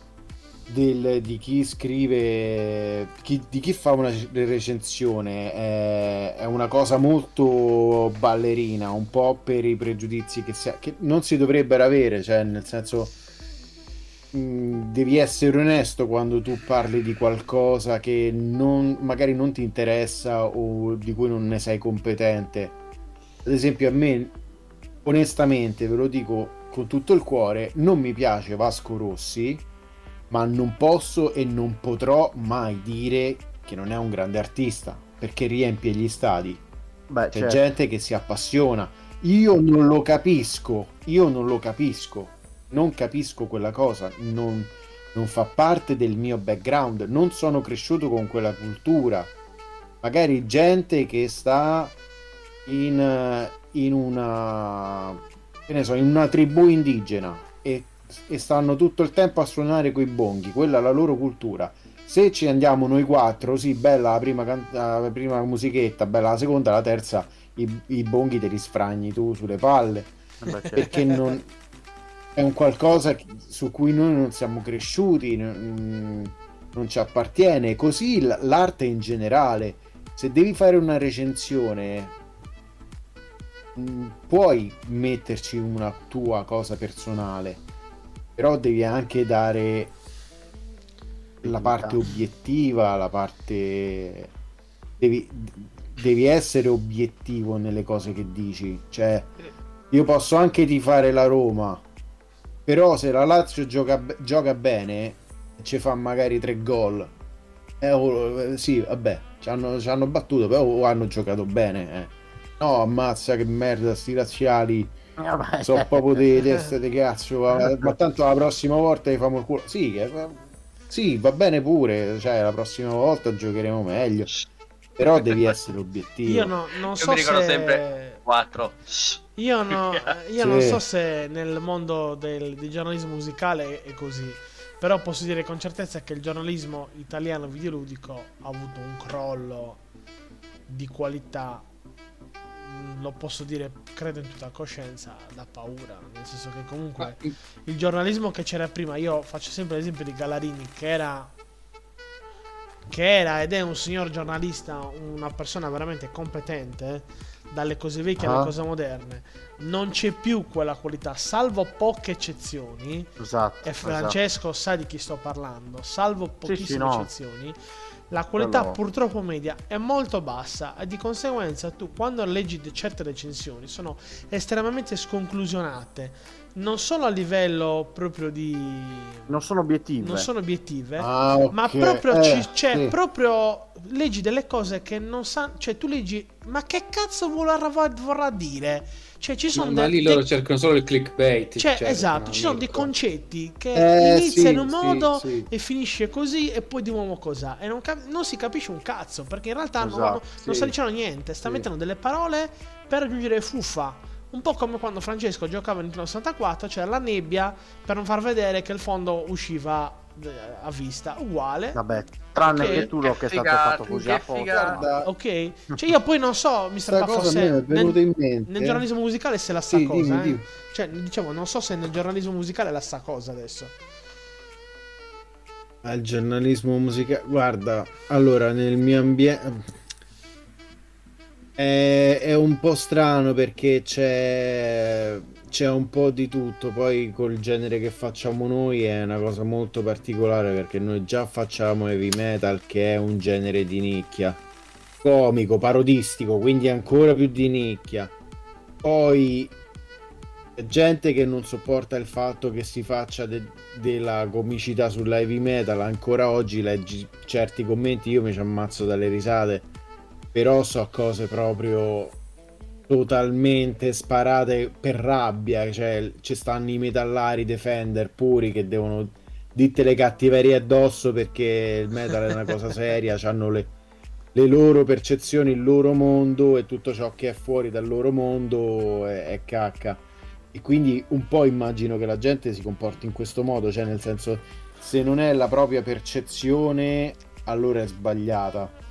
del, di chi scrive, chi, di chi fa una recensione è, è, una cosa molto ballerina, un po' per i pregiudizi che, si, che non si dovrebbero avere, cioè nel senso mm, devi essere onesto quando tu parli di qualcosa che non, magari non ti interessa o di cui non ne sei competente. Ad esempio a me, onestamente, ve lo dico, con tutto il cuore, non mi piace Vasco Rossi, ma non posso e non potrò mai dire che non è un grande artista, perché riempie gli stadi. Beh, C'è certo. gente che si appassiona. Io non lo capisco, io non lo capisco, non capisco quella cosa, non, non fa parte del mio background, non sono cresciuto con quella cultura. Magari gente che sta in, in una che ne so, in una tribù indigena e, e stanno tutto il tempo a suonare quei bonghi, quella è la loro cultura. Se ci andiamo noi quattro, sì, bella la prima, can- la prima musichetta, bella la seconda, la terza, i, i bonghi te li sfragni tu sulle palle. Beh, certo. Perché non, è un qualcosa su cui noi non siamo cresciuti, non, non ci appartiene. Così l'arte in generale, se devi fare una recensione Mm, puoi metterci una tua cosa personale, però devi anche dare la parte obiettiva, la parte... Devi, devi essere obiettivo nelle cose che dici. Cioè, io posso anche tifare la Roma, però se la Lazio gioca, gioca bene, ci fa magari tre gol. Eh, oh, eh, sì, vabbè, ci hanno, ci hanno battuto, però hanno giocato bene. Eh No, ammazza che merda, sti razziali. Eh, so proprio di teste di cazzo. Ma, ma, tanto la prossima volta gli famo il culo. Sì, che, sì, va bene pure. Cioè, la prossima volta giocheremo meglio. Però devi essere obiettivo. Io no, non so mi ricordo se... sempre 4. Io, no, io sì. non so se nel mondo del, del giornalismo musicale è così. Però posso dire con certezza che il giornalismo italiano videoludico ha avuto un crollo di qualità lo posso dire, credo in tutta coscienza, da paura. Nel senso che comunque il giornalismo che c'era prima, io faccio sempre l'esempio di Galarini, che era, che era ed è un signor giornalista, una persona veramente competente, dalle cose vecchie ah. alle cose moderne. Non c'è più quella qualità, salvo poche eccezioni. Esatto. E Francesco esatto. sa di chi sto parlando, salvo pochissime sì, sì, no. eccezioni la qualità Quello... purtroppo media è molto bassa e di conseguenza tu quando leggi certe recensioni sono estremamente sconclusionate non solo a livello proprio di non sono obiettive non sono obiettive ah, okay. ma proprio eh, c'è cioè, sì. proprio leggi delle cose che non sanno cioè tu leggi ma che cazzo vorrà, vorrà dire cioè, ci sono ma, de- lì loro de- cercano solo il clickbait. Cioè, cercano, esatto, ci sono dei concetti che eh, inizia sì, in un modo sì, sì. e finisce così e poi di nuovo cos'ha. E non, cap- non, si capisce un cazzo perché in realtà esatto, non, non sta dicendo niente, sta mettendo delle parole per aggiungere fuffa. Un po' come quando Francesco giocava in 64, c'era la nebbia per non far vedere che il fondo usciva a vista uguale vabbè tranne okay. che tu lo che è stato fatto così a Guarda, ok cioè io poi non so Mr. Buffo se nel, nel, giornalismo musicale se è la sta sì, cosa dimmi, eh? dimmi. cioè diciamo non so se nel giornalismo musicale è la sta cosa adesso al giornalismo musicale guarda allora nel mio ambiente è, è un po' strano perché c'è c'è un po' di tutto, poi col genere che facciamo noi è una cosa molto particolare perché noi già facciamo heavy metal che è un genere di nicchia, comico, parodistico, quindi ancora più di nicchia. Poi c'è gente che non sopporta il fatto che si faccia de- della comicità sulla heavy metal, ancora oggi leggi certi commenti, io mi ci ammazzo dalle risate, però so cose proprio totalmente sparate per rabbia, cioè ci stanno i metallari defender puri che devono dite le cattiverie addosso perché il metal è una cosa seria, hanno le, le, loro percezioni, il loro mondo e tutto ciò che è fuori dal loro mondo è, è cacca. E quindi un po' immagino che la gente si comporti in questo modo, cioè nel senso se non è la propria percezione allora è sbagliata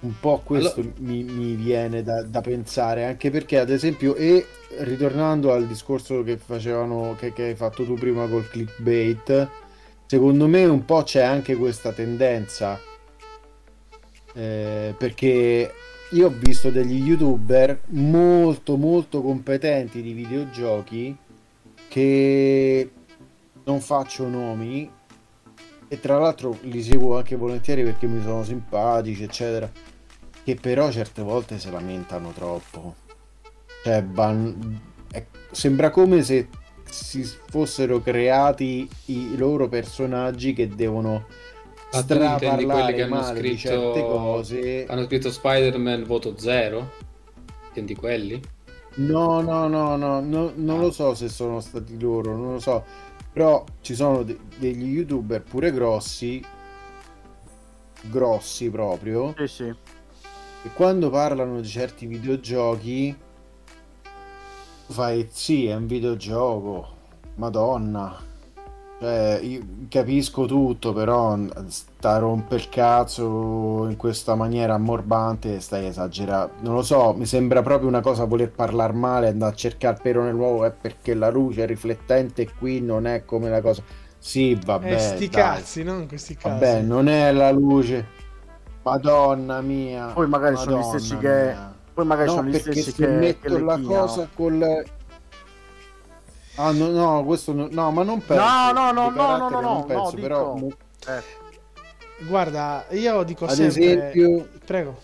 un po' questo allora... mi, mi, viene da, da, pensare, anche perché ad esempio, e ritornando al discorso che facevano, che, che hai fatto tu prima col clickbait, secondo me un po' c'è anche questa tendenza, eh, perché io ho visto degli youtuber molto molto competenti di videogiochi che non faccio nomi e tra l'altro li seguo anche volentieri perché mi sono simpatici eccetera che però certe volte si lamentano troppo. Cioè, ban- sembra come se si fossero creati i loro personaggi che devono Ah, quelli che hanno scritto cose. Hanno scritto Spider-Man voto 0? Intendi quelli? No, no, no, no, no non ah. lo so se sono stati loro, non lo so. Però ci sono de- degli youtuber pure grossi, grossi proprio. Sì, sì. E quando parlano di certi videogiochi, fai sì, è un videogioco, madonna cioè, io capisco tutto, però sta a romper il cazzo in questa maniera ammorbante stai esagerando. Non lo so, mi sembra proprio una cosa voler parlare male, andare a cercare il pero nell'uovo è perché la luce riflettente qui non è come la cosa. Sì, vabbè. Eh, sti dai. cazzi, non questi cazzi. Vabbè, non è la luce. Madonna mia. Poi magari Madonna sono gli stessi mia. che... Poi magari no, sono gli stessi che... metto che la cosa col Ah, no, no, questo no, no ma non penso. No, no, no, no, no, no, no, penso, no, però... Dico... Eh. Guarda, io dico Ad sempre... esempio... Prego.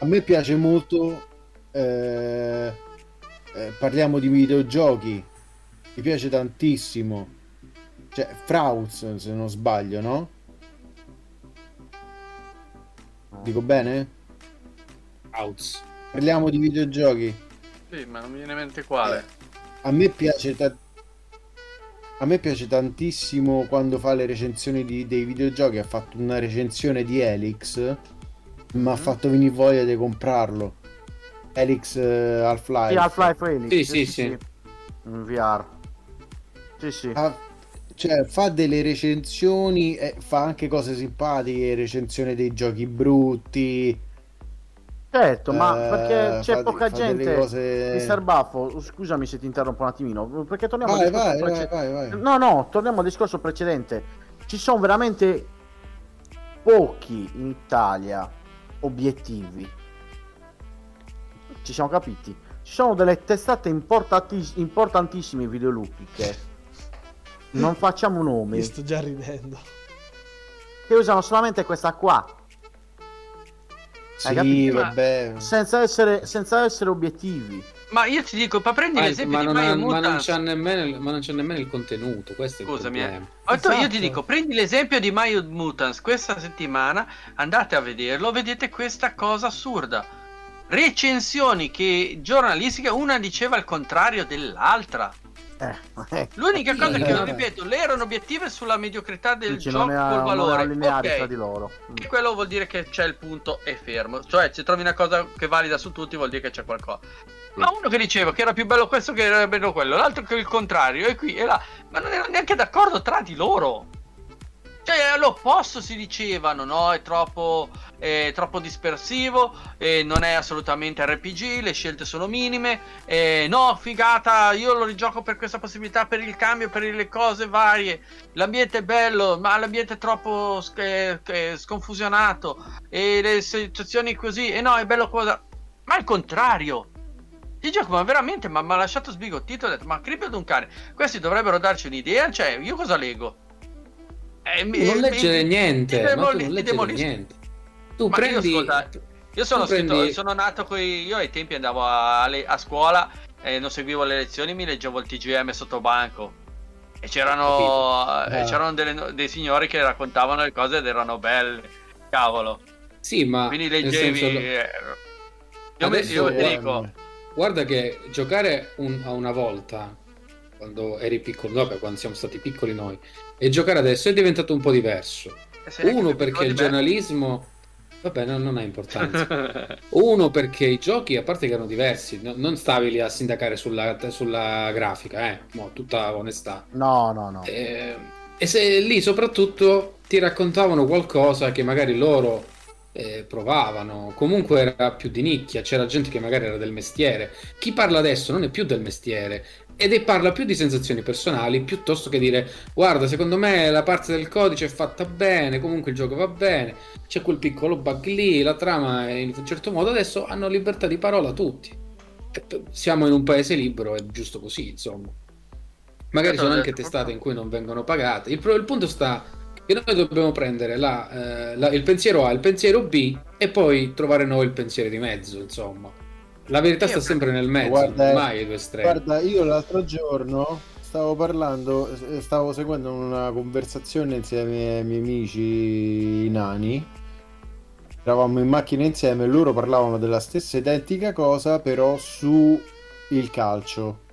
A me piace molto... Eh, eh, parliamo di videogiochi. Mi piace tantissimo. Cioè, Frauz, se non sbaglio, no? Dico bene? Frauz. Parliamo di videogiochi. Sì, ma non mi viene in mente quale. Eh a me piace ta- a me piace tantissimo quando fa le recensioni di, dei videogiochi. Ha fatto una recensione di Helix, mi ha mm. fatto venire voglia di comprarlo. Helix uh, Half-Life. Sì, Half-Life Helix. Sì, sì, sì. sì. In VR. Sì, sì. Ha, cioè, fa delle recensioni, eh, fa anche cose simpatiche, recensione dei giochi brutti Certo, ma perché eh, c'è poca gente. Cose... Mister Baffo, scusami se ti interrompo un attimino, perché torniamo vai, al discorso vai, precedente. Vai, vai, No, no, torniamo al discorso precedente. Ci sono veramente pochi in Italia obiettivi. Ci siamo capiti? Ci sono delle testate importantiss- importantissime videoludiche. Non facciamo nomi. Mi sto già ridendo. Che usano solamente questa qua sì, vabbè. Senza essere, senza essere obiettivi. Ma io ti dico, ma prendi l'esempio ma di Mario ha, ma non, c'è nemmeno, ma non c'è nemmeno il contenuto, questo Scusami, è il problema. Eh. Esatto. Io ti dico, prendi l'esempio di Mario Mutants questa settimana, andate a vederlo, vedete questa cosa assurda. Recensioni che giornalistiche, una diceva il contrario dell'altra. Eh, L'unica cosa che, non ripeto, le erano obiettive sulla mediocrità del Dici, gioco col valore. Okay. tra di loro. E quello vuol dire che c'è il punto e fermo. Cioè, se trovi una cosa che valida su tutti, vuol dire che c'è qualcosa. Ma uno che diceva che era più bello questo che era bello quello, l'altro che il contrario, e qui e là. Ma non erano neanche d'accordo tra di loro. Cioè, all'opposto si dicevano, no? È troppo, è troppo dispersivo, eh, non è assolutamente RPG, le scelte sono minime, eh, no, figata, io lo rigioco per questa possibilità, per il cambio, per le cose varie. L'ambiente è bello, ma l'ambiente è troppo sc- sconfusionato, e le situazioni così, e no, è bello cosa... Ma al contrario, ti gioco, ma veramente, ma mi ha lasciato sbigottito, ho detto, ma creepy ad un cane, questi dovrebbero darci un'idea, cioè, io cosa leggo? Eh, non leggere niente, demoli- non leggere niente. Tu ma prendi... Io, ascolta, io sono, prendi... scritto, sono nato qui, io ai tempi andavo a, a scuola e non seguivo le lezioni, mi leggevo il TGM sotto banco. E c'erano, eh, c'erano delle, dei signori che raccontavano le cose ed erano belle. Cavolo. Sì, ma... Quindi leggevi... Senso... Eh, io, Adesso, io ti dico... Guarda che giocare un, a una volta, quando eri piccolo, vabbè, quando siamo stati piccoli noi, e giocare adesso è diventato un po' diverso. Eh Uno perché il giornalismo... Vabbè, no, non ha importanza. Uno perché i giochi, a parte che erano diversi, no, non stavi lì a sindacare sulla, sulla grafica, eh, Mo, tutta onestà. No, no, no. Eh, e se lì soprattutto ti raccontavano qualcosa che magari loro eh, provavano, comunque era più di nicchia, c'era gente che magari era del mestiere. Chi parla adesso non è più del mestiere, ed è parla più di sensazioni personali piuttosto che dire guarda secondo me la parte del codice è fatta bene comunque il gioco va bene c'è quel piccolo bug lì la trama è in un certo modo adesso hanno libertà di parola tutti. Siamo in un paese libero è giusto così insomma. Magari sono anche testate in cui non vengono pagate. Il, il punto sta che noi dobbiamo prendere la, eh, la, il pensiero A il pensiero B e poi trovare noi il pensiero di mezzo insomma La verità sta sempre nel mezzo, guarda, mai due estremi. Guarda, io l'altro giorno stavo parlando, stavo seguendo una conversazione insieme ai miei amici nani. Eravamo in macchina insieme e loro parlavano della stessa identica cosa, però su il calcio.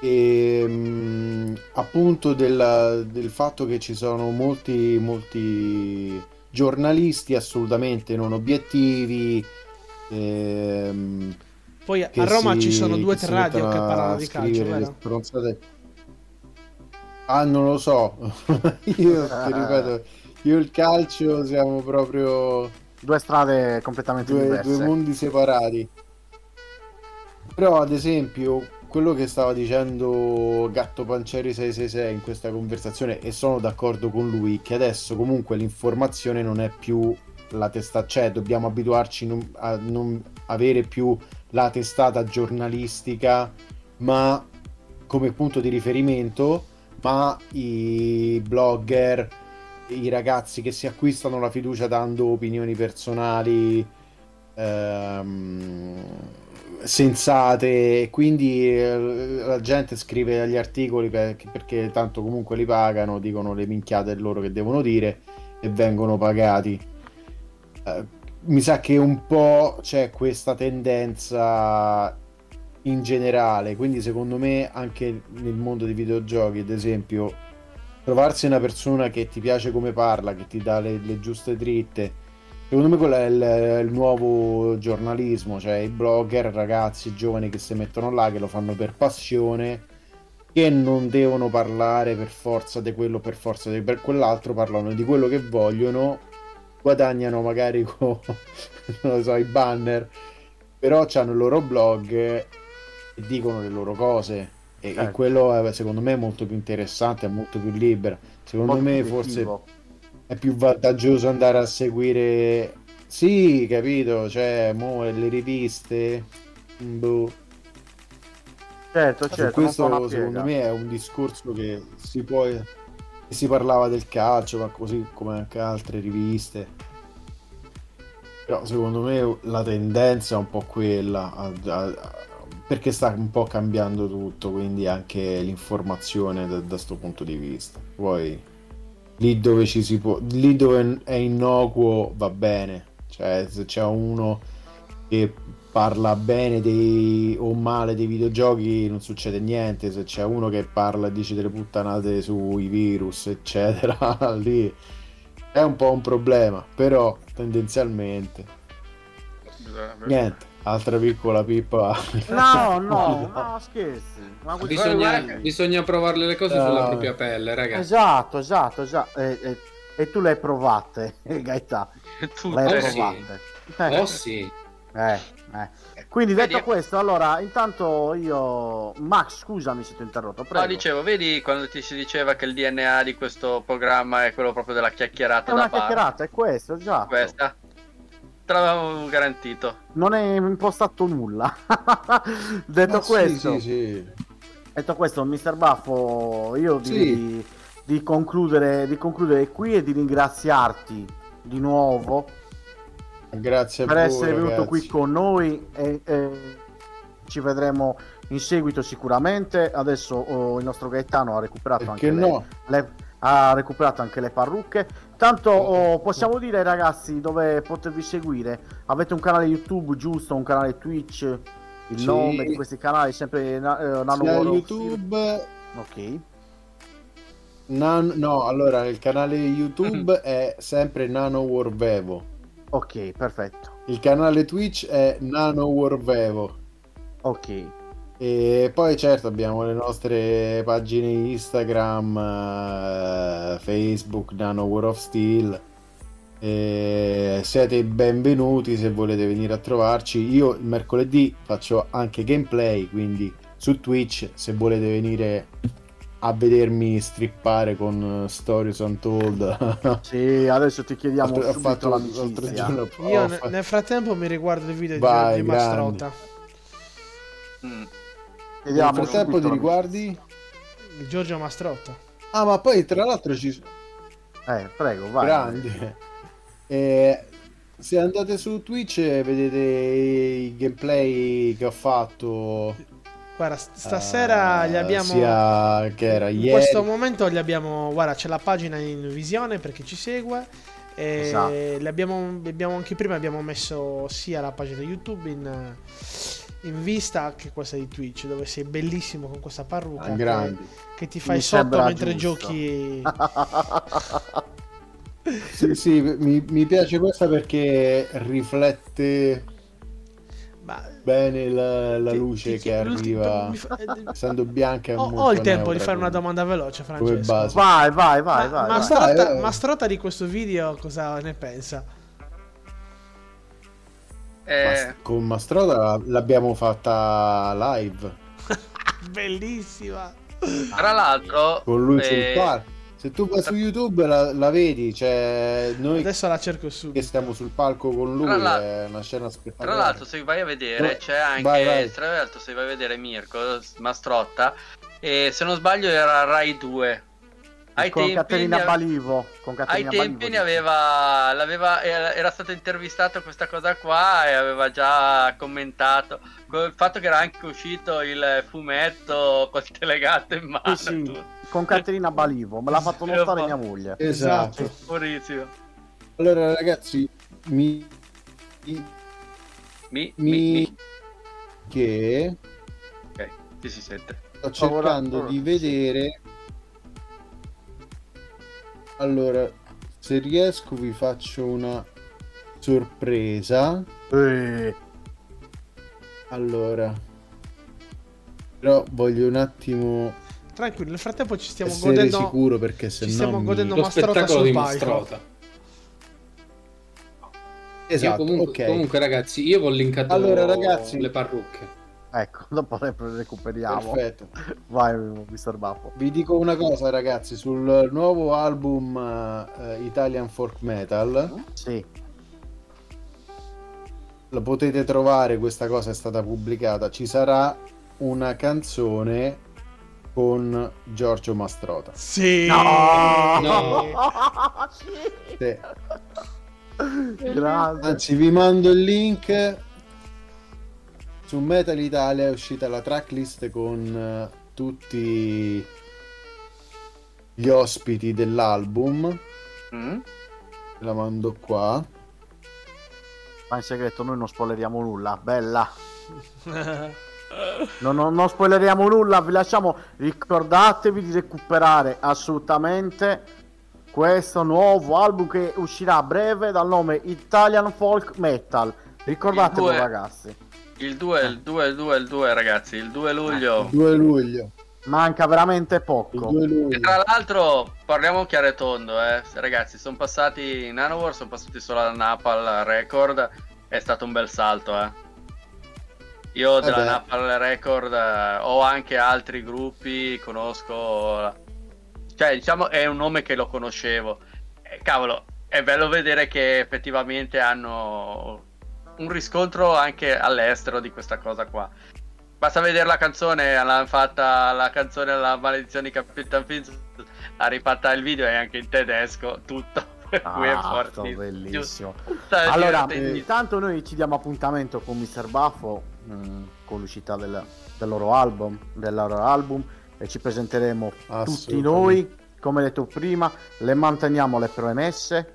E mh, mm, appunto del, del fatto che ci sono molti, molti giornalisti assolutamente non obiettivi. Ehm, Poi a Roma si, ci sono due tre radio che parlano di calcio, vero? Ah, non lo so. io ti ripeto, io e il calcio siamo proprio due strade completamente due, diverse. Due mondi separati. Però, ad esempio, quello che stava dicendo Gatto Pancieri 666 in questa conversazione e sono d'accordo con lui che adesso comunque l'informazione non è più la testa, cioè dobbiamo abituarci a non avere più la testata giornalistica ma come punto di riferimento ma i blogger i ragazzi che si acquistano la fiducia dando opinioni personali ehm, sensate quindi eh, la gente scrive gli articoli perché, perché, tanto comunque li pagano dicono le minchiate loro che devono dire e vengono pagati eh, mi sa che un po' c'è questa tendenza in generale quindi secondo me anche nel mondo dei videogiochi ad esempio trovarsi una persona che ti piace come parla che ti dà le, le giuste dritte Secondo me quello è il, il, nuovo giornalismo, cioè i blogger, ragazzi giovani che si mettono là, che lo fanno per passione, che non devono parlare per forza di quello, per forza di quell'altro, parlano di quello che vogliono, guadagnano magari con, non so, i banner, però hanno il loro blog e dicono le loro cose. E, eh. e quello è, secondo me è molto più interessante, è molto più libero. Secondo molto me forse è più vantaggioso andare a seguire sì capito cioè mo le riviste boh. certo certo questo secondo me è un discorso che si può si parlava del calcio ma così come anche altre riviste. Però secondo me la tendenza è un po' quella a, a, perché sta un po' cambiando tutto quindi anche l'informazione da questo punto di vista. Poi lì dove ci si può lì dove è innocuo va bene. Cioè se c'è uno che parla bene dei, o male dei videogiochi non succede niente. Se c'è uno che parla e dice delle puttanate sui virus eccetera lì è un po' un problema però tendenzialmente niente. Altra piccola pippa. No no no. scherzi. Bisogna, bisogna provare le cose uh, sulla propria pelle ragazzi esatto esatto, esatto. E, e, e, tu le hai provate Gaetà. Tu le hai oh, provate sì. Eh. oh sì eh, eh. Quindi detto vedi... questo, allora, intanto io... Max, scusami se ti ho interrotto, prego. No, dicevo, vedi quando ti si diceva che il DNA di questo programma è quello proprio della chiacchierata è una chiacchierata, è questo, già. Questa te l'avevo garantito. Non è impostato nulla. detto, questo, sì, sì, sì. detto questo, Mister Baffo, io direi di, concludere, di concludere qui e di ringraziarti di nuovo. Grazie per voi, essere venuto ragazzi. qui con noi e, e, ci vedremo in seguito sicuramente. Adesso oh, il nostro Gaetano ha recuperato Perché anche no? le, le ha recuperato anche le parrucche. Tanto oh, possiamo dire ragazzi dove potervi seguire. Avete un canale YouTube giusto, un canale Twitch. Il sì. nome di questi canali sempre eh, Nano YouTube. Ok. Nan- no, allora il canale YouTube è sempre Nano War Vevo. Ok, perfetto. Il canale Twitch è Nano War Vevo. Ok. E poi certo abbiamo le nostre pagine Instagram, uh, Facebook, Nano War of Steel. E siete benvenuti se volete venire a trovarci. Io il mercoledì faccio anche gameplay, quindi su Twitch se volete venire a vedermi strippare con Stories Untold. sì, adesso ti chiediamo ho fatto l'altro giorno. Io oh, nel frattempo mi riguardo il video Vai, di Mastrota. Mm. Vediamo Nel frattempo ti riguardi? Giorgio Mastrotto. Ah, ma poi tra l'altro ci Eh, prego, vai. Grande. Eh, se andate su Twitch vedete i gameplay che ho fatto. Guarda, stasera uh, gli abbiamo. Sia che era in ieri. questo momento gli abbiamo. Guarda, c'è la pagina in visione per chi ci segue. E esatto. abbiamo, abbiamo, anche prima abbiamo messo sia la pagina YouTube in, in, vista che questa di Twitch, dove sei bellissimo con questa parrucca. Ah, che, che, ti fai Mi sotto mentre giusto. giochi. sì, sì, mi, mi, piace questa perché riflette. Bene la, la ti, luce ti, che arriva, fa... essendo bianca. Ho, ho il tempo di fare una domanda veloce, Francesco. Vai, vai, vai. Ma, vai, ma, Strota, vai. di questo video cosa ne pensa? Eh... con Mastrota l'abbiamo fatta live. Bellissima. Tra l'altro, con lui eh... sul parco se tu vai su YouTube la, la, vedi, cioè noi adesso la cerco su. Che stiamo sul palco con lui, tra è una scena spettacolare. Tra l'altro, se vai a vedere, c'è anche vai, vai. tra l'altro, se vai a vedere Mirko Mastrotta, e se non sbaglio era Rai 2 ai con tempi Caterina ne... Balivo. Con Caterina ai tempi Balivo, ne aveva, l'aveva, era stato intervistato questa cosa qua e aveva già commentato il fatto che era anche uscito il fumetto con il telegatto in mano. Sì, sì, con Caterina Balivo, me l'ha fatto notare mia moglie. Esatto. Purissimo. Allora ragazzi, mi... Mi, mi, mi, mi... che... Ok, si sente. Sto cercando di vedere allora, se riesco vi faccio una sorpresa. Eh. Allora, però voglio un attimo. Tranquillo, nel frattempo ci stiamo godendo. sicuro perché se ci no. Stiamo mi... godendo Lo spettacolo di Mastrota. Esatto, comunque, okay. comunque, ragazzi, io ho linkato allora, ragazzi, le parrucche. Ecco, dopo le recuperiamo. Perfetto. Vai, mister Baffo. Vi dico una cosa, ragazzi, sul nuovo album uh, Italian Folk Metal. Sì. Lo potete trovare, questa cosa è stata pubblicata. Ci sarà una canzone con Giorgio Mastrota. Sì. No. no. sì. sì. Anzi, vi mando il link su Metal Italia è uscita la tracklist con uh, tutti gli ospiti dell'album. Mm. La mando qua. Ma in segreto noi non spoileriamo nulla, bella. non, non, non spoileriamo nulla, vi lasciamo. Ricordatevi di recuperare assolutamente questo nuovo album che uscirà a breve dal nome Italian Folk Metal. Ricordatelo, ragazzi. Il 2, il 2, il 2, il 2 ragazzi, il 2 luglio. Il 2 luglio. Manca veramente poco. E tra l'altro, parliamo chiaro e tondo, eh. Ragazzi, sono passati in Nanowar, sono passati solo alla Napal Record. È stato un bel salto, eh. Io della eh Napal Record eh, ho anche altri gruppi, conosco... Cioè, diciamo, è un nome che lo conoscevo. Eh, cavolo, è bello vedere che effettivamente hanno un riscontro anche all'estero di questa cosa qua. Basta vedere la canzone, l'hanno fatta la canzone alla maledizione di Capitan Finz, ha rifatta il video e anche in tedesco, tutto. Ah, bellissimo. Allora, intanto noi ci diamo appuntamento con Mr. Buffo mh, mm, con l'uscita del, del, loro album, del loro album e ci presenteremo tutti noi, come detto prima, le manteniamo le premesse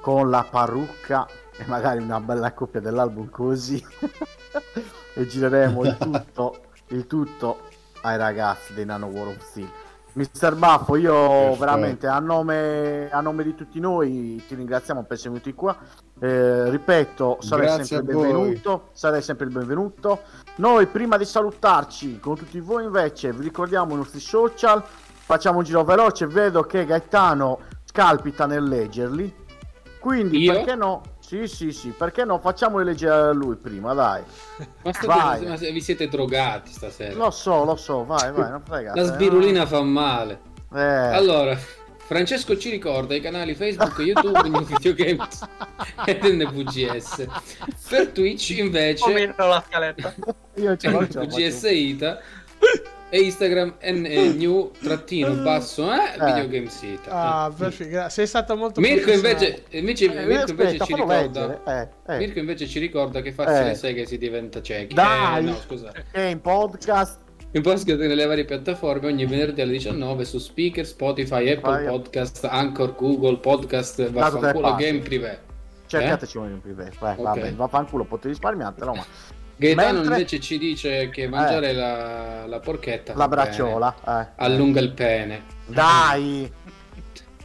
con la parrucca e magari una bella coppia dell'album così e gireremo il tutto, il tutto ai ragazzi dei Nano War of Steel. Mister Baffo, io Perfetto. veramente a nome, a nome, di tutti noi ti ringraziamo per essere venuti qua. Eh, ripeto, sarai sempre il benvenuto. Sarai sempre il benvenuto. Noi prima di salutarci con tutti voi invece vi ricordiamo i nostri social. Facciamo un giro veloce, vedo che Gaetano scalpita nel leggerli. Quindi Io? perché no? Sì, sì, sì, perché no? Facciamo leggere a lui prima, dai. Ma, state, ma vi siete drogati stasera? Lo so, lo so, vai, vai, non fregate. La sbirulina no? fa male. Eh. Allora, Francesco ci ricorda i canali Facebook e YouTube New Video Games ed NVGS. Per Twitch invece... la scaletta. Io ce l'ho, NVGS Ita e Instagram new trattino basso eh, eh. videogame sita. Ah, eh. perfetto, sei stato molto Mirko invece, invece, eh, Mirko invece ci ricorda eh, eh. Mirko invece ci ricorda che farsi eh. le seghe si diventa ciechi. Dai, no, scusa. È in podcast in podcast nelle varie piattaforme ogni venerdì alle 19 su Speaker, Spotify, Apple Podcast, Anchor, Google Podcast, vaffanculo Game Privé. Cercateci eh? un privé, vai, okay. va bene, vaffanculo, potete risparmiartelo, ma Gaetano Mentre... invece ci dice che mangiare eh. la, la, porchetta la bracciola eh. allunga il pene dai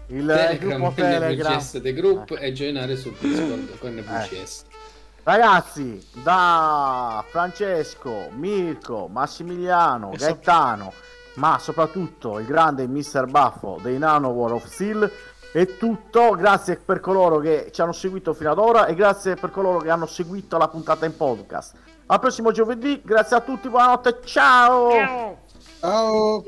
il Telegram VCS The Group eh. e joinare su Discord con VCS eh. ragazzi da Francesco Mirko Massimiliano e Gaetano so... ma soprattutto il grande Mr. Baffo dei Nano War of Steel è tutto, grazie per coloro che ci hanno seguito fino ad ora e grazie per coloro che hanno seguito la puntata in podcast. Al prossimo giovedì, grazie a tutti, buonanotte, ciao! Ciao! ciao.